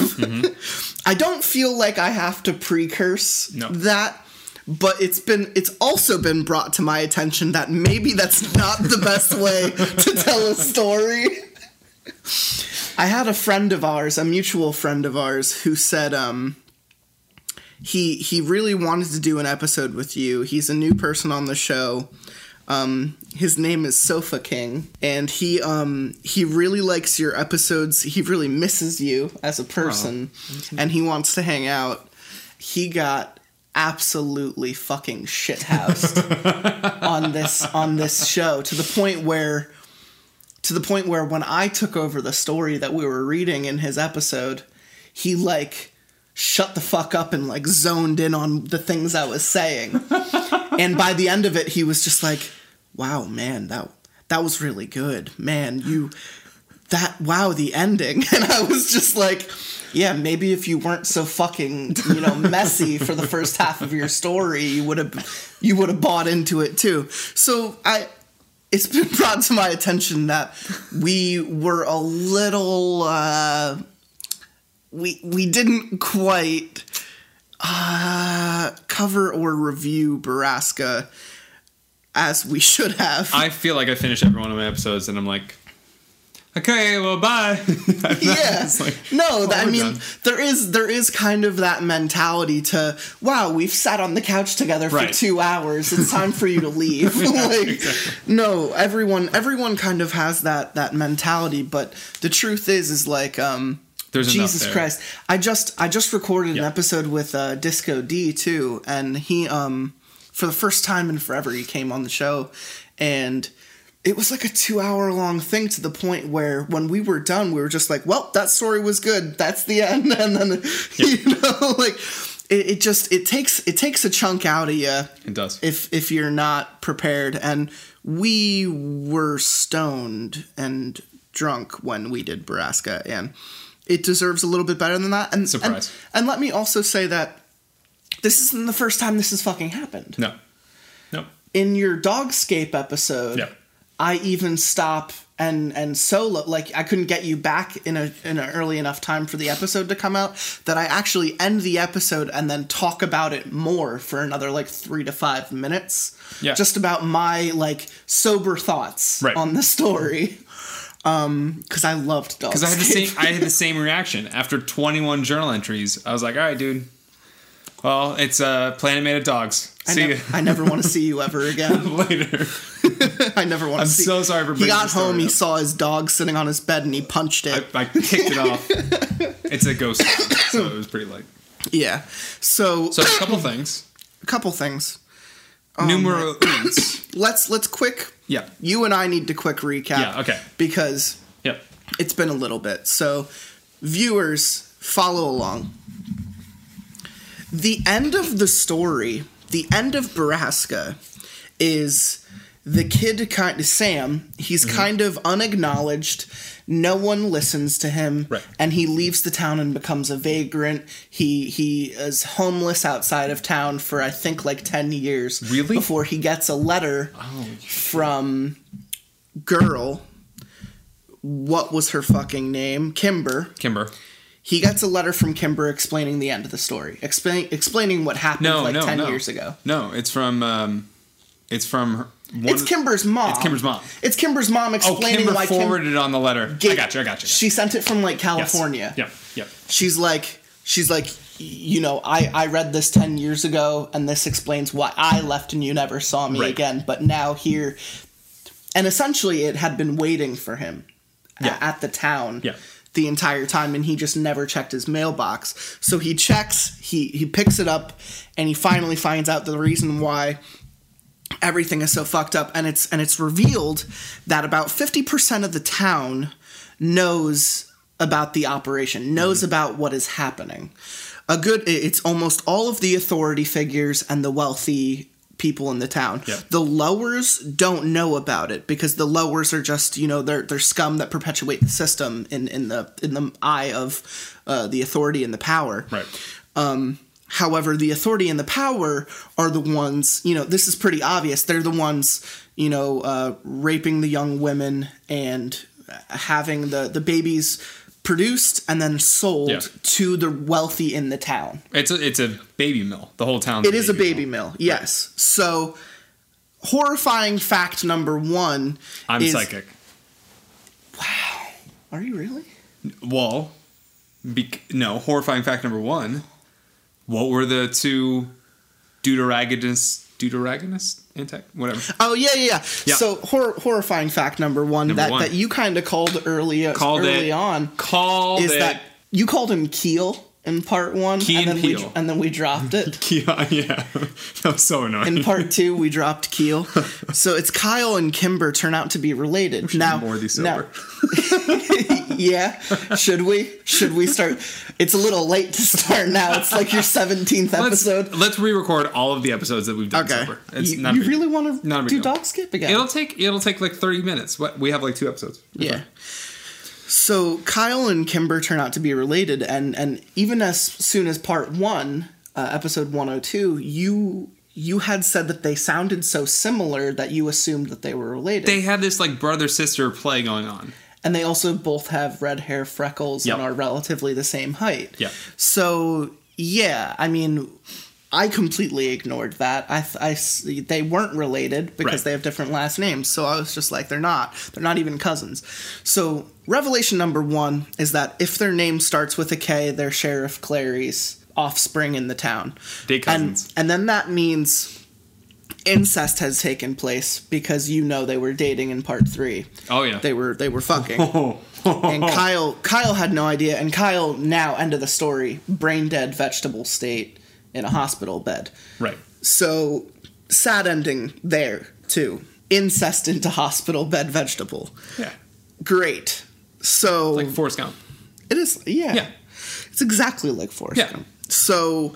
*laughs* i don't feel like i have to precurse No. that but it's been it's also been brought to my attention that maybe that's not the best way *laughs* to tell a story I had a friend of ours, a mutual friend of ours, who said um he he really wanted to do an episode with you. He's a new person on the show. Um his name is Sofa King and he um he really likes your episodes. He really misses you as a person and he wants to hang out. He got absolutely fucking shithoused *laughs* on this on this show to the point where to the point where when I took over the story that we were reading in his episode, he like shut the fuck up and like zoned in on the things I was saying. *laughs* and by the end of it, he was just like, "Wow, man, that that was really good. Man, you that wow, the ending." *laughs* And I was just like, "Yeah, maybe if you weren't so fucking, you know, messy for the first half of your story, you would have you would have bought into it too." So, I it's been brought to my attention that we were a little uh we we didn't quite uh cover or review Borrasca as we should have. I feel like I finish every one of my episodes, and I'm like, Okay, well, bye. *laughs* yeah like, no th- i mean done. there is there is kind of that mentality to wow we've sat on the couch together for Right. two hours it's *laughs* time for you to leave *laughs* like no everyone everyone kind of has that that mentality but the truth is is like um There's jesus christ i just i just recorded an episode with uh disco d too and he um for the first time in forever he came on the show and it was like a two hour long thing to the point where when we were done, we were just like, well, that story was good. That's the end. *laughs* And then, you know, *laughs* like it, it just, it takes, it takes a chunk out of you It does. if, if you're not prepared. And we were stoned and drunk when we did Borrasca and it deserves a little bit better than that. And, Surprise. And, and let me also say that this isn't the first time this has fucking happened no. No. in your dogscape episode Yeah. i even stop and and solo like i couldn't get you back in a in an early enough time for the episode to come out that i actually end the episode and then talk about it more for another like three to five minutes Yeah. just about my like sober thoughts Right. on the story um because i loved dogscape Because I had the same, I had the *laughs* same reaction after 21 journal entries. I was like, all right, dude. Well, it's uh, Planet Made of Dogs. I, See you I never want to *laughs* see you ever again. *laughs* later. *laughs* I never want to I'm see. so sorry for He got home. He up. saw his dog sitting on his bed, and he punched it. I, I kicked it off. It's a ghost, so it was pretty light. Yeah. So, So a couple things. a couple things. Numero *coughs* uns. Let's let's quick. Yeah. You and I need to quick recap. Yeah, okay. Because Yep. it's been a little bit. So, viewers, follow along. The end of the story, the end of Borrasca, is the kid kind of Sam. He's Mm-hmm. kind of unacknowledged. No one listens to him, Right. and he leaves the town and becomes a vagrant. He he is homeless outside of town for I think like ten years. Really? Before he gets a letter Oh, from girl. What was her fucking name? Kimber. Kimber. He gets a letter from Kimber explaining the end of the story, explain, explaining what happened No, like no, ten no. years ago. No, it's from. Um, it's from. Her, It's Kimber's mom. It's Kimber's mom. It's Kimber's mom Oh, explaining Kimber why Kim forwarded on the letter. I got you. I got you. She sent it from like Yes. California. Yep. Yep. She's like, she's like, you know, I I read this ten years ago, and this explains why I left and you never saw me Right. again. But now here, and essentially, it had been waiting for him Yeah. at the town. Yeah. The entire time, and he just never checked his mailbox. So he checks, he he picks it up, and he finally finds out the reason why everything is so fucked up. And it's and it's revealed that about 50% of the town knows about the operation knows mm-hmm. about what is happening. A good it's almost all of the authority figures and the wealthy people in the town Yep. the lowers don't know about it because the lowers are just you know they're they're scum that perpetuate the system in in the in the eye of uh, the authority and the power Right. Um, However, the authority and the power are the ones, you know, this is pretty obvious. They're the ones, you know, uh, raping the young women and having the, the babies produced and then sold Yeah. to the wealthy in the town. It's a it's a baby mill. The whole town. It is a baby mill, yes. So, horrifying fact number one I'm is, psychic. Wow. Are you really? Well, bec- no. Horrifying fact number one. What were the two deuteragonous deuteragonous intec whatever Oh yeah, yeah, yeah. Yeah. So hor- horrifying fact number one Number that one. that you kind of called early uh, called early it on called is it that you called him Keel in part one, Key and and then we and then we dropped it. *laughs* yeah yeah *laughs* that was so annoying In part *laughs* two, we dropped Keel. So it's Kyle and Kimber turn out to be related. Now, more these now-. *laughs* yeah, should we? Should we start? It's a little late to start now. It's like your seventeenth let's episode. let's re-record all of the episodes that we've done Okay, sober. It's you, not you really want to do deal. dogscape again? It'll take it'll take like 30 minutes. What we have like two episodes. Yeah. So Kyle and Kimber turn out to be related, and and even as soon as part one, uh, episode one hundred two, you you had said that they sounded so similar that you assumed that they were related. They had this like brother sister play going on. And they also both have red hair, freckles, Yep. and are relatively the same height. Yeah. So yeah, I mean, I completely ignored that. I, th- I they weren't related because Right. they have different last names. So I was just like, they're not. They're not even cousins. So revelation number one is that if their name starts with a K, they're Sheriff Clary's offspring in the town. They cousins. And and then that means incest has taken place because you know they were dating in part three. oh yeah. They were they were fucking. *laughs* and Kyle Kyle had no idea and Kyle now end of the story brain dead vegetable state in a hospital bed. right. So sad ending there too. Incest into hospital bed vegetable. Yeah. Great. So Like Forrest Gump. it is yeah. Yeah. It's exactly like Forrest Yeah. Gump. So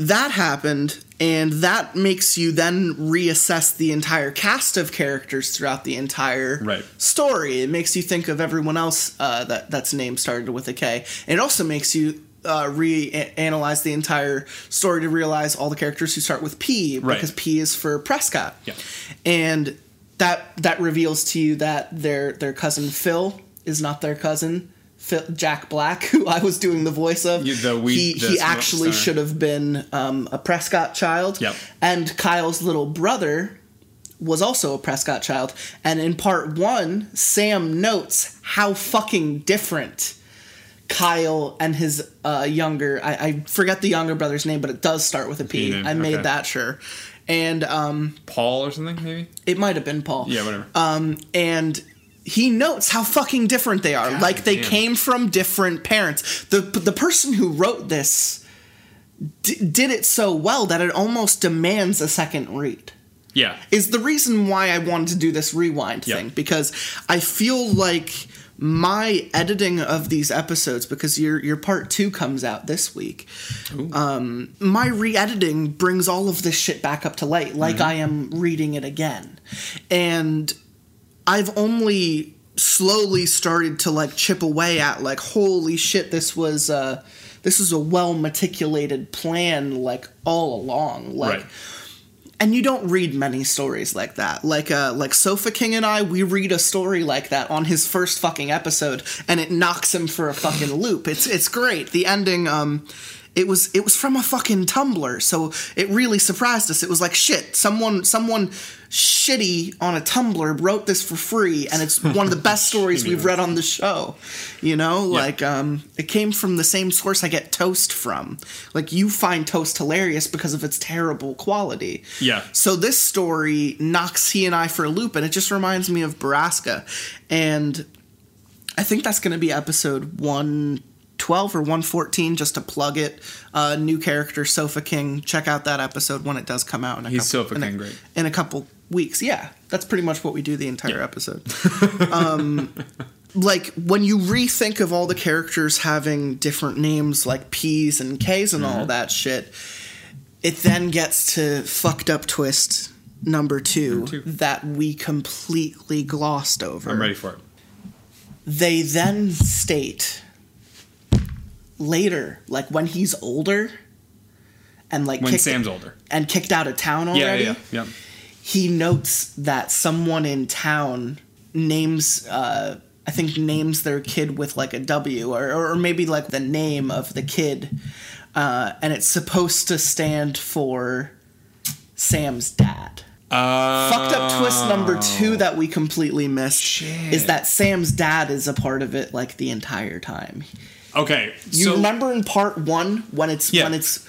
that happened, and that makes you then reassess the entire cast of characters throughout the entire Right. story. It makes you think of everyone else uh, that that's name started with a K. And it also makes you uh, reanalyze the entire story to realize all the characters who start with P Right. because P is for Prescott. Yeah. And that that reveals to you that their their cousin Phil is not their cousin. Jack Black, *laughs* who I was doing the voice of, You- the we- he he actually should have been um, a Prescott child. Yep. And Kyle's little brother was also a Prescott child. And in part one, Sam notes how fucking different Kyle and his uh, younger I, I forget the younger brother's name, but it does start with a P. I made okay. that sure. And um, Paul or something maybe. it might have been Paul. Yeah. Whatever. Um, and he notes how fucking different they are. God like they damn. came from different parents. The the person who wrote this d- did it so well that it almost demands a second read. yeah. Is the reason why I wanted to do this rewind Yeah. thing because I feel like my editing of these episodes because your your part 2 comes out this week um, my re-editing brings all of this shit back up to light like Mm-hmm. i am reading it again and i've only slowly started to like chip away at like holy shit this was uh this is a well meticulated plan like all along like right. and you don't read many stories like that. Like uh like Sofa King and I, we read a story like that on his first fucking episode and it knocks him for a fucking loop. It's it's great. The ending um it was it was from a fucking Tumblr, so it really surprised us. It was like shit, someone someone shitty on a Tumblr wrote this for free and it's one of the best *laughs* stories we've read on the show. You know, like um it came from the same source I get toast from. Like you find toast hilarious because of its terrible quality. Yeah. So this story knocks he and I for a loop, and it just reminds me of Borrasca. And I think that's going to be episode 112 or 114, just to plug it. Uh, new character, Sofa King. Check out that episode when it does come out. In a He's couple, Sofa in a- King, great. In a couple weeks. Yeah, that's pretty much what we do the entire Yeah. episode. *laughs* um, like when you rethink of all the characters having different names like P's and K's and Mm-hmm. all that shit, it then gets to fucked up twist number two, Number two. that we completely glossed over. I'm ready for it. They then state later, like when he's older and like When Sam's older. and kicked out of town Yeah. already, Yeah. Yeah. he notes that someone in town names uh I think names their kid with like a W or or maybe like the name of the kid uh and it's supposed to stand for Sam's dad. Uh, Fucked up twist number 2 that we completely missed Shit. is that Sam's dad is a part of it like the entire time. Okay. You so, remember in part 1 when it's Yeah. when it's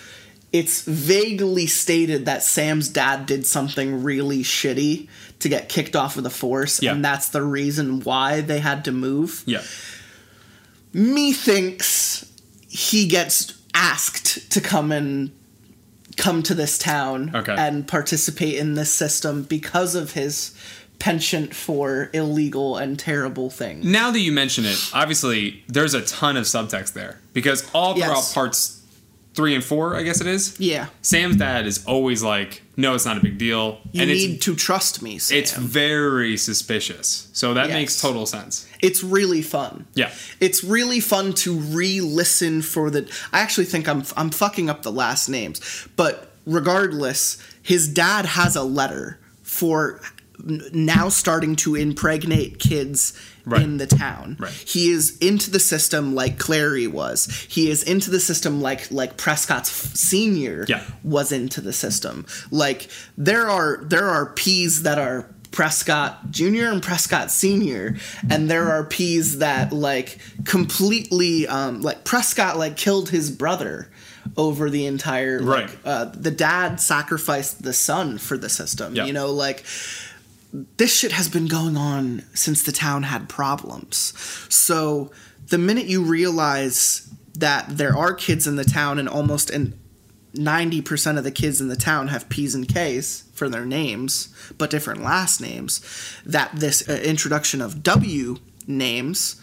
it's vaguely stated that Sam's dad did something really shitty to get kicked off of the force, Yeah. and that's the reason why they had to move. Yeah. Me thinks he gets asked to come and come to this town Okay. and participate in this system because of his penchant for illegal and terrible things. Now that you mention it, obviously there's a ton of subtext there because all throughout Yes. parts three and four, I guess it is. Yeah. Sam's dad is always like, "No, it's not a big deal," You and need to trust me, Sam. it's very suspicious. So that Yes. makes total sense. it's really fun. Yeah. It's really fun to re-listen for the. I actually think I'm I'm fucking up the last names, but regardless, his dad has a letter for now starting to impregnate kids Right. in the town. Right. He is into the system like Clary was. He is into the system like like Prescott's senior Yeah. was into the system. Like there are there are P's that are Prescott Junior and Prescott Senior, and there are P's that like completely um, like Prescott like killed his brother over the entire like, Right. uh, the dad sacrificed the son for the system. Yeah. You know, like this shit has been going on since the town had problems. So the minute you realize that there are kids in the town and almost and 90% of the kids in the town have P's and K's for their names, but different last names, that this uh, introduction of W names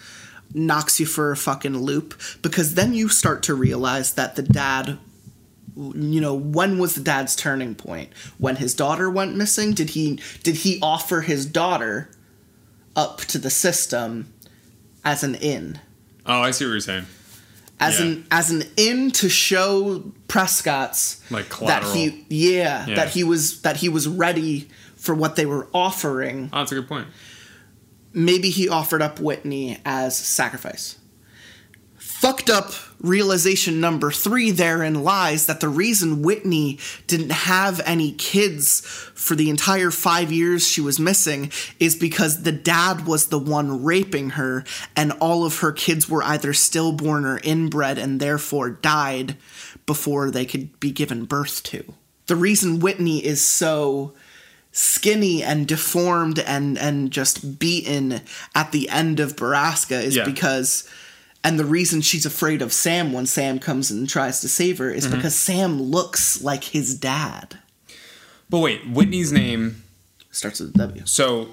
knocks you for a fucking loop because then you start to realize that the dad you know when was the dad's turning point when his daughter went missing did he did he offer his daughter up to the system as an in Oh, I see what you're saying. as Yeah. an as an in to show Prescott's Like that he yeah, Yeah. that he was that he was ready for what they were offering Oh, that's a good point. maybe he offered up Whitney as sacrifice. Fucked up realization number three therein lies that the reason Whitney didn't have any kids for the entire five years she was missing is because the dad was the one raping her, and all of her kids were either stillborn or inbred and therefore died before they could be given birth to. The reason Whitney is so skinny and deformed and and just beaten at the end of Borrasca is Yeah. because and the reason she's afraid of Sam when Sam comes and tries to save her is Mm-hmm. because Sam looks like his dad. But wait, Whitney's name. Starts with a W. So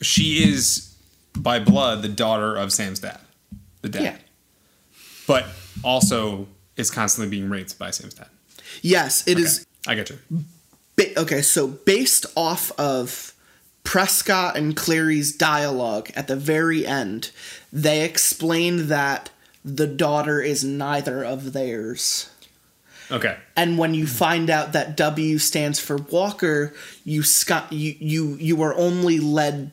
she is by blood the daughter of Sam's dad, the dad. Yeah. But also is constantly being raped by Sam's dad. Yes, it is. I get you. Ba- okay, so based off of Prescott and Clary's dialogue at the very end, they explain that the daughter is neither of theirs. Okay. and when you find out that W stands for Walker, you sc- you you you are only led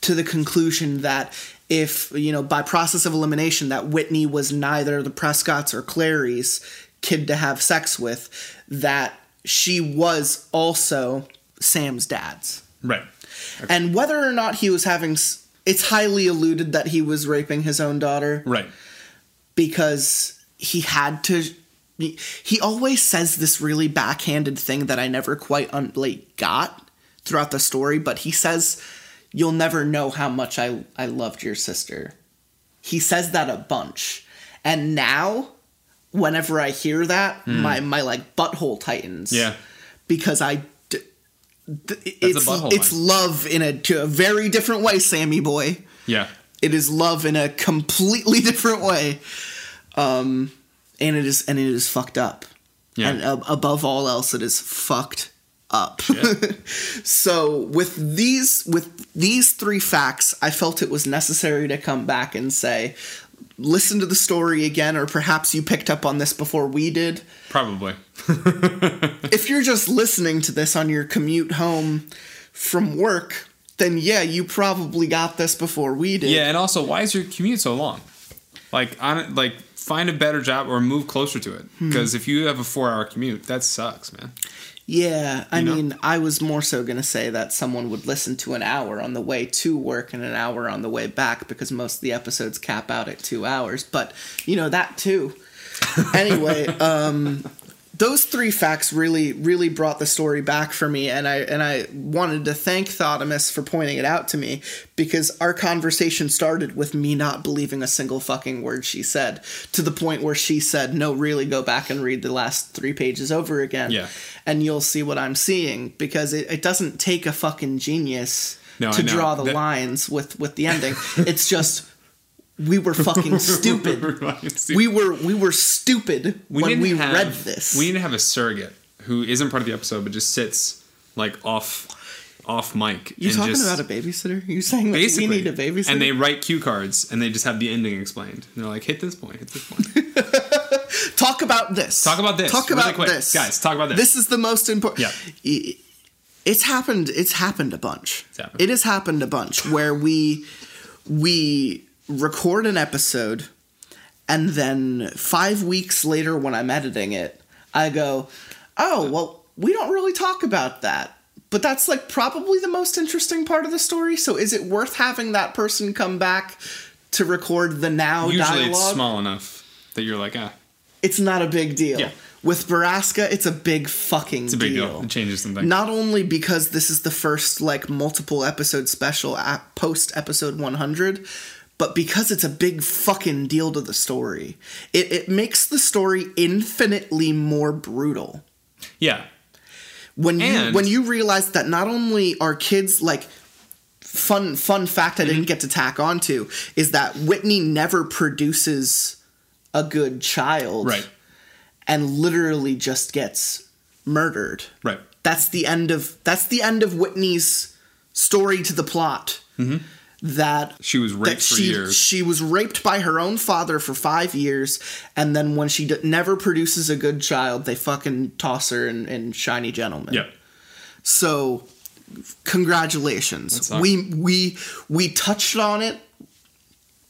to the conclusion that if you know by process of elimination that Whitney was neither the Prescotts or Clary's kid to have sex with, that she was also Sam's dad's. Right. And whether or not he was having, it's highly alluded that he was raping his own daughter Right. because he had to he, always says this really backhanded thing that I never quite un, like got throughout the story but he says you'll never know how much I I loved your sister. He says that a bunch. And now whenever I hear that hmm. my my like butthole tightens. Yeah. Because I it's it's line. love in a to a very different way, Sammy boy Yeah. it is love in a completely *laughs* different way um and it is and it is fucked up Yeah. and ab- above all else it is fucked up *laughs* so with these with these three facts i felt it was necessary to come back and say listen to the story again or perhaps you picked up on this before we did Probably. *laughs* if you're just listening to this on your commute home from work then yeah you probably got this before we did Yeah, and also, why is your commute so long? Like, on like, find a better job or move closer to it. Hmm. Because if you have a four-hour commute, that sucks, man. Yeah, I You know? mean, I was more so going to say that someone would listen to an hour on the way to work and an hour on the way back because most of the episodes cap out at two hours, but you know, that too. *laughs* anyway, um, those three facts really, really brought the story back for me, and I and I wanted to thank Thotimus for pointing it out to me because our conversation started with me not believing a single fucking word she said, to the point where she said, "No, really, go back and read the last three pages over again." Yeah. And you'll see what I'm seeing because it, it doesn't take a fucking genius No, to draw the That- lines with with the ending. it's just we were *laughs* fucking stupid. We were we were stupid when didn't we have- read this. We need to have a surrogate who isn't part of the episode, but just sits like off, off mic. you talking just- about a babysitter? You saying Basically, we need a babysitter? and they write cue cards, and they just have the ending explained. And they're like, "Hit this point, hit this point." *laughs* talk about this. Talk about this, Talk really about quick. this, Guys, talk about this. This is the most important. Yeah. It's happened. It's happened a bunch. happened. It has happened a bunch where we we record an episode, and then five weeks later, when I'm editing it, I go, "Oh, well, we don't really talk about that." But that's like probably the most interesting part of the story. So is it worth having that person come back to record the now Usually dialogue? it's small enough that you're like, ah, It's not a big deal. Yeah. With Borrasca, it's a big fucking it's a big deal. It changes something. not only because this is the first like multiple episode special at post episode 100 but because it's a big fucking deal to the story it, it makes the story infinitely more brutal yeah. When you when you realize that not only are kids like fun fun fact I Mm-hmm. didn't get to tack onto is that Whitney never produces a good child Right. and literally just gets murdered Right. that's the end of that's the end of Whitney's story to the plot. That She was raped that for she years. she was raped by her own father for five years, and then when she d- never produces a good child, they fucking toss her in, in Shiny Gentleman. Yeah. So, congratulations. We we we touched on it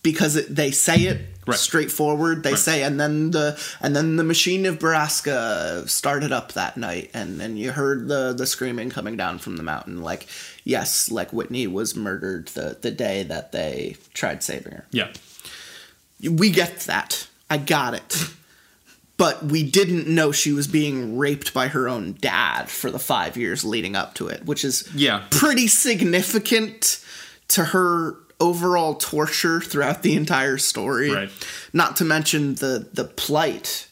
because it, they say it Right. straightforward. They Right. say, and then the and then the machine of Borrasca started up that night, and and you heard the the screaming coming down from the mountain. Like, yes, like Whitney was murdered the the day that they tried saving her. Yeah. We get that. I got it. But we didn't know she was being raped by her own dad for the five years leading up to it, which is Yeah. pretty significant to her overall torture throughout the entire story. Right. Not to mention the the plight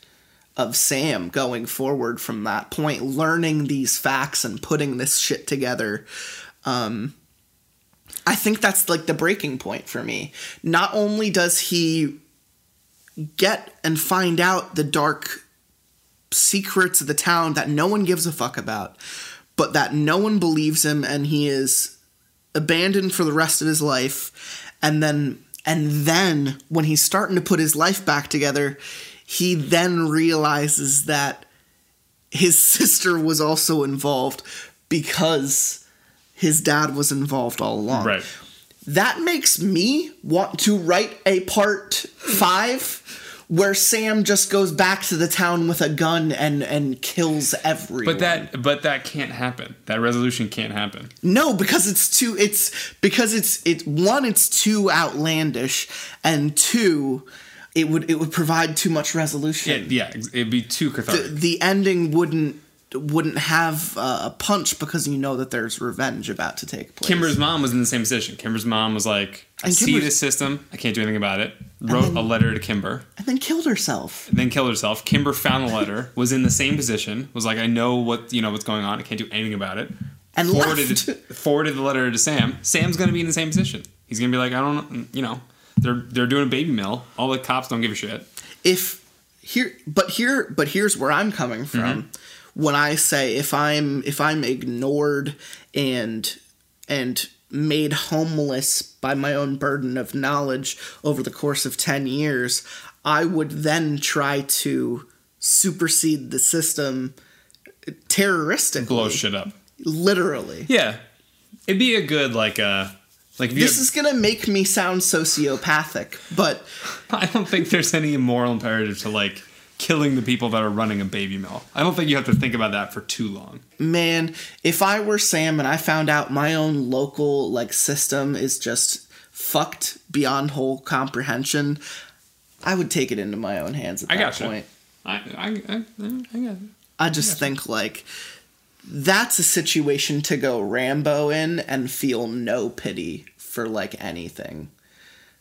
of Sam going forward from that point, learning these facts and putting this shit together. Um, I think that's like the breaking point for me. Not only does he get and find out the dark secrets of the town that no one gives a fuck about, but that no one believes him and he is abandoned for the rest of his life. And then and then when he's starting to put his life back together, he then realizes that his *laughs* sister was also involved because his dad was involved all along Right. that makes me want to write a part five where Sam just goes back to the town with a gun and and kills everyone. But that but that can't happen. That resolution can't happen. no, because it's too it's because it's it one it's too outlandish and two it would it would provide too much resolution. It, yeah, it'd be too cathartic. the ending wouldn't wouldn't have uh, a punch because you know that there's revenge about to take place. Kimber's mom was in the same position. Kimber's mom was like, I And see Kimber's- this system. I can't do anything about it. Wrote then- a letter to Kimber, and then killed herself. then killed herself. Kimber found the letter, *laughs* was in the same position, was like, I know what you know what's going on. I can't do anything about it. And forwarded left. *laughs* forwarded the letter to Sam. Sam's gonna be in the same position. He's gonna be like, I don't, know, you know, they're they're doing a baby mill. All the cops don't give a shit. if here but here but here's where i'm coming from when i say if i'm if i'm ignored and and made homeless by my own burden of knowledge over the course of 10 years i would then try to supersede the system terroristically. Blow shit up. literally. Yeah, it'd be a good like uh like this is gonna make me sound sociopathic but *laughs* I don't think there's any moral imperative to like killing the people that are running a baby mill. I don't think you have to think about that for too long. man, if I were Sam and I found out my own local like system is just fucked beyond whole comprehension, I would take it into my own hands at I that gotcha. point. I I I, I got. I just think like that's a situation to go Rambo in and feel no pity for like anything.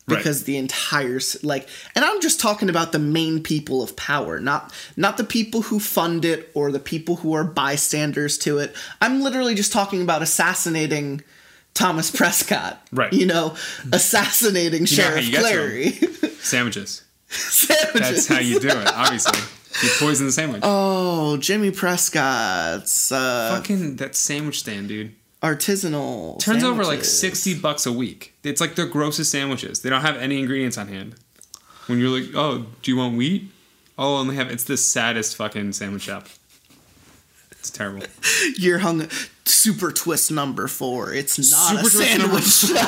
Right. Because the entire like and I'm just talking about the main people of power, not not the people who fund it or the people who are bystanders to it. I'm literally just talking about assassinating Thomas *laughs* Prescott. Right. You know, assassinating Sheriff you get Clary. *laughs* Sandwiches. Sandwiches. That's how you do it. Obviously, you poison the sandwich. Oh, Jimmy Prescott's uh, Fucking that sandwich stand, dude. Artisanal. Turns over like sixty bucks a week. It's like their grossest sandwiches. They don't have any ingredients on hand. When you're like, oh, do you want wheat? Oh, and they have. It's the saddest fucking sandwich shop. It's terrible. *laughs* You're hung super twist number four. It's not Super a sandwich shop.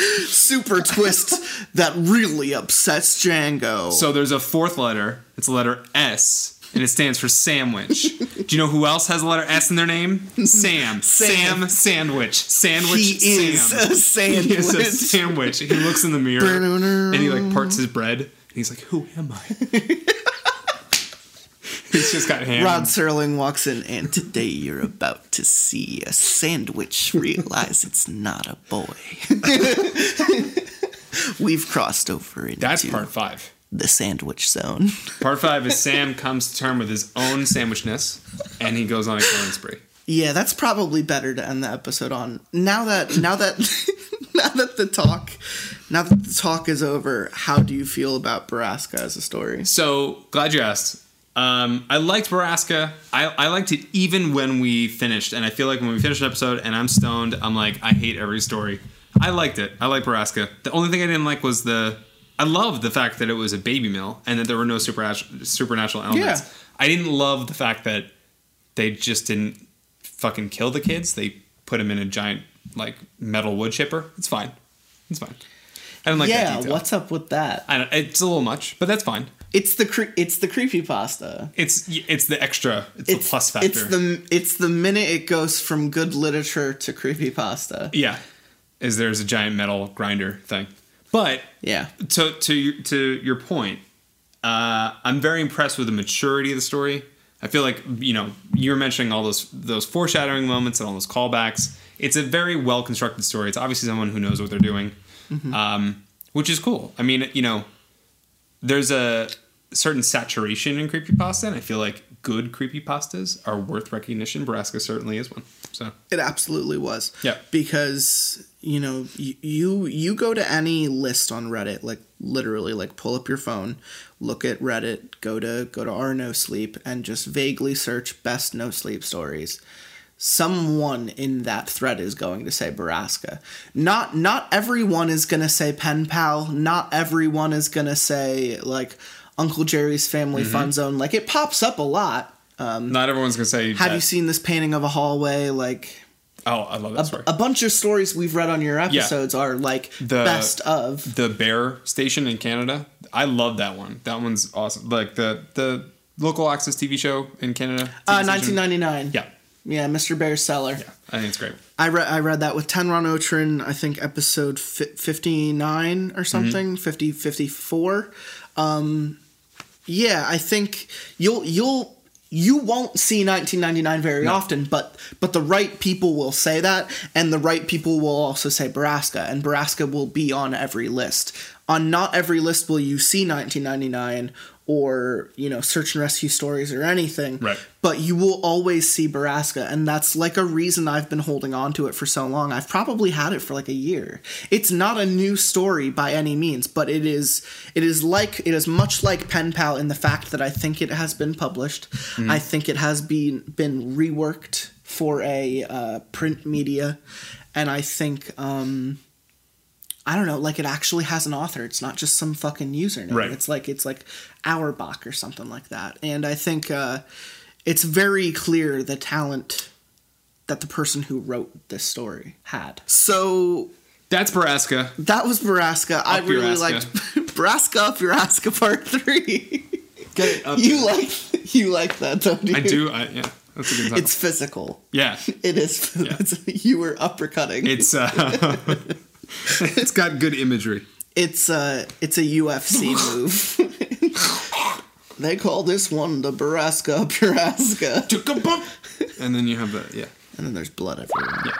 *laughs* super twist that really upsets Django. So there's a fourth letter. It's a letter S, and it stands for sandwich. Do you know who else has a letter S in their name? Sam. Sam, Sam. sandwich. Sandwich. he is Sam. a sandwich. He is a sandwich. He looks in the mirror and he like parts his bread. And he's like, "Who am I?" *laughs* he's just got ham. Rod Serling walks in, and today you're about to see a sandwich realize it's not a boy. *laughs* We've crossed over into That's part five. The sandwich zone. *laughs* Part five is Sam comes to term with his own sandwichness, and he goes on a killing spree. Yeah, that's probably better to end the episode on. Now that now that *laughs* now that the talk now that the talk is over, how do you feel about Borrasca as a story? So glad you asked. Um, I liked Borrasca. I, I liked it even when we finished, and I feel like when we finished an episode and I'm stoned, I'm like, I hate every story. I liked it. I like Borrasca. The only thing I didn't like was the. I love the fact that it was a baby mill and that there were no supernatural supernatural elements. Yeah. I didn't love the fact that they just didn't fucking kill the kids. They put them in a giant like metal wood chipper. It's fine. It's fine. I didn't like that yeah, detail. what's up with that? I don't, it's a little much, but that's fine. It's the cre- it's the creepy pasta. It's it's the extra. It's, It's the plus factor. It's the it's the minute it goes from good literature to creepy pasta. yeah, is there's a giant metal grinder thing. But Yeah. to to your, to your point, uh, I'm very impressed with the maturity of the story. I feel like you know you were mentioning all those those foreshadowing moments and all those callbacks. It's a very well constructed story. It's obviously someone who knows what they're doing, um, which is cool. I mean, you know, there's a certain saturation in creepypasta, and I feel like good creepypastas are worth recognition. Borrasca certainly is one. So It absolutely was. Yeah. Because you know you, you go to any list on Reddit, like literally, like pull up your phone, look at Reddit, go to go to our no sleep, and just vaguely search best no sleep stories. Someone in that thread is going to say Borrasca. Not not everyone is gonna say Pen Pal. Not everyone is gonna say like Uncle Jerry's Family Mm-hmm. Fun Zone. Like it pops up a lot. Um, not everyone's gonna say. Have that- you seen this painting of a hallway? Like Oh, I love that story. a bunch of stories we've read on your episodes are like The- best of. the Bear Station in Canada. I love that one. That one's awesome. Like the the local access TV show in Canada. Uh, TV station. 1999. Yeah, Yeah, Mr. Bear's Cellar. yeah. I think it's great. I read I read that with Tenron Otrin, I think episode fi- 59 or something, 50 54. Um yeah, I think you'll you'll you won't see 1999 very often, but but the right people will say that, and the right people will also say Borrasca, and Borrasca will be on every list. On not every list will you see 1999 or you know search and rescue stories or anything, Right. but you will always see Borrasca, and that's like a reason I've been holding on to it for so long. I've probably had it for like a year. It's not a new story by any means, but it is it is like it is much like Pen Pal in the fact that I think it has been published. I think it has been been reworked for a uh, print media, and I think um, I don't know, like it actually has an author. It's not just some fucking username. Right. It's like it's like Auerbach or something like that. And I think uh, it's very clear the talent that the person who wrote this story had. So That's Borrasca. that was Borrasca. I Up really liked *laughs* Borrasca up your Aska part three. Get it up *laughs* you like you like that, don't you? I do. I, yeah, that's a good time. It's physical. yeah, It is. *laughs* It's, you were uppercutting. it's uh, *laughs* it's got good imagery. It's a it's a UFC *laughs* move. *laughs* they call this one the Borrasca up your Aska. And then you have the yeah. And then there's blood everywhere. Yeah.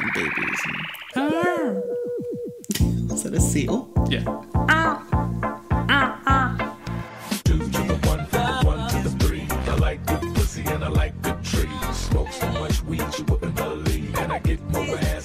And babies. And... Ah. Is that a seal? Yeah. Ah. Ah. Two to the one, one to the three. I like good pussy and I like good trees. Smoke so much weed you wouldn't believe, and I get more ass